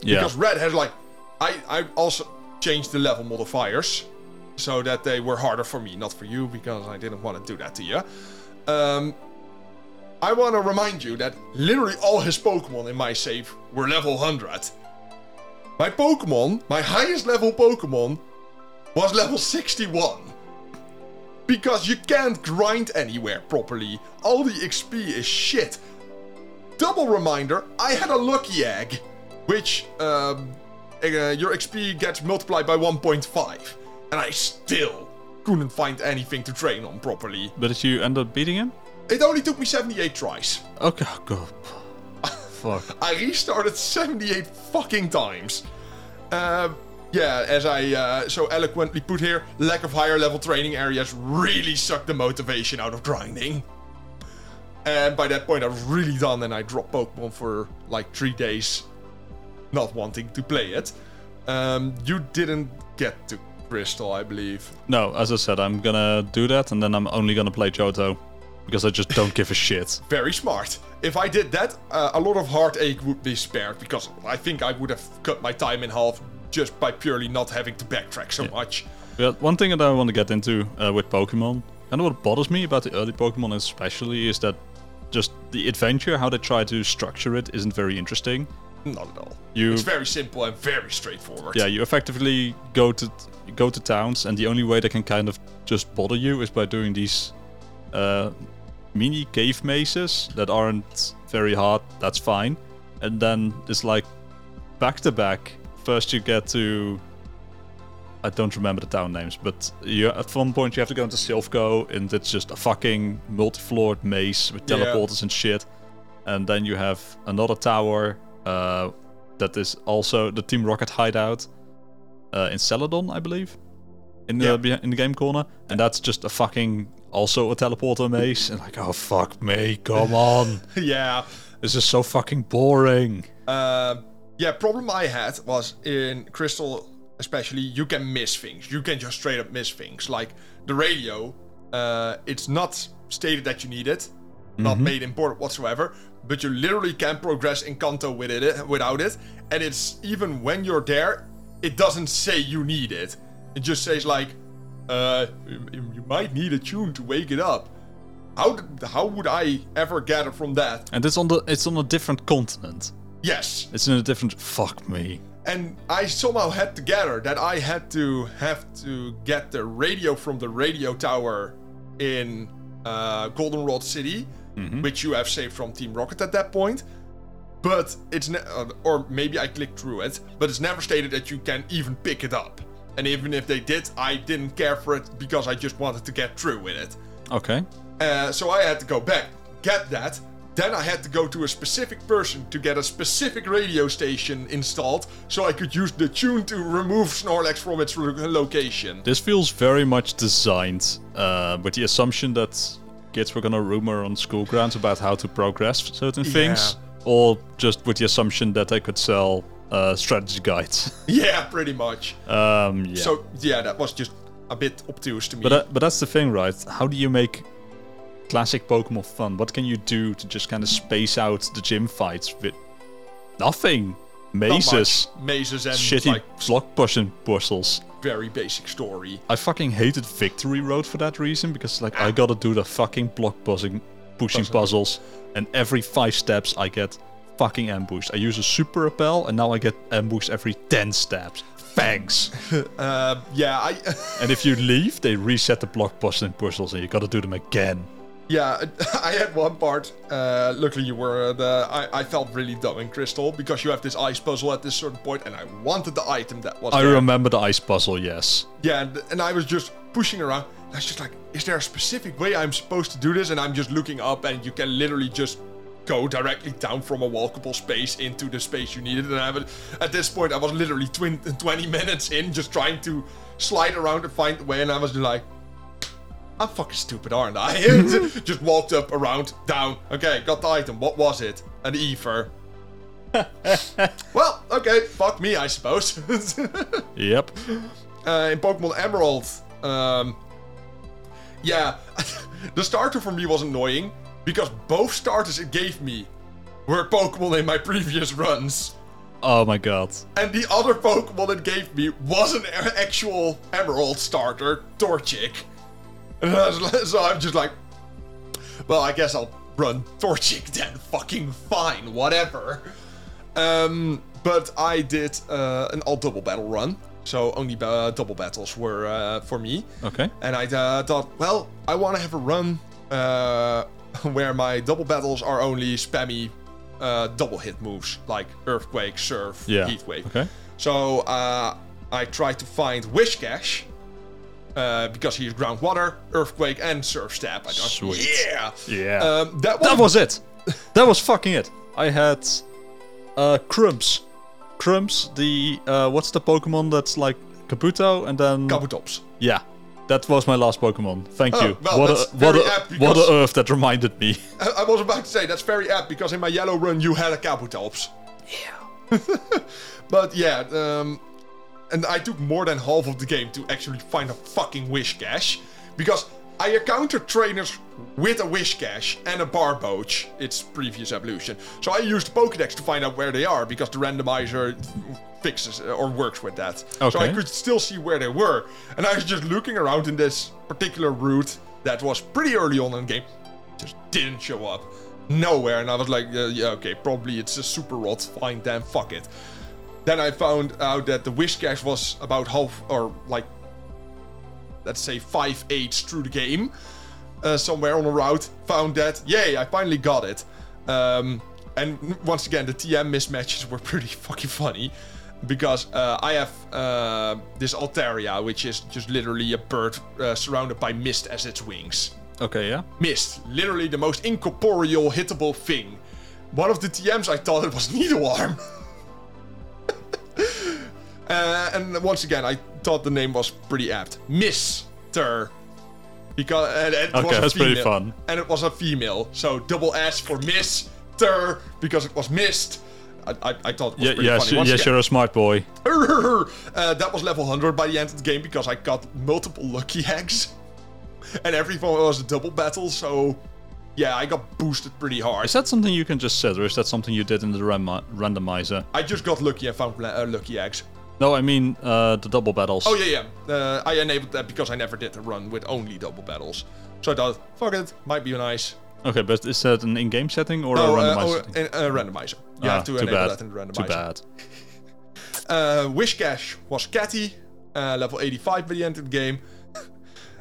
Yeah. Because Red has like, I I also changed the level modifiers so that they were harder for me, not for you, because I didn't want to do that to you. Um, I want to remind you that literally all his Pokemon in my save were level 100. My Pokemon, my highest level Pokemon, was level 61. Because you can't grind anywhere properly. All the XP is shit. Double reminder, I had a lucky egg, which um, uh, your XP gets multiplied by 1.5. And I still couldn't find anything to train on properly. But did you end up beating him? It only took me 78 tries. Okay, oh, God. <laughs> Fuck. I restarted 78 fucking times. Um, yeah, as I uh, so eloquently put here, lack of higher level training areas really sucked the motivation out of grinding. And by that point, I was really done and I dropped Pokemon for like three days, not wanting to play it. Um, you didn't get to Crystal, I believe. No, as I said, I'm gonna do that, and then I'm only gonna play Johto. Because I just don't give a shit. <laughs> Very smart. If I did that, uh, a lot of heartache would be spared because I think I would have cut my time in half just by purely not having to backtrack so much. But one thing that I want to get into uh, with Pokemon, and what bothers me about the early Pokemon especially, is that just the adventure, how they try to structure it, isn't very interesting. Not at all. You- It's very simple and very straightforward. Yeah, you effectively go to you go to towns, and the only way they can kind of just bother you is by doing these uh, mini cave mazes that aren't very hard. That's fine, and then it's like back to back. First, you get to I don't remember the town names, but you at one point you have to go into Silphco, and it's just a fucking multi-floored maze with Yeah. teleporters and shit. And then you have another tower uh, that is also the Team Rocket hideout uh, in Celadon, I believe, in the Yeah. in the game corner, and that's just a fucking also a teleporter maze. And like, oh fuck me, come <laughs> on, yeah. this is so fucking boring. Um, yeah, problem I had was in Crystal, especially, you can miss things. You can just straight up miss things. Like the radio, uh, it's not stated that you need it, not made important whatsoever, but you literally can progress in Kanto with it without it. And it's even when you're there, it doesn't say you need it. It just says like, uh, you might need a tune to wake it up. How how would I ever gather from that? And it's on the it's on a different continent. Yes, It's in a different. Fuck me. and I somehow had to gather that I had to have to get the radio from the radio tower in uh, Goldenrod City, which you have saved from Team Rocket at that point. But it's ne- uh, or maybe I clicked through it, but it's never stated that you can even pick it up. And even if they did, I didn't care for it because I just wanted to get through with it. Okay. Uh, so I had to go back, get that. Then I had to go to a specific person to get a specific radio station installed so I could use the tune to remove Snorlax from its location. This feels very much designed uh, with the assumption that kids were gonna rumor on school grounds about how to progress certain things, or just with the assumption that they could sell uh, strategy guides. <laughs> Yeah, pretty much. um, yeah. So, yeah, that was just a bit obtuse to me. but uh, but that's the thing, right? How do you make classic Pokemon fun? What can you do to just kind of space out the gym fights with nothing? Mazes, Mazes and shitty like block pushing puzzles. very basic story. I fucking hated Victory Road for that reason because like I gotta do the fucking block pushing pushing Puzzle. puzzles and every five steps I get fucking ambushed. I use a super repel and now I get ambushed every ten steps. Thanks. <laughs> Uh, yeah, I and if you leave, they reset the block pushing puzzles and you gotta do them again. Yeah, <laughs> I had one part. Uh, luckily, you were the. I, I felt really dumb in Crystal because you have this ice puzzle at this certain point, and I wanted the item that was I there. remember the ice puzzle, yes. Yeah, and, and I was just pushing around. And I was just like, is there a specific way I'm supposed to do this? And I'm just looking up, and you can literally just go directly down from a walkable space into the space you needed. And I would, at this point, I was literally twin, 20 minutes in, just trying to slide around and find the way. And I was like, I'm fucking stupid, aren't I? <laughs> just walked up, around, down. Okay, got the item. What was it? An ether. <laughs> well, okay, fuck me, I suppose. <laughs> Yep. uh, in Pokemon Emerald, um, yeah, the starter for me was annoying because both starters it gave me were Pokemon in my previous runs. Oh my god. And the other Pokemon it gave me was an actual Emerald starter, Torchic. And I was- <laughs> So I'm just like, well, I guess I'll run Torchic then. <laughs> Fucking fine, whatever. Um, but I did uh, an all double battle run, so only uh, double battles were uh, for me. Okay. And I uh, thought, well, I want to have a run uh, <laughs> where my double battles are only spammy uh, double hit moves like Earthquake, Surf, Yeah. Heatwave. Okay. So uh, I tried to find Whiscash. Uh, because he's ground water, earthquake, and surf stab. I thought, Sweet. yeah, Yeah. Um, that was that was it. That was fucking it. I had uh Crumbs. Crumbs, the uh what's the Pokemon that's like Kabuto and then Kabutops. Yeah. That was my last Pokemon. Thank Oh, you. well, what that's a what very a apt what because- a earth that reminded me. <laughs> I, I was about to say that's very apt because in my yellow run you had a Kabutops. Yeah. <laughs> but yeah, um, and I took more than half of the game to actually find a fucking Whiscash. Because I encountered trainers with a Whiscash and a barboach, its previous evolution. So I used Pokedex to find out where they are because the randomizer fixes or works with that. So I could still see where they were, and I was just looking around in this particular route that was pretty early on in the game. Just didn't show up. Nowhere. And i was like uh, yeah okay probably it's a super rod. Fine then fuck it then i found out that the Whiscash was about half or like let's say five eighths through the game uh, somewhere on the route found that yay i finally got it um, and once again the tm mismatches were <laughs> pretty fucking funny because uh, I have uh, this Altaria, which is just literally a bird uh, surrounded by mist as its wings. Okay, yeah. Mist, literally the most incorporeal hittable thing. One of the TMs I thought it was <laughs> Needle Arm. Uh, and once again, I thought the name was pretty apt. Mister. Because and, and it Okay, was a that's pretty fun. And it was a female, so double S for Mister because it was missed. I, I, I thought it was Yeah, funny. Once yes, again- you're a smart boy. <laughs> uh, that was level 100 by the end of the game because I got multiple lucky eggs. <laughs> And everyone was a double battle, so yeah, I got boosted pretty hard. Is that something you can just set, or is that something you did in the randomizer? I just got lucky and found uh, lucky eggs. No, I mean uh, the double battles. Oh, yeah, yeah. Uh, I enabled that because I never did a run with only double battles. So I thought, fuck it, might be nice. Okay, but is that an in-game setting or No, a uh, randomizer oh, setting? in- a randomizer. You Ah, have to too enable bad. that in the randomizer. Too bad. <laughs> Uh, Whiscash was Catty, uh, level 85 by the end of the game. <laughs>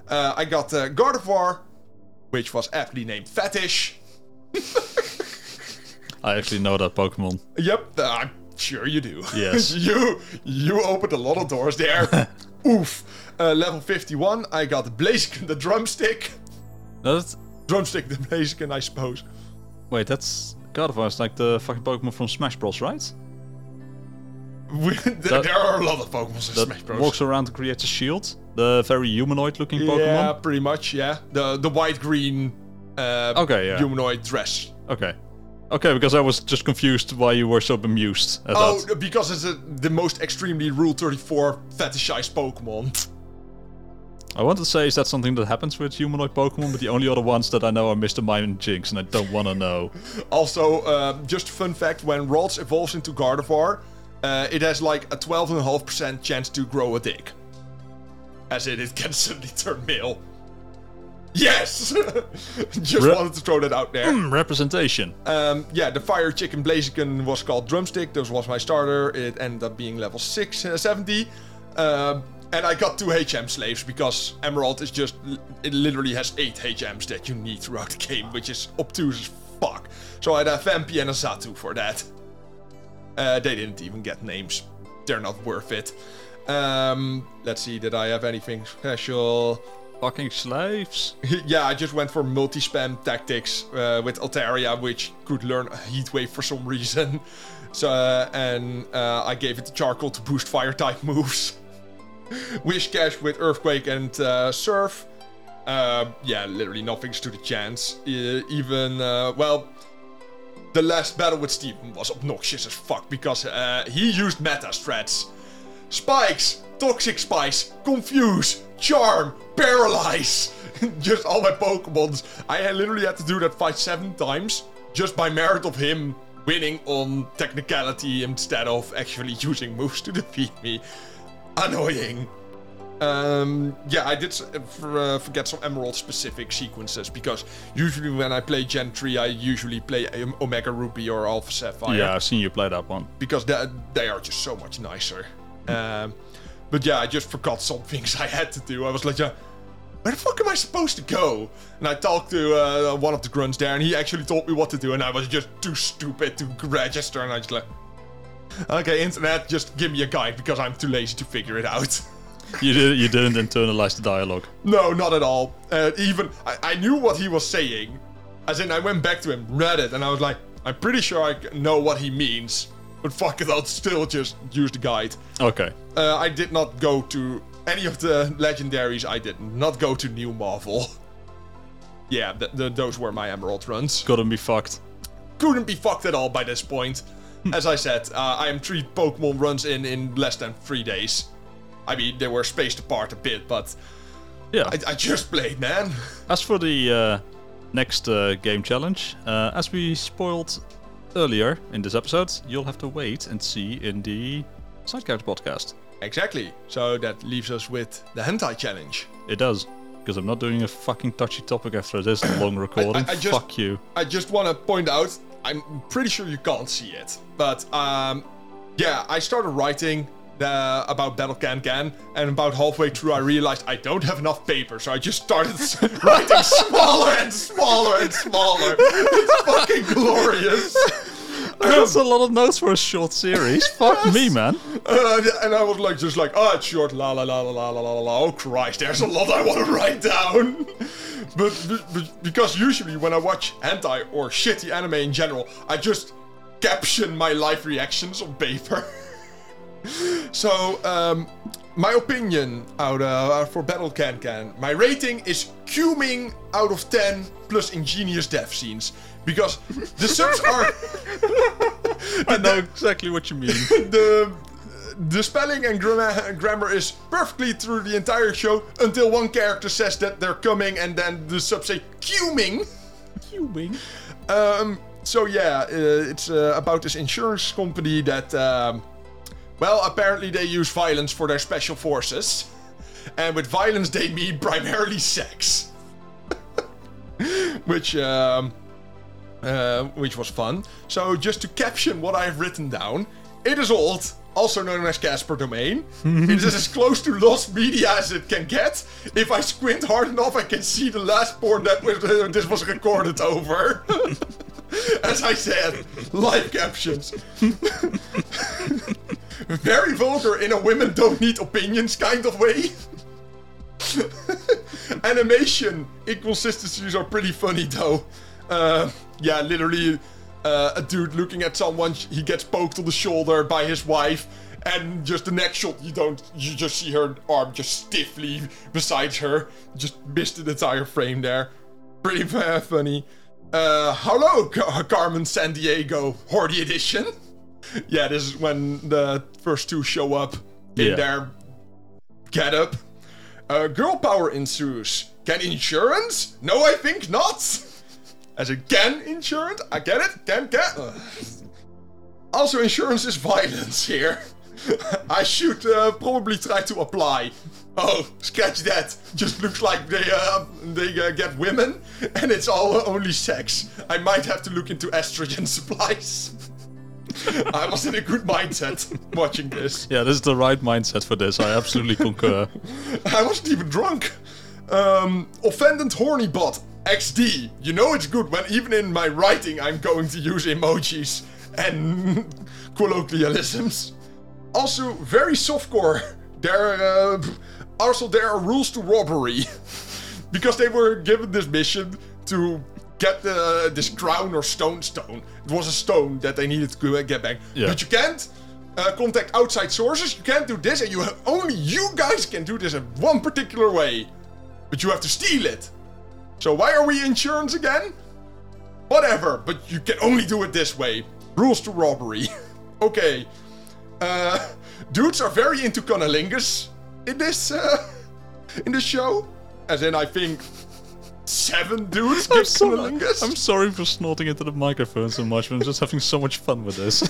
Uh, I got uh, Gardevoir, which was aptly named Fetish. I actually know that Pokemon. Yep, I'm sure you do. Yes. <laughs> you you opened a lot of doors there. <laughs> Oof. Uh, level 51, I got Blaziken the drumstick. That's Drumstick the Blaziken, I suppose. wait, that's Gardevoir is like the fucking Pokemon from Smash Bros, right? We- <laughs> there, are a lot of Pokemon in That Smash Bros. walks around and creates a shield. The very humanoid-looking yeah, Pokemon. pretty much, yeah. The the white green uh, Okay, yeah. humanoid dress. Okay. Okay, because I was just confused why you were so bemused at Oh, that. because it's a, the most extremely Rule 34 fetishized Pokemon. I want to say, is that something that happens with humanoid Pokemon? But the only other ones that I know are Mr. Mime and Jynx, and I don't want to know. <laughs> Also, uh, just fun fact: when Ralts evolves into Gardevoir, uh, it has like a 12.5% chance to grow a dick. As in, it can suddenly turn male. Yes! <laughs> just wanted to throw that out there. Hmm, representation. Um, yeah, the Fire Chicken Blaziken was called Drumstick. This was my starter. It ended up being level 6, uh, 70. Um, and I got two HM slaves because Emerald is just. It literally has 8 HMs that you need throughout the game, which is obtuse as fuck. So I had a Vampy and a Xatu for that. Uh, they didn't even get names. They're not worth it. Um, let's see, did I have anything special? Fucking slaves. <laughs> yeah, I just went for multi-spam tactics uh, with Altaria, which could learn Heatwave for some reason. <laughs> So, uh, and uh, I gave it the charcoal to boost fire type <laughs> moves. Whiscash with Earthquake and uh, Surf. Uh, yeah, literally nothing's to the chance. Even, uh, well, the last battle with Steven was obnoxious as fuck because uh, he used meta strats. Spikes, Toxic Spikes, Confuse, Charm, Paralyze. <laughs> just all my Pokemons. I literally had to do that fight seven times just by merit of him winning on technicality instead of actually <laughs> using moves to defeat me. Annoying. Um, yeah, I did uh, for, uh, forget some Emerald specific sequences because usually when I play Gen 3, I usually play um, Omega Ruby or Alpha Sapphire. Yeah, I've seen you play that one. Because they, they are just so much nicer. Um, but yeah, I just forgot some <laughs> things I had to do. I was like, yeah, where the fuck am I supposed to go? And I talked to uh, one of the grunts there, and he actually told me what to do, and I was just too stupid to <laughs> register, and I just like, okay, internet, just give me a guide because I'm too lazy to figure it out. <laughs> you did you didn't internalize the dialogue. No, not at all. Uh, even I, I knew what he was saying, as in I went back to him, read it, and I was like, I'm pretty sure I know what he means. But fuck it, I'll still just use the guide. Okay. Uh, I did not go to any of the legendaries. I did not go to New Mauville. yeah, th- th- those were my Emerald runs. Couldn't be fucked. Couldn't be fucked at all by this point. As I said, uh, I am three Pokemon runs in in less than three days. I mean, they were spaced apart a bit, but Yeah. I, I just played, man. As for the uh, next uh, game challenge, uh, as we spoiled earlier in this episode, you'll have to wait and see in the Side Character podcast. Exactly. So that leaves us with the hentai challenge. It does. Because I'm not doing a fucking touchy topic after this <coughs> long recording. I just- Fuck you. I just want to point out, I'm pretty sure you can't see it, but um, yeah, I started writing uh, about Battle Can Can, and about halfway through, I realized I don't have enough paper, so I just started <laughs> writing smaller and smaller and smaller. It's fucking glorious. That's um, a lot of notes for a short series. <laughs> Fuck yes. me, man. Uh, and I was like, just like, oh, it's short. La la la la la la la la. Oh Christ, there's a lot I want to write down. <laughs> but, but, but because usually when I watch anti or shitty anime in general, I just caption my live reactions on paper. <laughs> so, um, my opinion out uh, for Battle Can Can, my rating is cuming out of 10 plus ingenious death scenes. Because the subs are <laughs> I know <laughs> exactly what you mean. the the spelling and gramma- grammar is perfectly through the entire show until one character says that they're coming and then the subs say cuming. Cubing. Um, so yeah, uh, it's uh, about this insurance company that, um, well, apparently they use violence for their special forces, and with violence they mean primarily sex, <laughs> which um, uh, which was fun. So just to caption what I've written down, it is old. Also known as Casper Domain. <laughs> it is as close to lost media as it can get. If I squint hard enough, I can see the last porn that was, uh, this was recorded over. <laughs> As I said, live captions. Very vulgar in a women don't need opinions kind of way. <laughs> Animation inconsistencies are pretty funny though. Uh, yeah, literally, uh, a dude looking at someone, he gets poked on the shoulder by his wife, and just the next shot, you don't, you just see her arm just stiffly beside her, just missed the entire frame there. Pretty uh, funny. Uh, hello, Car- Carmen Sandiego, Hordy Edition. Yeah, this is when the first two show up in Yeah. their getup. Uh, girl power ensues. Can insurance? No, I think not. As a can insurance? I get it. Can get. Also, insurance is violence here. <laughs> I should uh, probably try to apply. Oh, scratch that. Just looks like they uh, they uh, get women, and it's all only sex. I might have to look into estrogen <laughs> supplies. <laughs> I was in a good mindset watching this. Yeah, this is the right mindset for this. I absolutely concur. <laughs> I wasn't even drunk. Um, offended horny bot XD. You know it's good when even in my writing I'm going to use emojis and <laughs> colloquialisms. Also, very softcore. There, uh, also there are rules to robbery because they were given this mission to get the, this crown or stone stone. It was a stone that they needed to get back. Yeah. But you can't uh, contact outside sources. You can't do this, and you have, only you guys can do this in one particular way. But you have to steal it. So why are we insurance again? Whatever, but you can only do it this way. Rules to robbery. <laughs> okay. Uh, dudes are very into cunnilingus. in this uh, in this show. As in, I think seven dudes I'm sorry, cunnilingus. I'm sorry for snorting into the microphone so much, but I'm just having so much fun with this.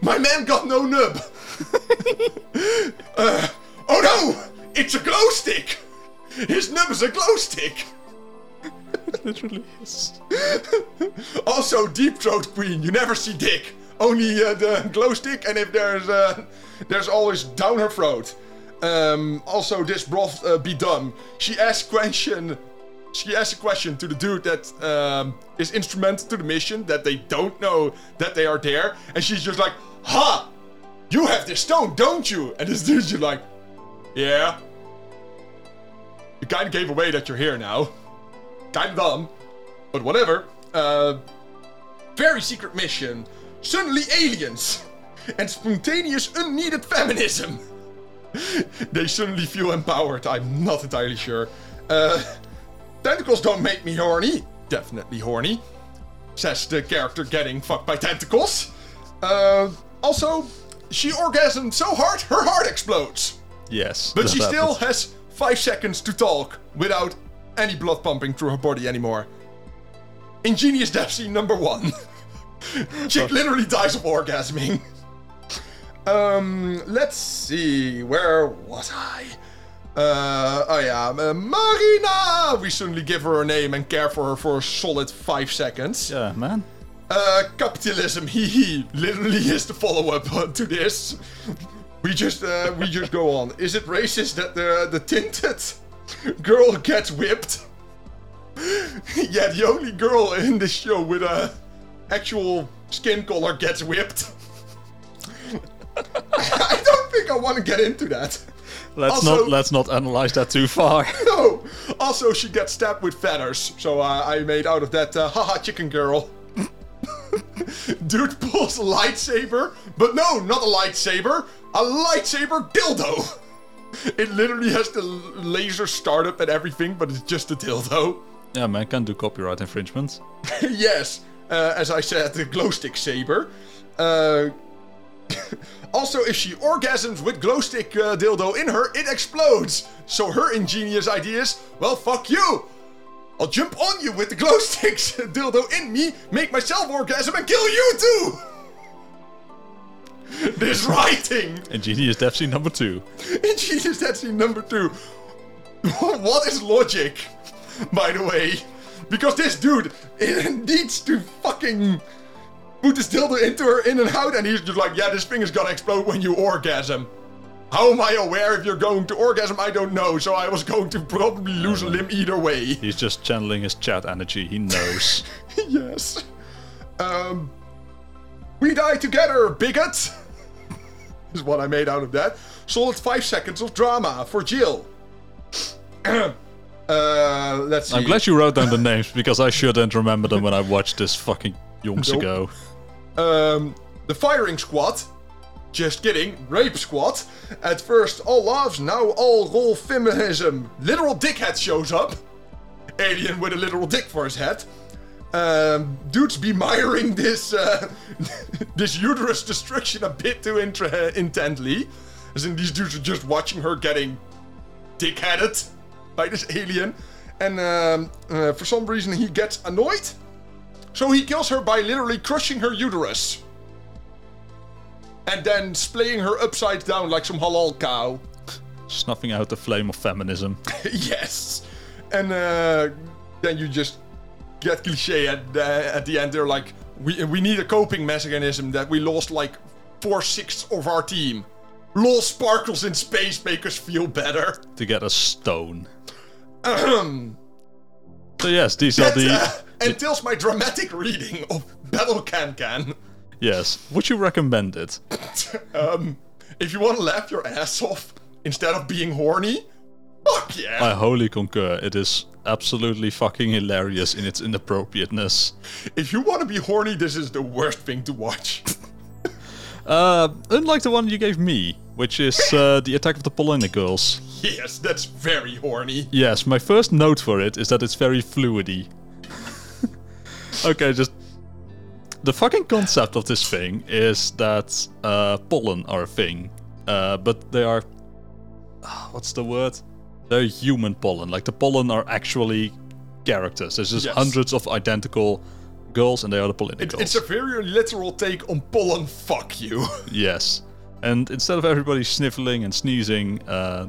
<laughs> My man got no nub. <laughs> Uh, oh no! It's a glow stick. His nub is a glow stick. it literally is. <laughs> Also, deep throat queen. You never see dick. Only uh, the glow stick, and if there's uh, there's always down her throat. Um, also, this broth uh, be dumb. She asked question. She asks a question to the dude that um, is instrumental to the mission that they don't know that they are there, and she's just like, "Ha! You have this stone, don't you?" And this dude's just like, "Yeah." You kind of gave away that you're here now. Kind of dumb, but whatever. Uh, very secret mission. Suddenly aliens. And spontaneous unneeded feminism. <laughs> they suddenly feel empowered, I'm not entirely sure. Uh, tentacles don't make me horny. Definitely horny. Says the character getting fucked by tentacles. Uh, also, she orgasmed so hard her heart explodes. Yes. But she still happens. has five seconds to talk without any blood pumping through her body anymore. Ingenious death scene number one. <laughs> Chick literally dies of orgasming. Um, let's see, where was I? Uh, oh yeah, uh, Marina! We suddenly give her a name and care for her for a solid five seconds. Yeah, man. Uh, capitalism, <laughs> hee hee, literally is the follow-up <laughs> to this. We just, uh, we just go on. Is it racist that the the tinted <laughs> girl gets whipped? yeah, the only girl in this show with a actual skin color gets whipped. I don't think I want to get into that. Let's Also- not let's not analyze that too far. <laughs> No. Also, she gets stabbed with feathers, so uh, I made out of that uh, haha chicken girl. <laughs> Dude pulls a lightsaber, but no, not a lightsaber, a lightsaber dildo. It literally has the laser startup and everything, but it's just a dildo. yeah, man, can do copyright infringements. <laughs> yes, uh, as I said, the glow stick saber. Uh, <laughs> also, if she orgasms with glow stick uh, dildo in her, it explodes. So her ingenious idea is, well, fuck you. I'll jump on you with the glow <laughs> sticks dildo in me, make myself orgasm, and kill you too. <laughs> this writing. Ingenious death scene number two. Ingenious Death Scene number two. what is logic, by the way? Because this dude needs to fucking put this dildo into her in and out, and he's just like, yeah, this thing is gonna explode when you orgasm. How am I aware if you're going to orgasm? I don't know, so I was going to probably lose a limb either way. He's just channeling his chat energy. He knows. <laughs> yes. Um. We die together, bigot! <laughs> is what I made out of that. Solid five seconds of drama for Jill. <clears throat> uh, let's see. I'm glad you wrote down the names because I shouldn't remember them when I watched this fucking <laughs> yonks Nope. ago. Um, the firing squad. Just kidding, rape squad. At first, all laughs, now all roll feminism. Literal dickhead shows up. Alien with a literal dick for his head. Um, dudes be miring this uh, <laughs> this uterus destruction a bit too intra- intently. As in, these dudes are just watching her getting dickheaded by this alien. And um, uh, for some reason, he gets annoyed. So he kills her by literally crushing her uterus. And then splaying her upside down like some halal cow. Snuffing out the flame of feminism. <laughs> yes. And uh, then you just get cliche at, uh, at the end. They're like, we, we need a coping mechanism that we lost like four sixths of our team. Lol sparkles in space make us feel better. to get a stone. <clears throat> So yes, these are the uh, entails my dramatic reading of Battle Can Can. yes. Would you recommend it? <laughs> Um, if you want to laugh your ass off instead of being horny, fuck yeah. I wholly concur. It is absolutely fucking hilarious in its inappropriateness. if you want to be horny, this is the worst thing to watch. <laughs> Uh, unlike the one you gave me, which is uh, the Attack of the Pollinic Girls. yes, that's very horny. Yes, my first note for it is that it's very fluidy. <laughs> okay, just the fucking concept of this thing is that uh, pollen are a thing, uh, but they are what's the word? They're human pollen. Like the pollen are actually characters. There's just Yes. hundreds of identical girls, and they are the pollinic It, girls. it's a very literal take on pollen. Fuck you. <laughs> Yes, and instead of everybody sniffling and sneezing, uh,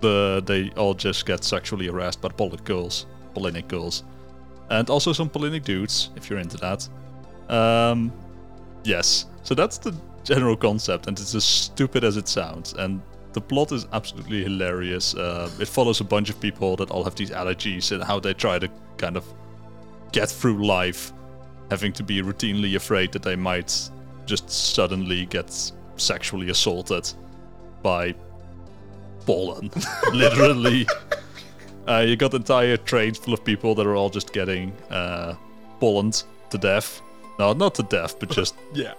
the they all just get sexually harassed by the pollinic girls, pollinic girls, and also some pollinic dudes, if you're into that. Um, yes, so that's the general concept, and it's as stupid as it sounds, and the plot is absolutely hilarious. Uh, it follows a bunch of people that all have these allergies and how they try to kind of get through life, having to be routinely afraid that they might just suddenly get sexually assaulted by pollen. <laughs> Literally. Uh, you got entire trains full of people that are all just getting uh, pollened to death. No, not to death, but just <laughs> Yeah.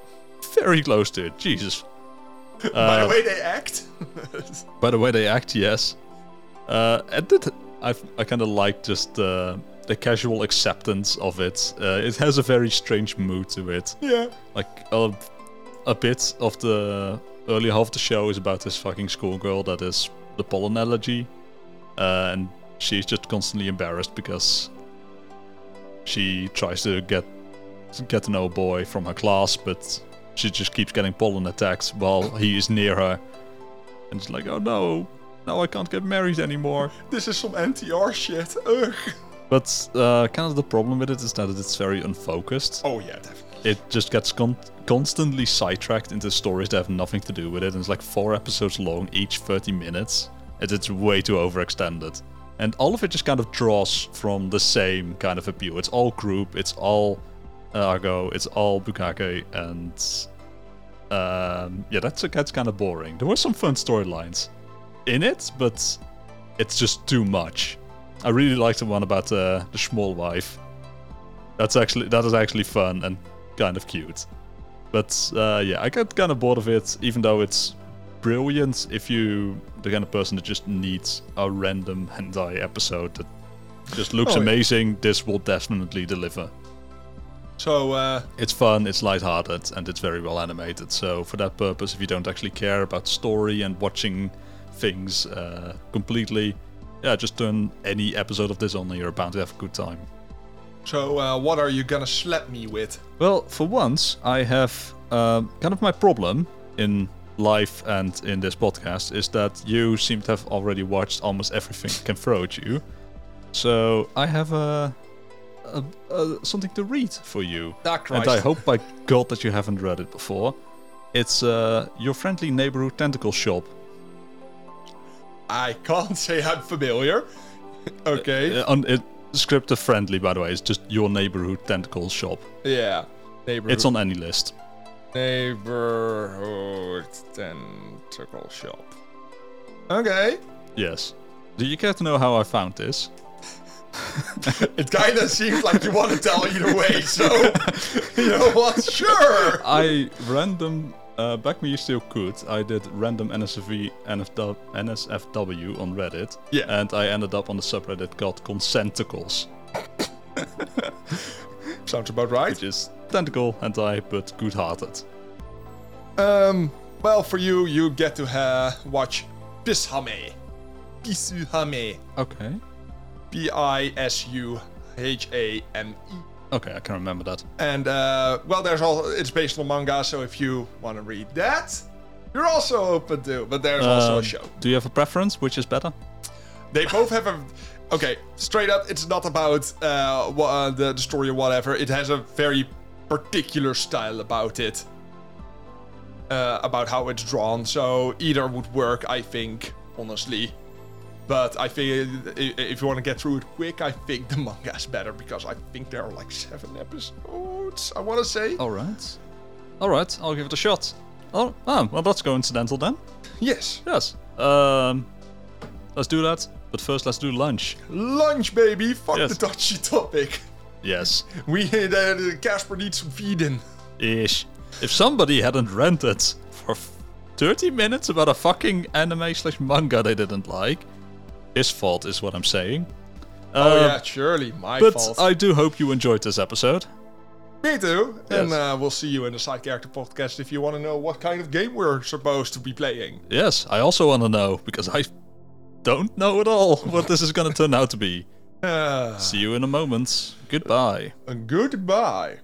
very close to it. Jesus. <laughs> By Uh, the way they act. <laughs> By the way they act, yes. Uh, and I I kind of like just uh, the casual acceptance of it. Uh, it has a very strange mood to it. yeah. Like a, a bit of the early half of the show is about this fucking schoolgirl that is the pollen allergy, uh, and she's just constantly embarrassed because she tries to get get to know a boy from her class, but she just keeps getting pollen attacks while he is near her, and it's like, oh no, now I can't get married anymore. This is some NTR shit. Ugh. But uh, kind of the problem with it is that it's very unfocused. Oh yeah, definitely. it just gets con- constantly sidetracked into stories that have nothing to do with it. And it's like four episodes long, each 30 minutes. And it's way too overextended. And all of it just kind of draws from the same kind of appeal. It's all group, it's all uh, ahegao, it's all Bukkake, and um, yeah, that's that's kind of boring. There were some fun storylines in it, but it's just too much. I really liked the one about uh, the small wife. That's actually that is actually fun and kind of cute. But uh, yeah, I got kind of bored of it, even though it's brilliant. If you the kind of person that just needs a random hentai episode that just looks Oh, yeah. amazing, this will definitely deliver. So uh, It's fun, it's lighthearted, and it's very well animated. So for that purpose, if you don't actually care about story and watching things uh, completely, yeah, just turn any episode of this on, and you're bound to have a good time. so uh, what are you gonna slap me with? Well, for once, I have um, kind of my problem in life and in this podcast is that you seem to have already watched almost everything I can throw at you. So I have a, a, a something to read for you, Ah, and I hope by God that you haven't read it before. It's uh, your friendly neighborhood tentacle shop. I can't say I'm familiar. <laughs> okay. Uh, on, it, scripted friendly, by the way. It's just your neighborhood tentacle shop. yeah. Neighborhood. It's on AniList. Neighborhood tentacle shop. Okay. Yes. Do you care to know how I found this? <laughs> It kind of seems like you want to tell either way, so you know what? Sure. <laughs> I random uh, back me you still could. I did random NSFW, NFW, NSFW on Reddit. Yeah. And I ended up on the subreddit called Consenticles, <laughs> Sounds about right. which is tentacle hentai but good-hearted. Um. Well, for you, you get to uh, watch Pishame. Pisuhame. Okay. P I S U H A M E. Okay, I can remember that. And uh, well, there's all. It's based on manga, so if you want to read that, you're also open to. But there's also a Um, show. Do you have a preference? Which is better? They both have a. Okay, straight up, it's not about uh, uh, the, the story or whatever. It has a very particular style about it. Uh, about how it's drawn. So either would work, I think, honestly. But I think if you want to get through it quick, I think the manga is better because I think there are like seven episodes. I want to say. All right. All right, I'll give it a shot. Oh, ah, well, that's coincidental then. Yes. Yes. Um, let's do that. But first, let's do lunch. Lunch, baby. Fuck Yes. the touchy topic. Yes. We uh, Casper needs some feeding. Ish. If somebody hadn't rented for 30 minutes about a fucking anime slash manga they didn't like, his fault is what I'm saying. Oh Um, yeah, surely my But fault. I do hope you enjoyed this episode. Me too. And uh, we'll see you in the side character podcast if you want to know what kind of game we're supposed to be playing. Yes, I also want to know because I don't know at all what this is going to turn out to be. <laughs> See you in a moment. Goodbye. goodbye.